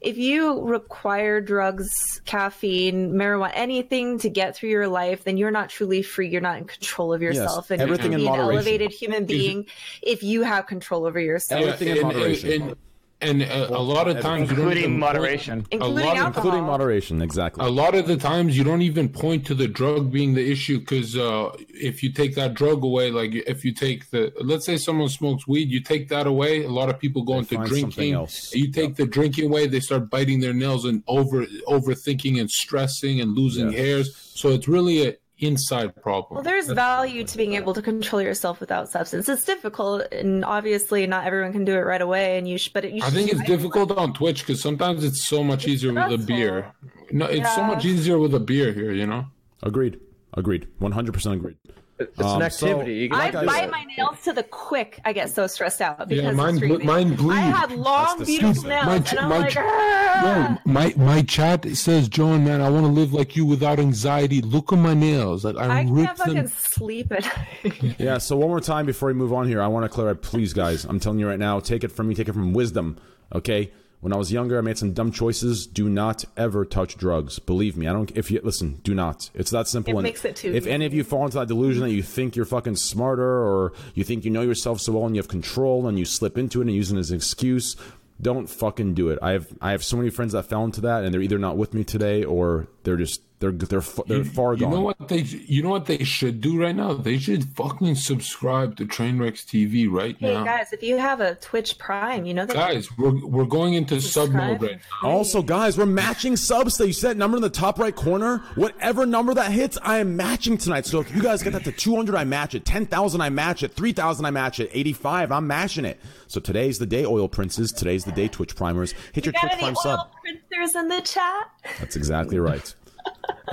If you require drugs, caffeine, marijuana, anything to get through your life, then you're not truly free. You're not in control of yourself, and everything you in can be an moderation. elevated human being if you have control over yourself, Everything in and, moderation. And, and, and a, a lot of times, you don't including even moderation. Point, including a lot of, alcohol. Including moderation, exactly. a lot of the times, you don't even point to the drug being the issue because uh, if you take that drug away, like if you take the, let's say someone smokes weed, you take that away. A lot of people go into drinking. else. You take the drinking away, they start biting their nails and over overthinking and stressing and losing Yes. hairs. So it's really a inside problem. Well, there's value to being able to control yourself without substance. It's difficult, and obviously, not everyone can do it right away. And you, sh- but it, you I think it's difficult on Twitch because sometimes it's so much easier with a beer. No, it's so much easier with a beer here, you know. Agreed. Agreed. 100% agreed. It's Um, an activity. so- You can- I Like I bite said- my nails to the quick. I get so stressed out because Yeah, mine, ble- mine bleed. I have long, beautiful nails, My and I'm my like, ch- "Ah." Yo, my my chat says, John, man, I want to live like you without anxiety. Look at my nails. Like I, I can't fucking them. sleep at night. Yeah, so one more time before we move on here, I want to clarify, please, guys. I'm telling you right now, take it from me, take it from wisdom, okay? When I was younger, I made some dumb choices. Do not ever touch drugs. Believe me, I don't. If you listen, do not. It's that simple. It And makes it too If any of you fall into that delusion that you think you're fucking smarter, or you think you know yourself so well and you have control, and you slip into it and use it as an excuse, don't fucking do it. I have I have so many friends that fell into that, and they're either not with me today or they're just they're they're they're far You gone. know what they you know what they should do right now? They should fucking subscribe to Trainwrecks TV right now. hey now. guys, if you have a Twitch Prime, you know that Guys, we're we're going into sub mode right now. Also, guys, we're matching subs. That You see that number in the top right corner? Whatever number that hits, I am matching tonight. So if you guys get that to 200, I match it. 10,000, I match it. 3,000, I match it. 85, I'm matching it. So today's the day, Oil Princes. Today's the day, Twitch Primers. Hit your got Twitch any Prime oil sub. printers in the chat? That's exactly right.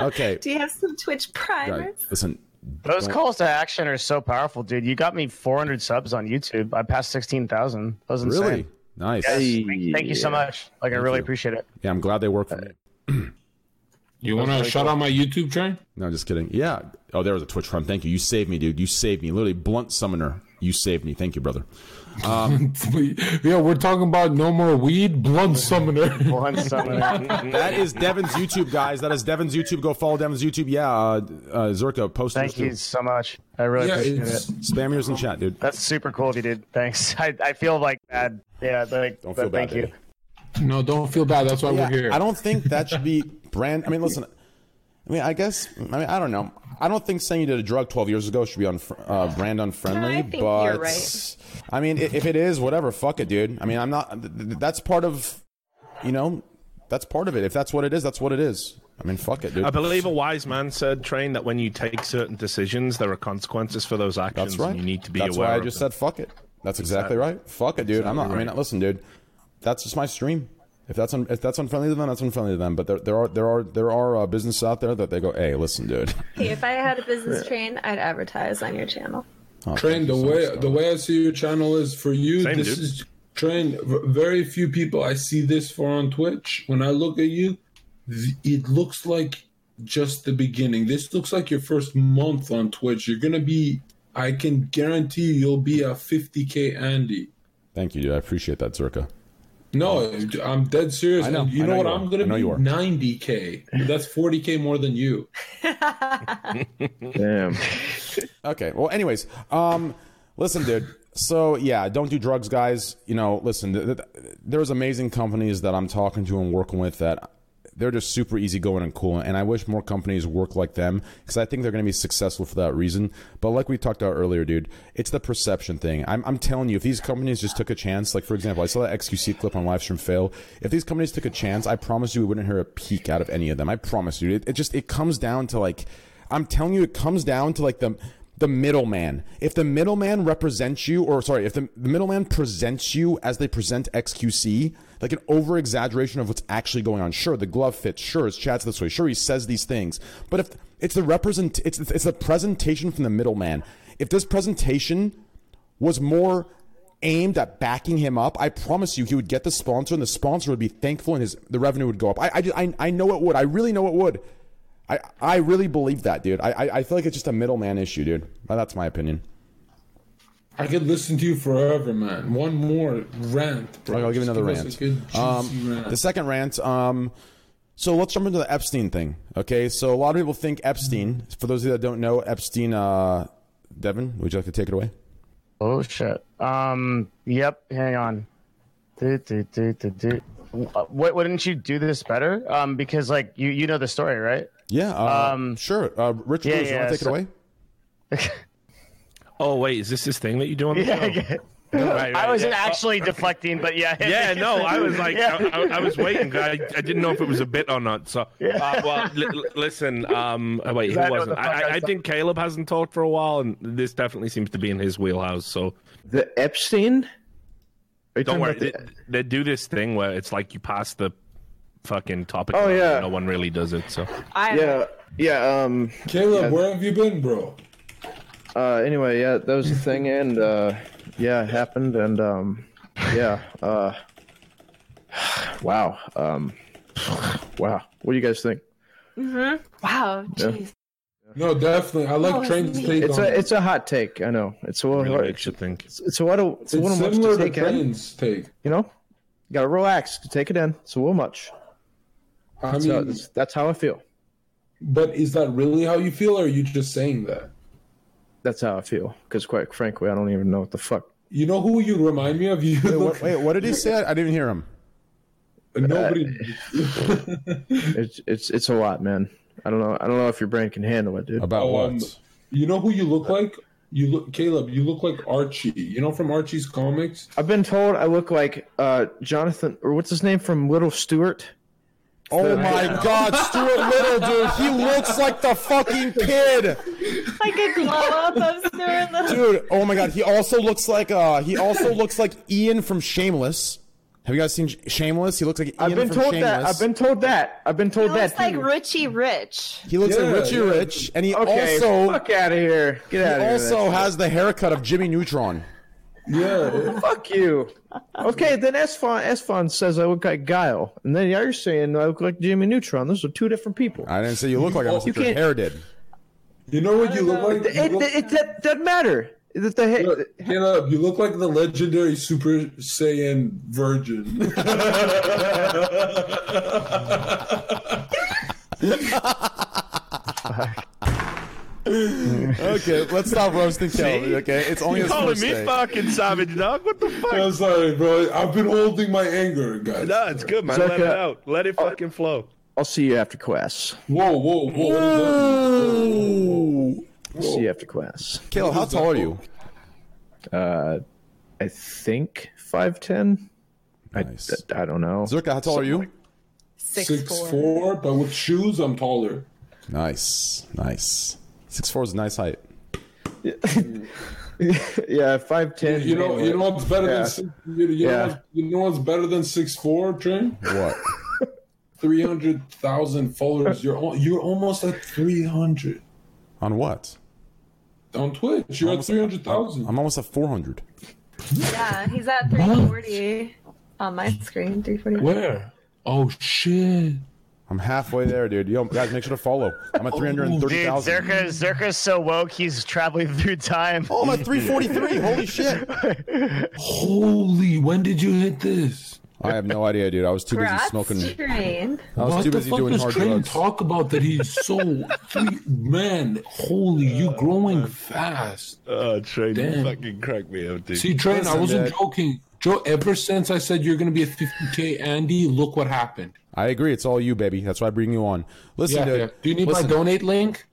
Okay, Do you have some Twitch guys, primers? listen. Those don't- calls to action are so powerful, dude. You got me 400 subs on YouTube. I passed 16,000. That was insane. Really? Nice. Yes. Hey. Thank, thank you so much. Like, I really appreciate it. Yeah, I'm glad they work for me. You want to shut on my YouTube train? No, just kidding. Yeah. Oh, there was a Twitch Prime. Thank you. You saved me, dude. You saved me. Literally, blunt summoner. You saved me. Thank you, brother. yeah, we're talking about no more weed, blunt summoner. One summoner. That is Devin's YouTube, guys. That is Devin's YouTube. Go follow Devin's YouTube. Yeah, uh, uh, Zherka, post Thank you so much. I really yeah, appreciate it. Spam yours in chat, dude. That's super cool of you, dude. Thanks. I, I feel like bad. Yeah, like, Don't feel bad, thank you. no, don't feel bad. That's why Yeah, we're here. I don't think that should be brand. I mean, listen. I mean, I guess. I mean, I don't know. I don't think saying you did a drug 12 years ago should be on uh, brand unfriendly. I think but you're right. I mean, if it is, whatever. Fuck it, dude. I mean, I'm not. th- th- That's part of. You know, that's part of it. If that's what it is, that's what it is. I mean, fuck it, dude. I believe a wise man said, "Train that when you take certain decisions, there are consequences for those actions. That's right. And you need to be That's aware. why I just them. said fuck it. That's exactly right. Fuck it, dude. I'm not. I mean, listen, dude. That's just my stream. If that's un, if that's unfriendly to them, that's unfriendly to them. But there, there are there are there are uh, businesses out there that they go, hey, listen, dude. Hey, if I had a business train, I'd advertise on your channel. Oh, Train the so way much, the way I see your channel is for you. Same, this dude. is train. Very few people I see this for on Twitch. When I look at you, th- it looks like just the beginning. This looks like your first month on Twitch. You're gonna be. I can guarantee you, you'll be a 50k Andy. Thank you, dude. I appreciate that, Zherka. No, I'm dead serious. I know, And you I know, know what? you. I'm gonna I be 90k. That's 40k more than you. Damn. Okay. Well, anyways, um, listen, dude. So yeah, don't do drugs, guys. You know, listen. Th- th- there's amazing companies that I'm talking to and working with that they're just super easygoing and cool. And I wish more companies work like them because I think they're going to be successful for that reason. But like we talked about earlier, dude, it's the perception thing. I'm, I'm telling you, if these companies just took a chance, like for example, I saw that XQC clip on Livestream fail. If these companies took a chance, I promise you, we wouldn't hear a peak out of any of them. I promise you. It, it just it comes down to like, I'm telling you, it comes down to like the the middleman. If the middleman represents you, or sorry, if the, the middleman presents you as they present XQC, like an over exaggeration of what's actually going on. Sure, the glove fits. Sure, his chat's this way. Sure, he says these things. But if it's the represent, it's it's the presentation from the middleman. If this presentation was more aimed at backing him up, I promise you, he would get the sponsor, and the sponsor would be thankful, and his the revenue would go up. I I I, I know it would. I really know it would. I, I really believe that, dude. I, I I feel like it's just a middleman issue, dude. But that's my opinion. I could listen to you forever, man. One more rant, bro. I'll give you Just another us rant. a good, juicy Um, rant. the second rant. Um, so let's jump into the Epstein thing. Okay, so a lot of people think Epstein. For those of you that don't know, Epstein. Uh, Devin, would you like to take it away? Oh shit. Um. Yep. Hang on. Do, do, do, do, do. Uh, What? Wouldn't you do this better? Um. Because like you, you know the story, right? Yeah. Uh, Um, sure. Uh, Richard, yeah, Lewis, you want to take so- it away? Oh wait, is this this thing that you do on the Yeah. show? yeah. Right, I wasn't yeah. actually deflecting, but yeah. Yeah, no, I was like, Yeah. I, I, I was waiting. 'cause I, I didn't know if it was a bit or not. So, uh, well, li- li- listen. Um, oh, wait, who I wasn't? I, I I, I think Caleb hasn't talked for a while, and this definitely seems to be in his wheelhouse. So, The Epstein. Don't worry. the- They, they do this thing where it's like you pass the fucking topic. Oh, yeah. no one really does it. So, I yeah, yeah. Um. Caleb, where have you been, bro? Uh. Anyway, yeah, that was the thing, and uh, yeah, it happened, and um, yeah. Uh. Wow. Um. Wow. What do you guys think? Mhm. Wow, jeez. No, definitely. I like Oh, Train's take It's on a it. it's a hot take. I know. It's a little really hard. makes you think. It's, it's a what a, it's a It's little much similar to to take in. Train's take. You know, you gotta relax to take it in. It's a little much. I So mean, that's, that's how I feel. but is that really how you feel, or are you just saying that? That's how I feel. Because quite frankly, I don't even know what the fuck. You know who you remind me of? You Wait, look what, wait, what did he say? I, I didn't hear him. nobody. It's it's it's a lot, man. I don't know. I don't know if your brain can handle it, dude. About Um, what? You know who you look like? You look, Caleb. You look like Archie. You know from Archie's comics. I've been told I look like uh, Jonathan, or what's his name from Little Stuart. Oh my God, Stuart Little, dude. He looks like the fucking kid, Like a glow up of Stuart Little. dude. Oh my God, he also looks like uh, he also looks like Ian from Shameless. Have you guys seen Shameless? He looks like Ian I've been from told Shameless. that. I've been told that. I've been He told that He looks like too. Richie Rich. He looks Yeah, like Richie yeah. Rich, and he okay, also fuck out of here. Get he out of here. He also has the haircut of Jimmy Neutron. Yeah. Fuck you. Okay, then Esfon Esfon says I look like Guile, and then you're saying I look like Jimmy Neutron. Those are two different people. I didn't say you look like him. I said You your can't- hair did. You know what you look like? It, You it, look- it, that doesn't matter. That the Look, Caleb, you look like the legendary Super Saiyan Virgin. Okay, let's stop roasting Kelly. Okay, it's only his calling first me day. fucking savage dog. What the fuck? I'm sorry, bro. I've been holding my anger, guys. No, it's good, man. Let it out. Let it fucking flow. I'll see you after class. Whoa, whoa, whoa. I'll see you after class. Caleb, how tall are you? Uh, I think five ten. Nice. I, I don't know. Zherka, how tall are you? Six, Six four. four, but with shoes, I'm taller. Nice, nice. Six four is a nice height. yeah, five ten. You know, you know what's better Yeah. than six, you, you Yeah. know, what's, you know what's better than six four, Train? What? Three hundred thousand followers. You're al- you're almost at three hundred On what? on Twitch. You're at three hundred thousand. I'm almost at four hundred. Yeah, he's at 340 on my screen. 340. Where? Oh shit! I'm halfway there, dude. Yo, guys, make sure to follow. I'm at oh, three hundred and thirty Dude. Zherka, Zherka's so woke, he's traveling through time. Oh, I'm at three forty three. Holy shit! Holy! When did you hit this? I have no idea, dude. I was too busy Congrats, smoking. Train. I was what too the busy fuck doing hard Train drugs. talk about that he's so three, man? Holy, you oh, growing fast. Oh, Train, Damn. you fucking crack me up, dude. See, Train, I wasn't dude. joking. Joe, ever since I said you're going to be a 50k Andy, look what happened. I agree. It's all you, baby. That's why I bring you on. Listen, Yeah, dude. yeah. Do you need listen. my donate link?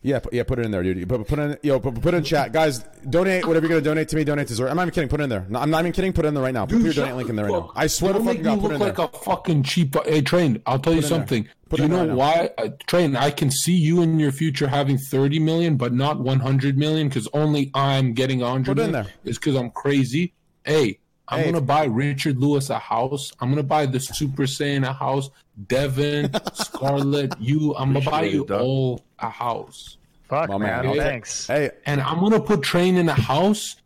Yeah, yeah. Put it in there, dude. Put, put in, yo, put, put it in chat, guys. Donate whatever you're gonna donate to me. Donate to Zora. I'm not even kidding. Put it in there. No, I'm not even kidding. Put it in there right now. Put your donate link in there the right now. I swear to Don't fucking make me God, put it in look there. like a fucking cheap. Hey, Train, I'll tell you in there. something. Put Do you know right why? Uh, Train, I can see you in your future having 30 million, but not 100 million because only I'm getting 100 Put it in there. It's because I'm crazy. Hey, I'm Hey. gonna buy Richard Lewis a house. I'm gonna buy the Super Saiyan a house. Devin, Scarlett, you. I'm gonna buy you it, all a house. Fuck, My man. man. Okay. Thanks. Hey, and I'm gonna put Train in a house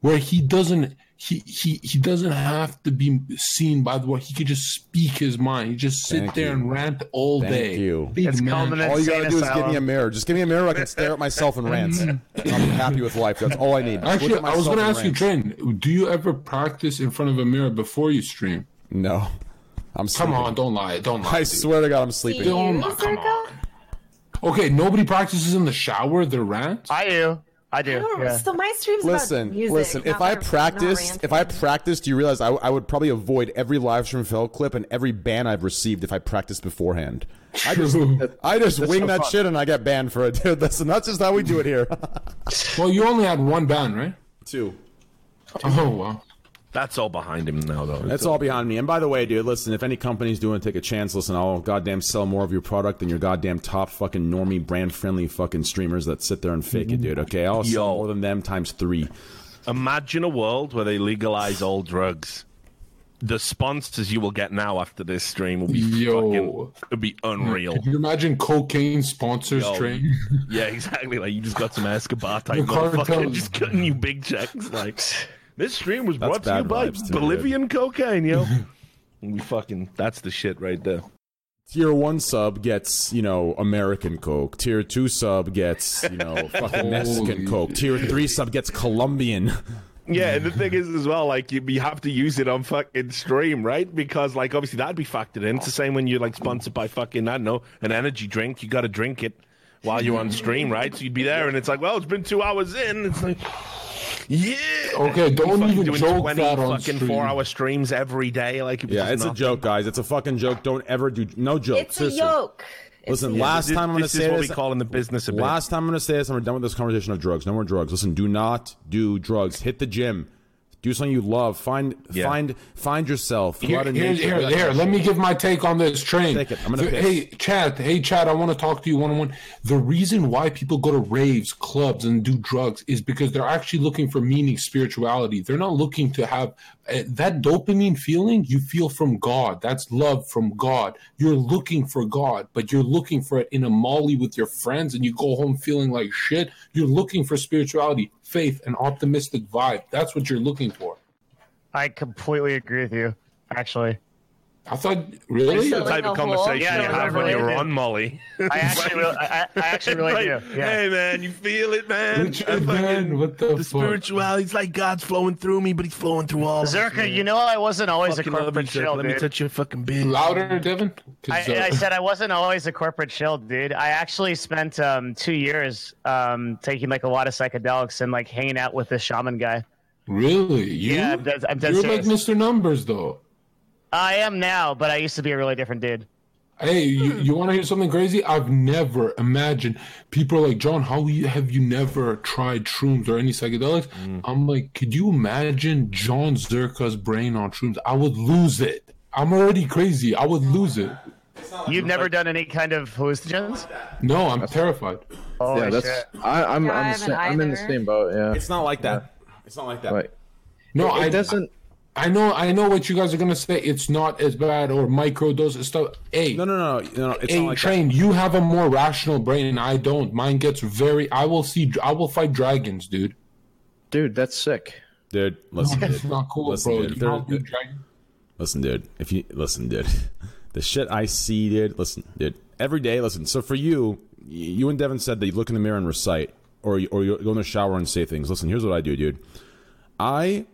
where he doesn't he he he doesn't have to be seen by the world. He could just speak his mind. He just sit Thank there you. and rant all Thank day. you. Big It's man. All you gotta Insane do is give me a mirror. Just give me a mirror. I can stare at myself and rant. Mm-hmm. and I'll be happy with life. That's all I need. Actually, I was going to and ask you, rant. Train. Do you ever practice in front of a mirror before you stream? No, I'm Come on, don't lie. Don't lie. I dude. swear to God, I'm sleeping. Don't lie. Come on. Okay, nobody practices in the shower. Their rant. I do. I I do. don't- Yeah. So my stream's Listen, about music. listen. If I practiced, if I ranting. practiced, you realize I, I would probably avoid every live stream fail clip and every ban I've received if I practiced beforehand. I just, I just wing so that fun. shit and I get banned for it, dude. Listen, that's just how we do it here. well, you only had one ban, right? Two. Oh wow. That's all behind him now, though. That's all behind me. And by the way, dude, listen, if any company's doing take a chance, listen, I'll goddamn sell more of your product than your goddamn top fucking normie brand friendly fucking streamers that sit there and fake it, dude. Mm-hmm. Okay, I'll sell Yo. more than them times three. Imagine a world where they legalize all drugs. The sponsors you will get now after this stream will be Yo. fucking, it'll be unreal. Can you imagine cocaine sponsors Yo, train? Yeah, exactly. Like you just got some Escobar type The motherfucker cartels. just cutting you big checks. Like this stream was brought to you by vibes too, Bolivian cocaine, yo. we fucking that's the shit right there. Tier one sub gets, you know, American Coke. Tier two sub gets, you know, fucking Mexican Coke. Tier three sub gets Colombian. Yeah, and the thing is as well, like you, you have to use it on fucking stream, right? Because like obviously that'd be factored in. It's the same when you're like sponsored by fucking I don't know an energy drink. You got to drink it while you're on stream, right? So you'd be there, and it's like, well, it's been two hours in. It's like, yeah. Okay, don't Fucking even doing joke 20 that on fucking stream. four-hour streams every day. Like, it Yeah, just it's a joke, guys. It's a fucking joke. Don't ever do no joke. It's a Seriously. yoke. It's Listen, a last This- time I'm going to say this say is what this. we call in the business a bit. Last time I'm going to say this, and we're done with this conversation of drugs. No more drugs. Listen, do not do drugs. Hit the gym. Do something you love. Find Yeah. find find yourself. Here, here, here, here, let me give my take on this train. Take it. I'm gonna The- Hey, Chad. Hey, Chad. I want to talk to you one on one. The reason why people go to raves, clubs, and do drugs is because they're actually looking for meaning, spirituality. They're not looking to have Eh, that dopamine feeling you feel from God. That's love from God. You're looking for God, but you're looking for it in a molly with your friends, and you go home feeling like shit. You're looking for spirituality, faith, and optimistic vibe. That's what you're looking for. I completely agree with you. Actually, I thought, really? This is the Filling type of conversation Yeah, you yeah, have when really you're do. on Molly. I actually, really, I, I I actually really Like, do. Yeah. Hey man, you feel it, man? Richard, fucking- man, what the the spirituality. It's like God's flowing through me, but He's flowing through all. of us, Zherka, you know I wasn't always Fucking a corporate you, Zherka. shill, Let me dude. touch your fucking beard. Louder, Devin. 'Cause, I, uh, I said I wasn't always a corporate shill, dude. I actually spent um, two years um, taking like a lot of psychedelics and like hanging out with this shaman guy. really, you? Yeah, I'm dead- I'm dead You're like. Mr. Numbers, though. I am now, but I used to be a really different dude. Hey, you, you want to hear something crazy? I've never imagined people are like, John, how have you never tried shrooms or any psychedelics? Mm. I'm like, could you imagine John Zherka's brain on shrooms? I would lose it. I'm already crazy. I would lose it. You've never done any kind of hallucinogens? No, I'm terrified. Holy yeah, that's shit. I, I'm Yeah, I I'm, the I'm in the either. same boat. Yeah, It's not like that. It's not like that. like No, it, I doesn't. I know, I know what you guys are gonna say. It's not as bad or micro dose and stuff. Hey, No, no, no, no. no it's Hey, like train. You have a more rational brain, and I don't. Mine gets very. I will see. I will fight dragons, dude. Dude, that's sick. Dude, listen, That's dude. not cool, Listen, bro. dude, You there- know how dragon- Listen, dude. If you listen, dude, the shit I see, dude. Listen, dude. Every day, listen. So for you, you and Devin said that you look in the mirror and recite, or you, or you go in the shower and say things. Listen, here's what I do, dude. I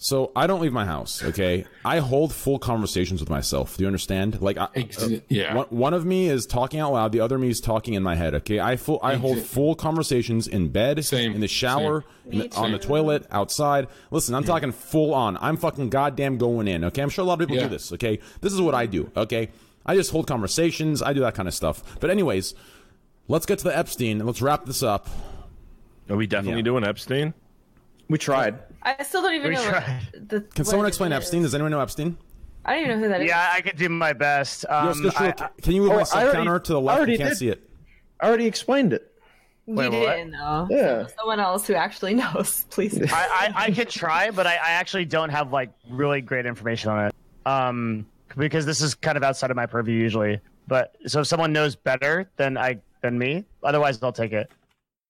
so I don't leave my house. Okay, I hold full conversations with myself. Do you understand? Like, I, Ex- uh, yeah. One, one of me is talking out loud. The other me is talking in my head. Okay, I full I hold full conversations in bed, Same. in the shower, Same. in the- on the toilet, outside. Listen, I'm talking full on. I'm fucking goddamn going in. Okay, I'm sure a lot of people Yeah. do this. Okay, this is what I do. Okay, I just hold conversations. I do that kind of stuff. But anyways, let's get to the Epstein and let's wrap this up. Are we definitely Yeah. doing Epstein? We tried. I still don't even We know. tried. What the, Can what someone it explain is. Epstein? Does anyone know Epstein? I don't even know who that is. Yeah, I could do my best. Yo, Um, Skishro, I- ca- can you move Oh, my sub already- counter to the I left? already You can't did. see it. I already explained it. You Wait, didn't know. Yeah. Someone else who actually knows, please. I, I, I could try, but I, I actually don't have like really great information on it. Um, because this is kind of outside of my purview usually. But so if someone knows better than I than me, otherwise I'll take it.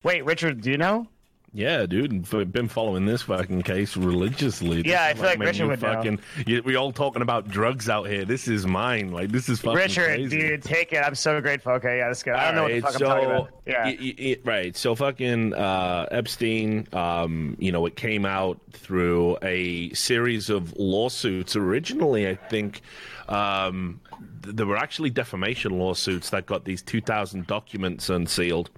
Wait, Richard, do you know? Yeah, dude, I've been following this fucking case religiously. This Yeah, I feel like making Richard would know. fucking. You, we all talking about drugs out here. This is mine. Like this is fucking Richard, crazy. dude, take it. I'm so grateful. Okay, yeah, let's go. I don't know what the fuck I'm talking about. Yeah. right. So fucking uh, Epstein, um, you know, it came out through a series of lawsuits. Originally, I think um, th- there were actually defamation lawsuits that got these 2,000 documents unsealed.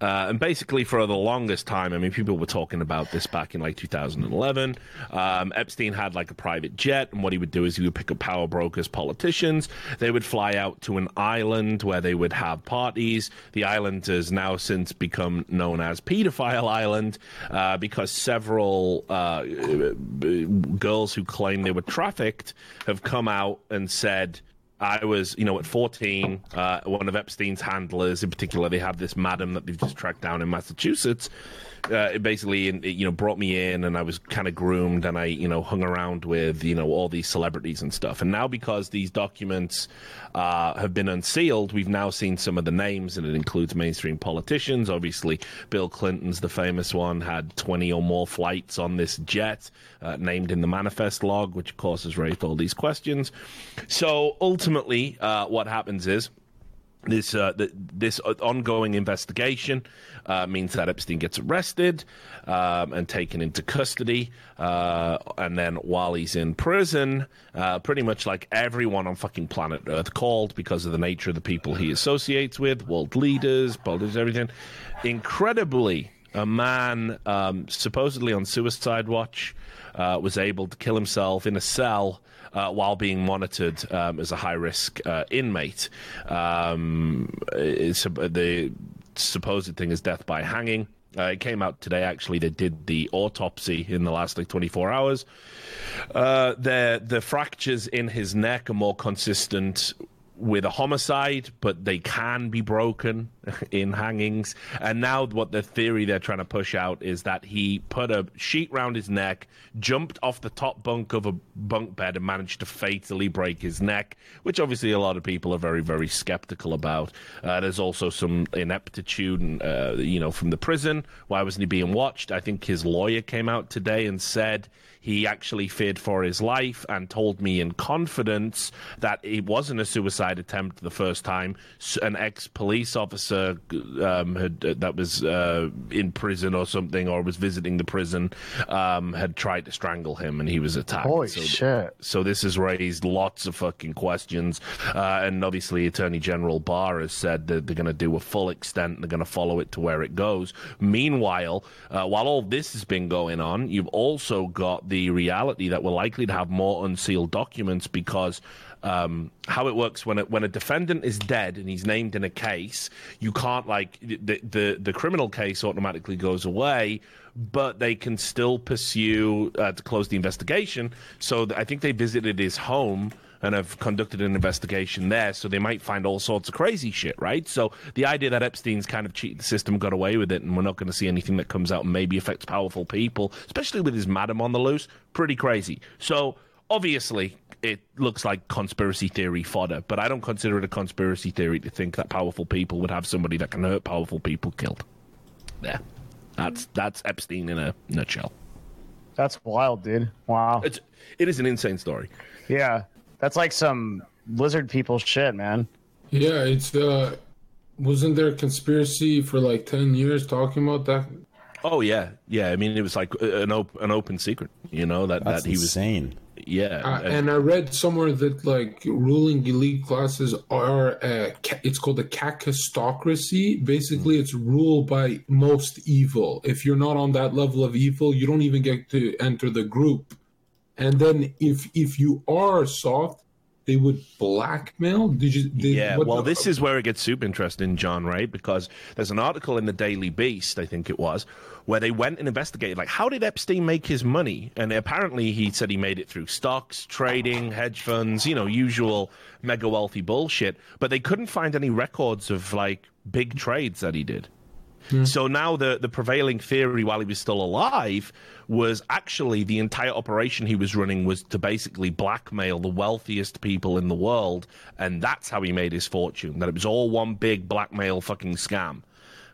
Uh, and basically, for the longest time, I mean, people were talking about this back in like 2011. Um, Epstein had like a private jet, and what he would do is he would pick up power brokers, politicians. They would fly out to an island where they would have parties. The island has now since become known as Pedophile Island uh, because several uh, girls who claim they were trafficked have come out and said. I was, you know, at 14, uh, one of Epstein's handlers, in particular, they have this madam that they've just tracked down in Massachusetts. Uh, it basically, you know, brought me in, and I was kind of groomed, and I, you know, hung around with, you know, all these celebrities and stuff. And now, because these documents uh, have been unsealed, we've now seen some of the names, and it includes mainstream politicians. Obviously, Bill Clinton's the famous one, had 20 or more flights on this jet, uh, named in the manifest log, which of course has raised all these questions. So ultimately, uh, what happens is this uh, th- this ongoing investigation uh, means that Epstein gets arrested um, and taken into custody, uh, and then while he's in prison, uh, pretty much like everyone on fucking planet Earth called because of the nature of the people he associates with, world leaders, politics, everything. Incredibly, a man um, supposedly on suicide watch uh, was able to kill himself in a cell uh, while being monitored um, as a high risk uh, inmate. Um, the supposed thing is death by hanging. Uh, it came out today. Actually, they did the autopsy in the last like 24 hours. Uh, the the fractures in his neck are more consistent with a homicide, but they can be broken in hangings. And now, what the theory they're trying to push out is that he put a sheet round his neck, jumped off the top bunk of a bunk bed, and managed to fatally break his neck, which obviously a lot of people are very, very skeptical about. Uh, there's also some ineptitude, uh, you know, from the prison. Why wasn't he being watched? I think his lawyer came out today and said he actually feared for his life and told me in confidence that it wasn't a suicide attempt the first time. An ex police officer um, had, uh, that was uh, in prison or something, or was visiting the prison, um, had tried to strangle him and he was attacked. Holy so, shit. So this has raised lots of fucking questions. Uh, and obviously, Attorney General Barr has said that they're going to do a full extent, they're going to follow it to where it goes. Meanwhile, uh, while all this has been going on, you've also got the reality that we're likely to have more unsealed documents because um, how it works when a, when a defendant is dead and he's named in a case, you can't like the the, the criminal case automatically goes away, but they can still pursue uh, to close the investigation. So I think they visited his home and have conducted an investigation there, so they might find all sorts of crazy shit, right? So the idea that Epstein's kind of cheated the system, got away with it, and we're not going to see anything that comes out and maybe affects powerful people, especially with his madam on the loose, pretty crazy. So obviously it looks like conspiracy theory fodder, but I don't consider it a conspiracy theory to think that powerful people would have somebody that can hurt powerful people killed. There. That's that's Epstein in a nutshell. That's wild, dude. Wow. It's it is an insane story. Yeah. That's like some lizard people shit, man. Yeah, it's uh wasn't there a conspiracy for like 10 years talking about that? Oh yeah, yeah. I mean, it was like an op- an open secret, you know that That's that he was saying. yeah. Uh, and- and I read somewhere that like ruling elite classes are uh, it's called a kakistocracy. Basically, it's ruled by most evil. If you're not on that level of evil, you don't even get to enter the group. And then if if you are soft, they would blackmail. Did you? Yeah, well, the- this is where it gets super interesting, John, right? Because there's an article in the Daily Beast, I think it was, where they went and investigated, like, how did Epstein make his money? And apparently he said he made it through stocks, trading, hedge funds, you know, usual mega wealthy bullshit. But they couldn't find any records of, like, big trades that he did. So now the, the prevailing theory while he was still alive was actually the entire operation he was running was to basically blackmail the wealthiest people in the world, and that's how he made his fortune. That it was all one big blackmail fucking scam.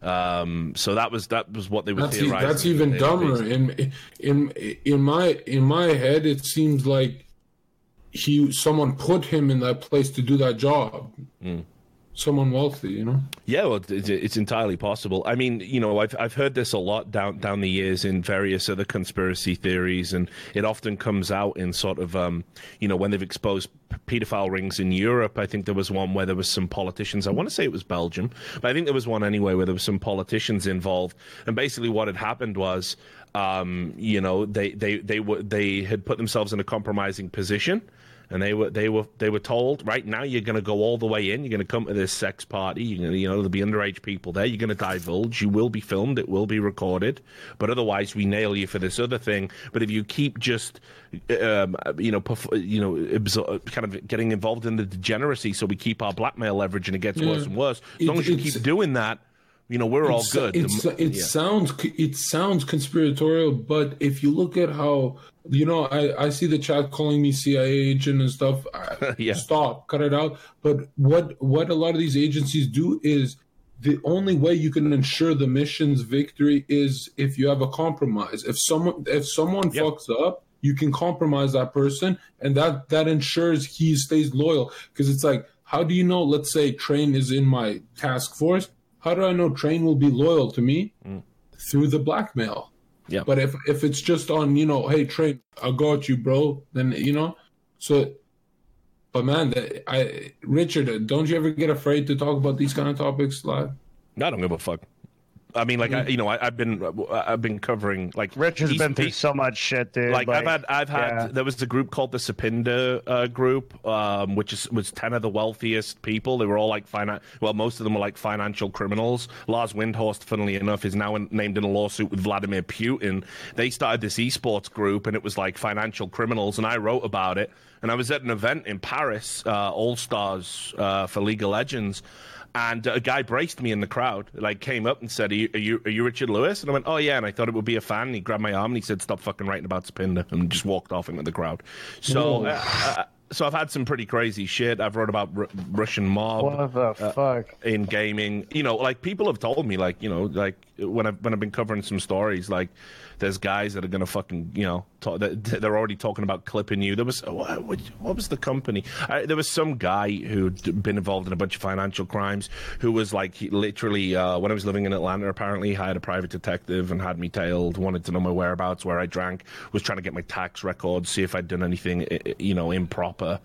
Um, so that was that was what they were That's, e- theorizing. that's even dumber. In in in my in my head, it seems like he someone put him in that place to do that job. Mm. Someone wealthy, you know. Yeah, well, it's, it's entirely possible. I mean, you know, I've I've heard this a lot down down the years in various other conspiracy theories, and it often comes out in sort of, um, you know, when they've exposed pedophile rings in Europe. I think there was one where there was some politicians. I want to say it was Belgium, but I think there was one anyway where there was some politicians involved, and basically what had happened was, um, you know, they they they were they had put themselves in a compromising position and they were they were they were told right now you're going to go all the way in. You're going to come to this sex party. You're going to you know there'll be underage people there. You're going to divulge. You will be filmed. It will be recorded. But otherwise, we nail you for this other thing. But if you keep just um, you know perf- you know absor- kind of getting involved in the degeneracy, so we keep our blackmail leverage and it gets worse and worse. As long as you keep doing that, you know we're all good. It yeah. sounds it sounds conspiratorial, but if you look at how you know, I, I see the chat calling me CIA agent and stuff. Yeah. Stop, cut it out. But what what a lot of these agencies do is the only way you can ensure the mission's victory is if you have a compromise. If someone if someone Yep. fucks up, you can compromise that person, and that that ensures he stays loyal. Because it's like, how do you know? Let's say Train is in my task force. How do I know Train will be loyal to me? Mm. Through the blackmail. Yeah. But if if it's just on, you know, hey Train, I got you, bro. Then you know, so. But man, that, I Richard, don't you ever get afraid to talk about these kind of topics live? No, I don't give a fuck. I mean, like I, you know, I, I've been I've been covering like Rich has these- been through so much shit, dude. like, I've had I've had yeah. there was a group called the Sapinda uh, group, um, which is was ten of the wealthiest people. They were all like finan- well, most of them were like financial criminals. Lars Windhorst, funnily enough, is now in, named in a lawsuit with Vladimir Putin. They started this esports group, and it was like financial criminals. And I wrote about it. And I was at an event in Paris, uh, All Stars uh, for League of Legends. And a guy braced me in the crowd, like came up and said, are you, are you, are you Richard Lewis? And I went, oh, yeah. And I thought it would be a fan. And he grabbed my arm and he said, stop fucking writing about Sapinda and just walked off into the crowd. So, uh, uh, so I've had some pretty crazy shit. I've wrote about R- Russian mob What the fuck? in gaming. You know, like people have told me, like you know, like when I've when I've been covering some stories, like there's guys that are gonna fucking, you know, talk, they're already talking about clipping you. There was what, what was the company? I, there was some guy who'd been involved in a bunch of financial crimes who was like literally uh, when I was living in Atlanta. Apparently, hired a private detective and had me tailed. Wanted to know my whereabouts, where I drank. Was trying to get my tax records, see if I'd done anything, you know, improper.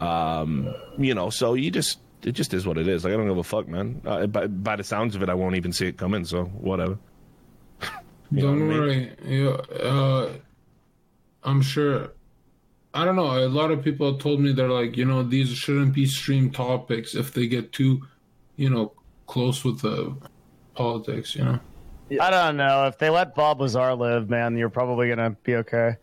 Um, you know, so you just it just is what it is. Like I don't give a fuck, man. Uh, by, by the sounds of it, I won't even see it coming. So whatever. You Don't what I mean? worry. Yeah, uh, I'm sure. I don't know. A lot of people told me they're like, you know, these shouldn't be stream topics if they get too, you know, close with the politics. You know. I don't know. If they let Bob Lazar live, man, you're probably gonna be okay.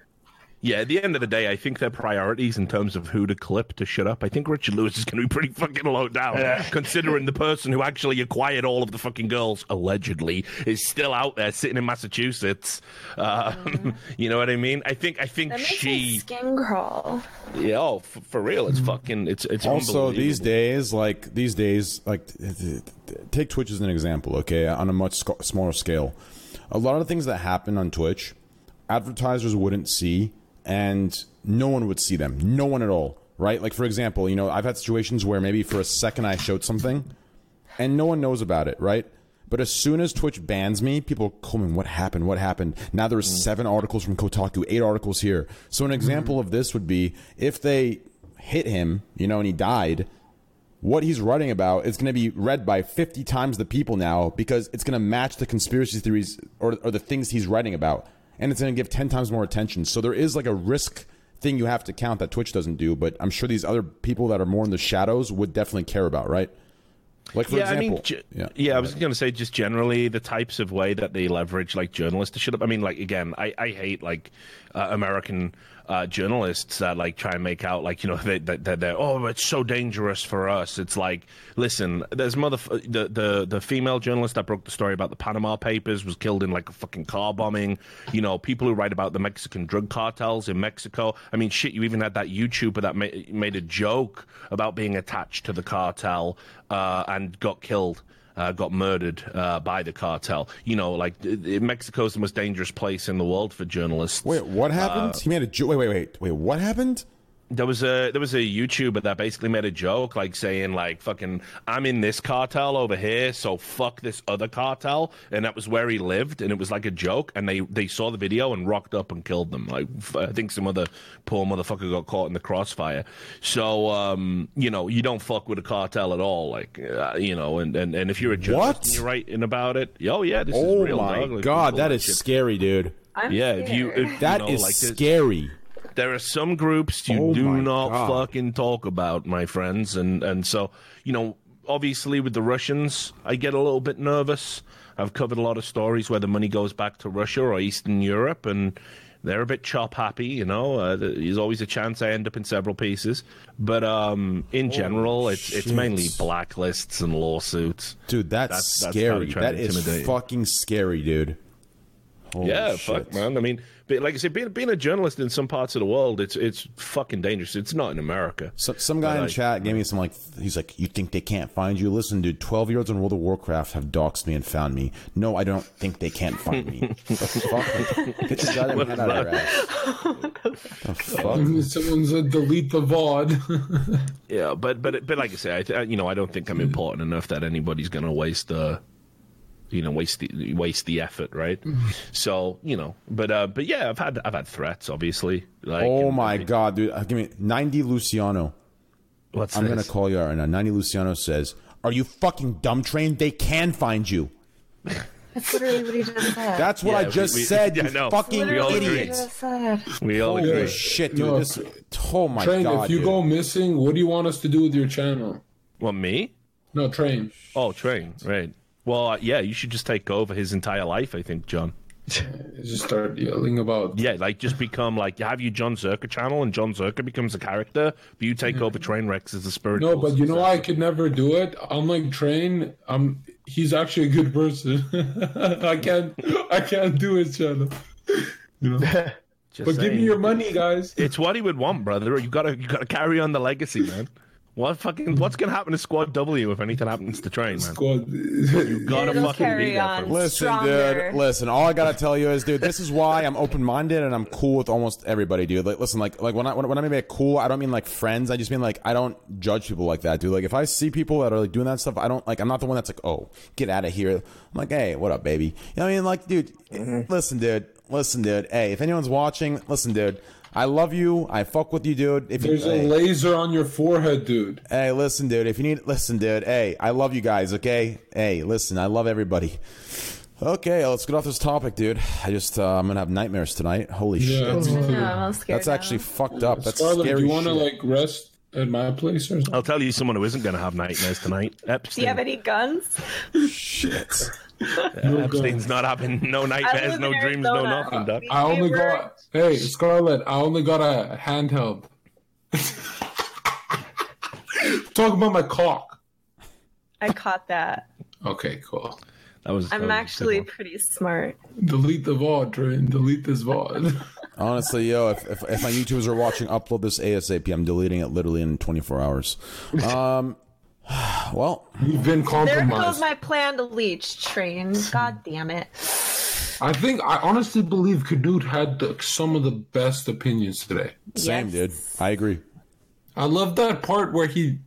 Yeah, at the end of the day, I think their priorities in terms of who to clip to shut up. I think Richard Lewis is going to be pretty fucking low down, Yeah. considering the person who actually acquired all of the fucking girls allegedly is still out there sitting in Massachusetts. Uh, you know what I mean? I think I think That makes she. skin crawl. Yeah, oh, for, for real, it's fucking. It's it's also these days like these days like take twitch as an example okay on a much sc- smaller scale a lot of the things that happen on twitch advertisers wouldn't see and no one would see them no one at all right like for example you know i've had situations where maybe for a second i showed something and no one knows about it right but as soon as Twitch bans me, people call me, what happened? What happened? Now there's mm. seven articles from Kotaku, eight articles here. So an mm. example of this would be if they hit him, you know, and he died, what he's writing about is going to be read by 50 times the people now because it's going to match the conspiracy theories or, or the things he's writing about. And it's going to give 10 times more attention. So there is like a risk thing you have to count that Twitch doesn't do, but I'm sure these other people that are more in the shadows would definitely care about, right? Like, for yeah, example, I mean, ge- yeah. yeah, I was going to say just generally the types of way that they leverage like journalists to shut up. I mean, like again, I, I hate like uh, American uh, journalists that like try and make out like you know they they they're, they're oh it's so dangerous for us. It's like listen, there's mother the the the female journalist that broke the story about the Panama Papers was killed in like a fucking car bombing. You know, people who write about the Mexican drug cartels in Mexico. I mean, shit, you even had that YouTuber that ma- made a joke about being attached to the cartel uh, and got killed. Uh, got murdered uh, by the cartel. You know, like Mexico's the most dangerous place in the world for journalists. Wait, what happened? Uh, he made a joke. Wait, wait, wait, wait. What happened? There was a there was a YouTuber that basically made a joke like saying like fucking I'm in this cartel over here, so fuck this other cartel, and that was where he lived, and it was like a joke, and they they saw the video and rocked up and killed them. Like f- I think some other poor motherfucker got caught in the crossfire. So um, you know you don't fuck with a cartel at all, like uh, you know, and, and and if you're a journalist you're writing about it, oh yeah, this Oh is real. my dog. God, people that like is shit. scary, dude. I'm Yeah, if you scared. if, That you know, is like this- scary. There are some groups you Oh do not God. fucking talk about, my friends, and and so you know, obviously with the Russians, I get a little bit nervous. I've covered a lot of stories where the money goes back to Russia or Eastern Europe, and they're a bit chop happy. You know, uh, there's always a chance I end up in several pieces, but um, in general, it's it's mainly blacklists and lawsuits. Dude, that's, That's- that's scary. try that is fucking scary, dude. Holy yeah, shit. fuck, man. I mean, but like I said, being being a journalist in some parts of the world, it's it's fucking dangerous. It's not in America. So, some guy But in I- chat gave me some like he's like, "You think they can't find you? Listen, dude, twelve year olds in World of Warcraft have doxed me and found me. No, I don't think they can't find me. the fuck? Get your goddamn head out of your ass. the fuck? Someone said delete the VOD. Yeah, but but but like I say, I th- you know I don't think I'm important enough that anybody's gonna waste uh you know waste the waste the effort, right? So you know, but uh, but yeah, I've had I've had threats, obviously. Like, Oh and- my god, dude! Uh, Give me ninety Luciano. what's I'm gonna call you out right now. Ninety Luciano says, "Are you fucking dumb trained? They can find you." That's literally what he just said. That's what Yeah, I just we- said. yeah, you no. fucking We all agree. What he idiots. just. We all Holy agree. shit, dude! No, this, oh my Train, god, if you dude. go missing, what do you want us to do with your channel? Well, me? No, train. Oh, train, right? Well, uh, yeah, you should just take over his entire life. I think, John. Just start yelling about. Yeah, like just become like have you John Zherka channel, and John Zherka becomes a character, but you take over Trainwrecks as the spiritual. No, but you know I could never do it. Unlike Train, I'm he's actually a good person. I can't I can't do his channel. You know. Just But give me your money, guys. It's what he would want, brother. You gotta you gotta carry on the legacy, man. What fucking what's gonna happen to Squad W if anything happens to Train, man? Squad. You gotta It'll fucking carry be there on. for him. Listen, Stronger. dude. Listen, all I gotta tell you is, dude, this is why I'm open minded and I'm cool with almost everybody, dude. Like, listen, like, like when I when, when I mean cool, I don't mean like friends. I just mean like I don't judge people like that, dude. Like if I see people that are like doing that stuff, I don't like. I'm not the one that's like, oh, get out of here. I'm like, hey, what up, baby? You know what I mean? Like, dude, mm-hmm. listen, dude, listen, dude. Hey, if anyone's watching, listen, dude. I love you. I fuck with you, dude. If There's you, a hey, laser on your forehead, dude. Hey, listen, dude. If you need, listen, dude. Hey, I love you guys. Okay. Hey, listen, I love everybody. Okay, let's get off this topic, dude. I just, uh, I'm gonna have nightmares tonight. Holy Yeah. shit. No, I'm scared. That's actually fucked up. That's Scarlett, scary do you want to like rest at my place or something? I'll tell you someone who isn't gonna have nightmares tonight. Do you have any guns? shit. Uh, Epstein's not having no nightmares, no in dreams, no nothing, Doc. I only Hey, got hey Scarlett. I only got a handheld. Talk about my cock. I caught that. Okay, cool. That was. I'm was actually pretty smart. Delete the VOD, Train. Delete this VOD. Honestly, yo, if, if, if my YouTubers are watching, upload this ASAP. I'm deleting it literally in 24 hours. Um, well, you've been compromised. There goes my plan to leech train. God damn it. I think I honestly believe Knut had the, some of the best opinions today. same, Yes. dude. I agree. I love that part where he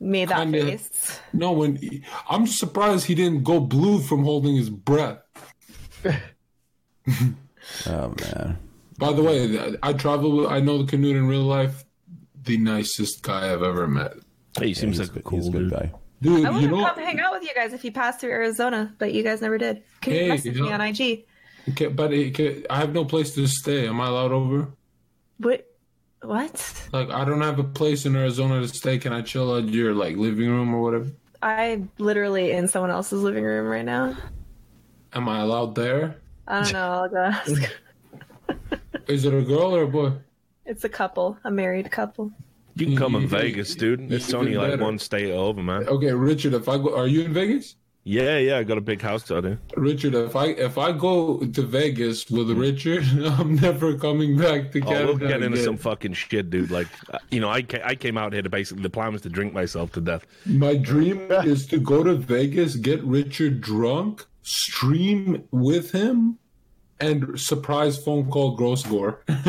Made that Kinda. face. no when he, I'm surprised he didn't go blue from holding his breath. Oh man. By the way, I travel I know the Knut in real life. The nicest guy I've ever met. He seems He's, like a good- cool he's a good dude. guy. Dude, I you would know come hang out with you guys if you passed through Arizona, but you guys never did. Can you Hey, message me on IG? Okay, but it, I have no place to stay. Am I allowed over? What? What? Like, I don't have a place in Arizona to stay. Can I chill at your like living room or whatever? I'm literally in someone else's living room right now. Am I allowed there? I don't know. I'll go ask. Is it a girl or a boy? It's a couple, a married couple. You can come in Vegas, dude. It's Even only like better. one state over, man. Okay, Richard. If I go, are you in Vegas? Yeah, yeah, I got a big house out there. Richard, if I if I go to Vegas with Richard, I'm never coming back to Oh, we'll get into again. some fucking shit, dude. Like, uh, you know, I ca- I came out here to basically the plan was to drink myself to death. My dream is to go to Vegas, get Richard drunk, stream with him, and surprise phone call Gross Gore. yeah,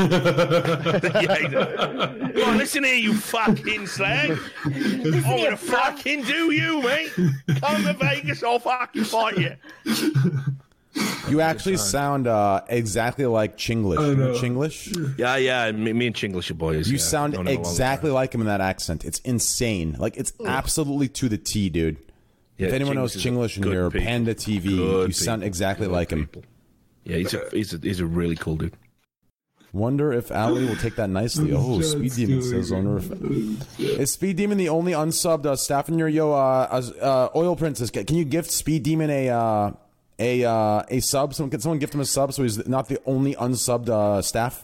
exactly. Go on, listen here, you fucking slag. I'm gonna fucking do you, mate. Come to Vegas, I'll fucking fight you. You actually sound uh, exactly like Chinglish. I You know know. Chinglish? Yeah, yeah. Me, me and Chinglish are boys. You yeah. sound Known him exactly like him in that accent. It's insane. Like it's absolutely to the T, dude. Yeah, if anyone Chinglish knows Chinglish in here. Panda TV, Good you sound exactly Good like him. People. Yeah, he's a, he's a he's a really cool dude. Wonder if Ali will take that nicely. Oh, Speed Demon says, "Wonder if is Speed Demon the only unsubbed uh, staff in your yo uh, uh, uh, Oil Princess? Can can you gift Speed Demon a uh, a uh, a sub? Someone can someone gift him a sub so he's not the only unsubbed uh, staff.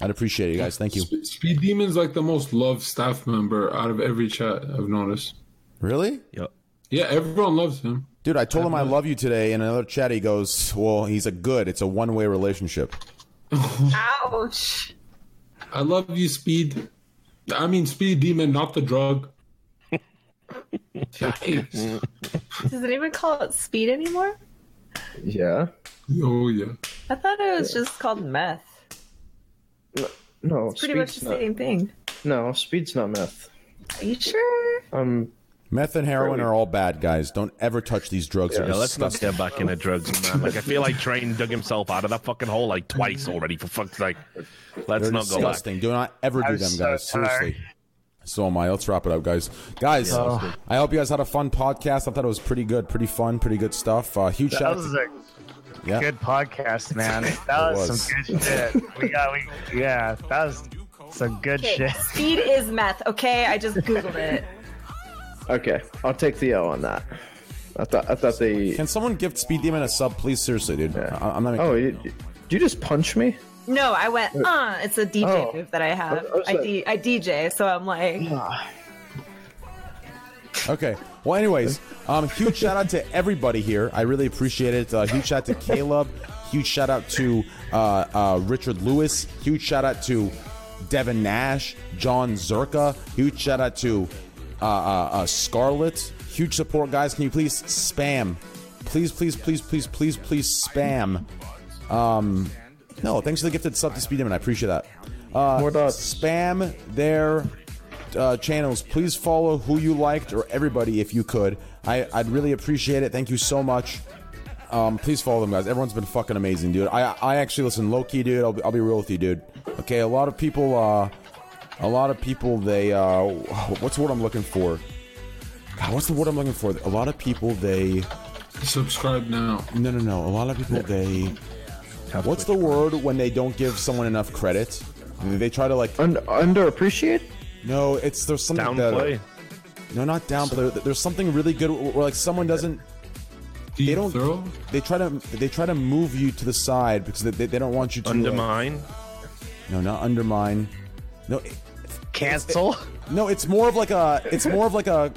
I'd appreciate it, guys. Thank you. Sp- Speed Demon's like the most loved staff member out of every chat I've noticed. Really, Yep. Yeah, everyone loves him. Dude? I told him I love you today. In another chat, he goes, "Well, he's a good. It's a one way relationship." Ouch. I love you, Speed. I mean, Speed Demon, not the drug. Yikes. Does anyone call it speed anymore? Yeah. Oh, yeah. I thought it was just called meth. No, it's Pretty much speed's the not, same thing. No, speed's not meth. Are you sure? Um, Meth and heroin are all bad, guys. Don't ever touch these drugs. They're Yeah, let's not disgusting. get back into drugs, man. Like I feel like Train dug himself out of that fucking hole like twice already. For fuck's sake, let's They're not go back. disgusting. Do not ever do I'm them, so guys. Seriously. So am I. Let's wrap it up, guys. Guys, Yeah. I hope you guys had a fun podcast. I thought it was pretty good, pretty fun, pretty good stuff. Uh, huge shout out. That out. To, a yeah. good podcast, man. That was, was. some good shit. We got, we, yeah, that was some good Okay, shit. speed is meth. Okay, I just googled it. okay, I'll take the L on that. I thought I thought the. Can someone gift Speed Demon a sub, please? Seriously, dude. I, I'm not. Making, Oh, you, did you just punch me? No, I went. Uh, it's a DJ Oh. move that I have. I was I, like- D- I DJ, so I'm like, Okay. Well, anyways, um, huge shout out to everybody here. I really appreciate it. Uh, huge shout out to Caleb. Huge shout out to uh, uh, Richard Lewis. Huge shout out to Devin Nash, John Zherka. Huge shout out to uh, uh, uh, Scarlett. Huge support, guys. Can you please spam? Please, please, please, please, please, please spam. Um, no, thanks for the gifted sub to Speed Demon. I appreciate that. Uh, More dots. Spam their uh, channels. Please follow who you liked or everybody if you could. I, I'd really appreciate it. Thank you so much. Um, please follow them, guys. Everyone's been fucking amazing, dude. I I actually listen low key, dude. I'll be, I'll be real with you, dude. Okay, a lot of people, uh, a lot of people, they, uh, what's the word I'm looking for? God, what's the word I'm looking for? A lot of people, they, Subscribe now. no, no, no. A lot of people, they, what's the word when they don't give someone enough credit? They try to like, Un- underappreciate? no, it's there's something Downplay. That, no, not downplay. There's something really good where like someone doesn't. Deep They don't. throw? They try to. They try to move you to the side because they, they, they don't want you to Undermine. no, not undermine. No, it- Cancel. no. It's more of like a. It's more of like a.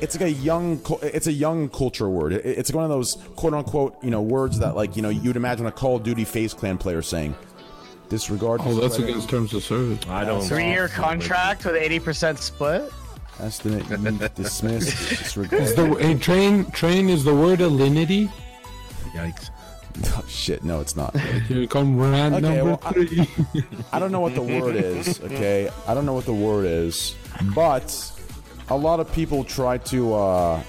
It's like a young. It's a young culture word. It- It's one of those quote unquote you know words that like you know you'd imagine a Call of Duty FaZe Clan player saying. Disregard. Oh, that's discredit, against terms of service. I don't. Three year contract with 80% split. Estimate. leave, Dismiss. Disregard. Is the hey, train train is the word alinity? Yikes. Oh, shit. No, it's not. Here come rant Okay, number well, I- three. I don't know what the word is, okay? I don't know what the word is, but a lot of people try to, uh,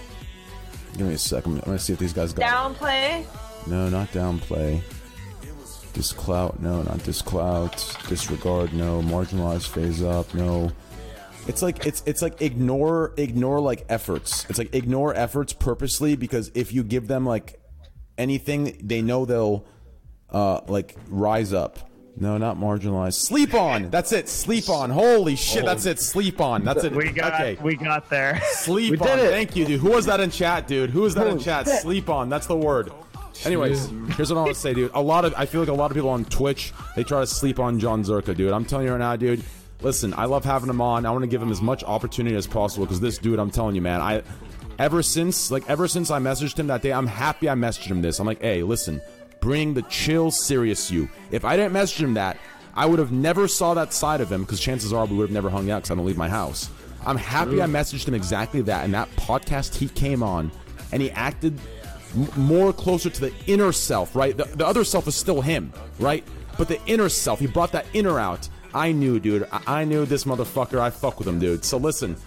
give me a second. I'm gonna see if these guys got downplay. it. No, not downplay. Disclout, no, not disclout. Disregard, no. Marginalized phase up, no. It's like it's it's like ignore ignore like efforts. It's like ignore efforts purposely because if you give them like anything, they know they'll uh like rise up. No, not marginalized. Sleep on. That's it. Sleep on. Holy shit, that's it. Sleep on. That's it. We got, okay. we got there. Sleep We on. did it. Thank you, dude. Who was that in chat, dude? Who was that in chat? Sleep on. That's the word. Anyways, here's what I want to say, dude. A lot of I feel like a lot of people on Twitch they try to sleep on John Zherka, dude. I'm telling you right now, dude. Listen, I love having him on. I want to give him as much opportunity as possible because this dude, I'm telling you, man, I ever since like ever since I messaged him that day, I'm happy I messaged him this. I'm like, hey, listen, bring the chill, serious you. If I didn't message him that, I would have never saw that side of him because chances are we would have never hung out because I don't leave my house. I'm happy I messaged him exactly that. And that podcast he came on and he acted m- more closer to the inner self, right? The, the other self is still him, right? But the inner self, he brought that inner out. I knew, dude. I, I knew this motherfucker. I fuck with him, dude. So listen,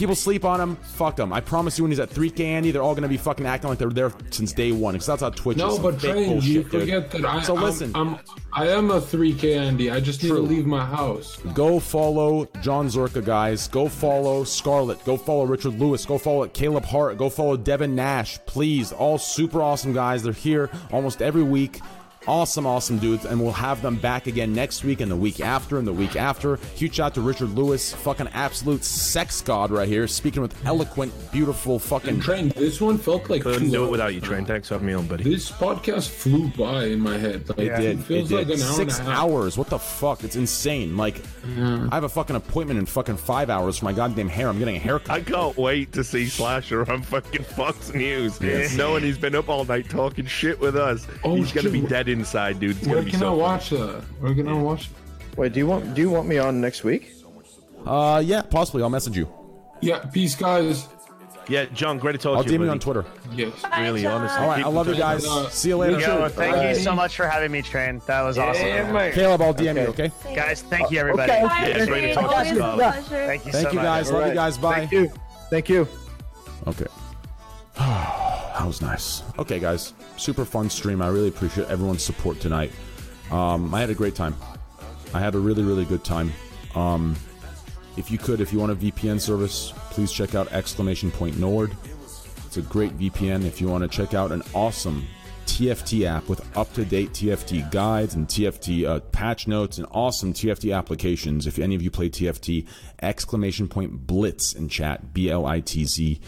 people sleep on him. Fuck them. I promise you, when he's at 3K Andy, they're all gonna be fucking acting like they're there since day one. Because that's how Twitch No, is. Some but train, bullshit, you dude. that I, So I'm- listen. I'm, I am a 3K Andy. I just need True. to leave my house. Go follow John Zherka, guys. Go follow Scarlett. Go follow Richard Lewis. Go follow Caleb Hart. Go follow Devin Nash. Please, all super awesome guys. They're here almost every week. Awesome, awesome dudes. And we'll have them back again next week and the week after and the week after. Huge shout out to Richard Lewis. Fucking absolute sex god right here. Speaking with eloquent, beautiful fucking. Train, this one felt like Couldn't two do it without you, Train. Thanks for having me on, buddy. This podcast flew by in my head. Like, It did. feels it like did. an hour Six and a half. hours. What the fuck? It's insane. Like, I have a fucking appointment in fucking five hours for my goddamn hair. I'm getting a haircut. I can't wait to see Slasher on fucking Fox News, knowing he's been up all night talking shit with us. Oh, he's gonna be dead inside, dude. It's Where gonna be can I so. funny. watch that? Where can I watch? Wait, do you want do you want me on next week? Uh, yeah, possibly. I'll message you. Yeah, peace, guys. Yeah, John, great to talk I'll to you. DM you on Twitter. Yes. Really, honestly. All right, I love you guys. Uh, See you later. Yo, thank you Bye. so much for having me, Train. That was awesome. Caleb, I'll DM you. Okay. Guys, thank you, everybody. Okay. Bye, Yeah, great to talk to you, a Scarlett. pleasure. Thank you Thank so you much. guys. Love you guys. Bye. Thank you. Thank you. Okay. that was nice. Okay, guys. Super fun stream. I really appreciate everyone's support tonight. Um, I had a great time. I had a really, really good time. Um, if you could, if you want a VPN service, please check out exclamation point Nord. It's a great VPN. If you want to check out an awesome TFT app with up-to-date TFT guides and TFT uh, patch notes and awesome TFT applications. If any of you play TFT, exclamation point Blitz in chat, B-L-I-T-Z.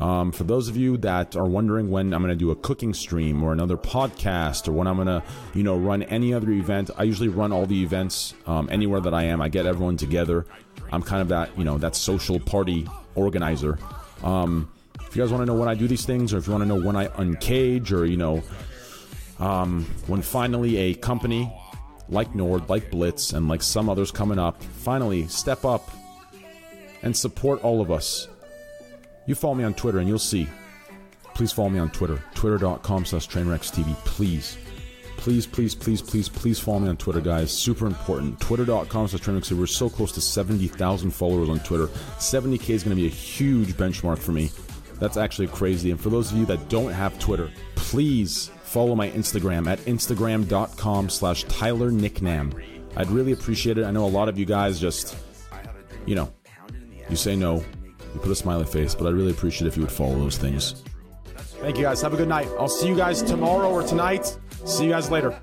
Um, for those of you that are wondering when I'm going to do a cooking stream or another podcast or when I'm going to, you know, run any other event, I usually run all the events um, anywhere that I am. I get everyone together. I'm kind of that, you know, that social party organizer. Um, if you guys want to know when I do these things, or if you want to know when I uncage, or you know, um, when finally a company like Nord, like Blitz, and like some others coming up, finally step up and support all of us. You follow me on Twitter, and you'll see. Please follow me on Twitter, twitter.com slash trainwreckstv. Please. Please, please, please, please, please follow me on Twitter, guys. Super important. Twitter.com slash trainwreckstv. We're so close to 70,000 followers on Twitter. 70K is going to be a huge benchmark for me. That's actually crazy. And for those of you that don't have Twitter, please follow my Instagram at instagram.com slash Tyler Niknam. I'd really appreciate it. I know a lot of you guys just, you know, you say no, you put a smiley face, but I really appreciate if you would follow those things. Thank you guys. Have a good night. I'll see you guys tomorrow or tonight. See you guys later.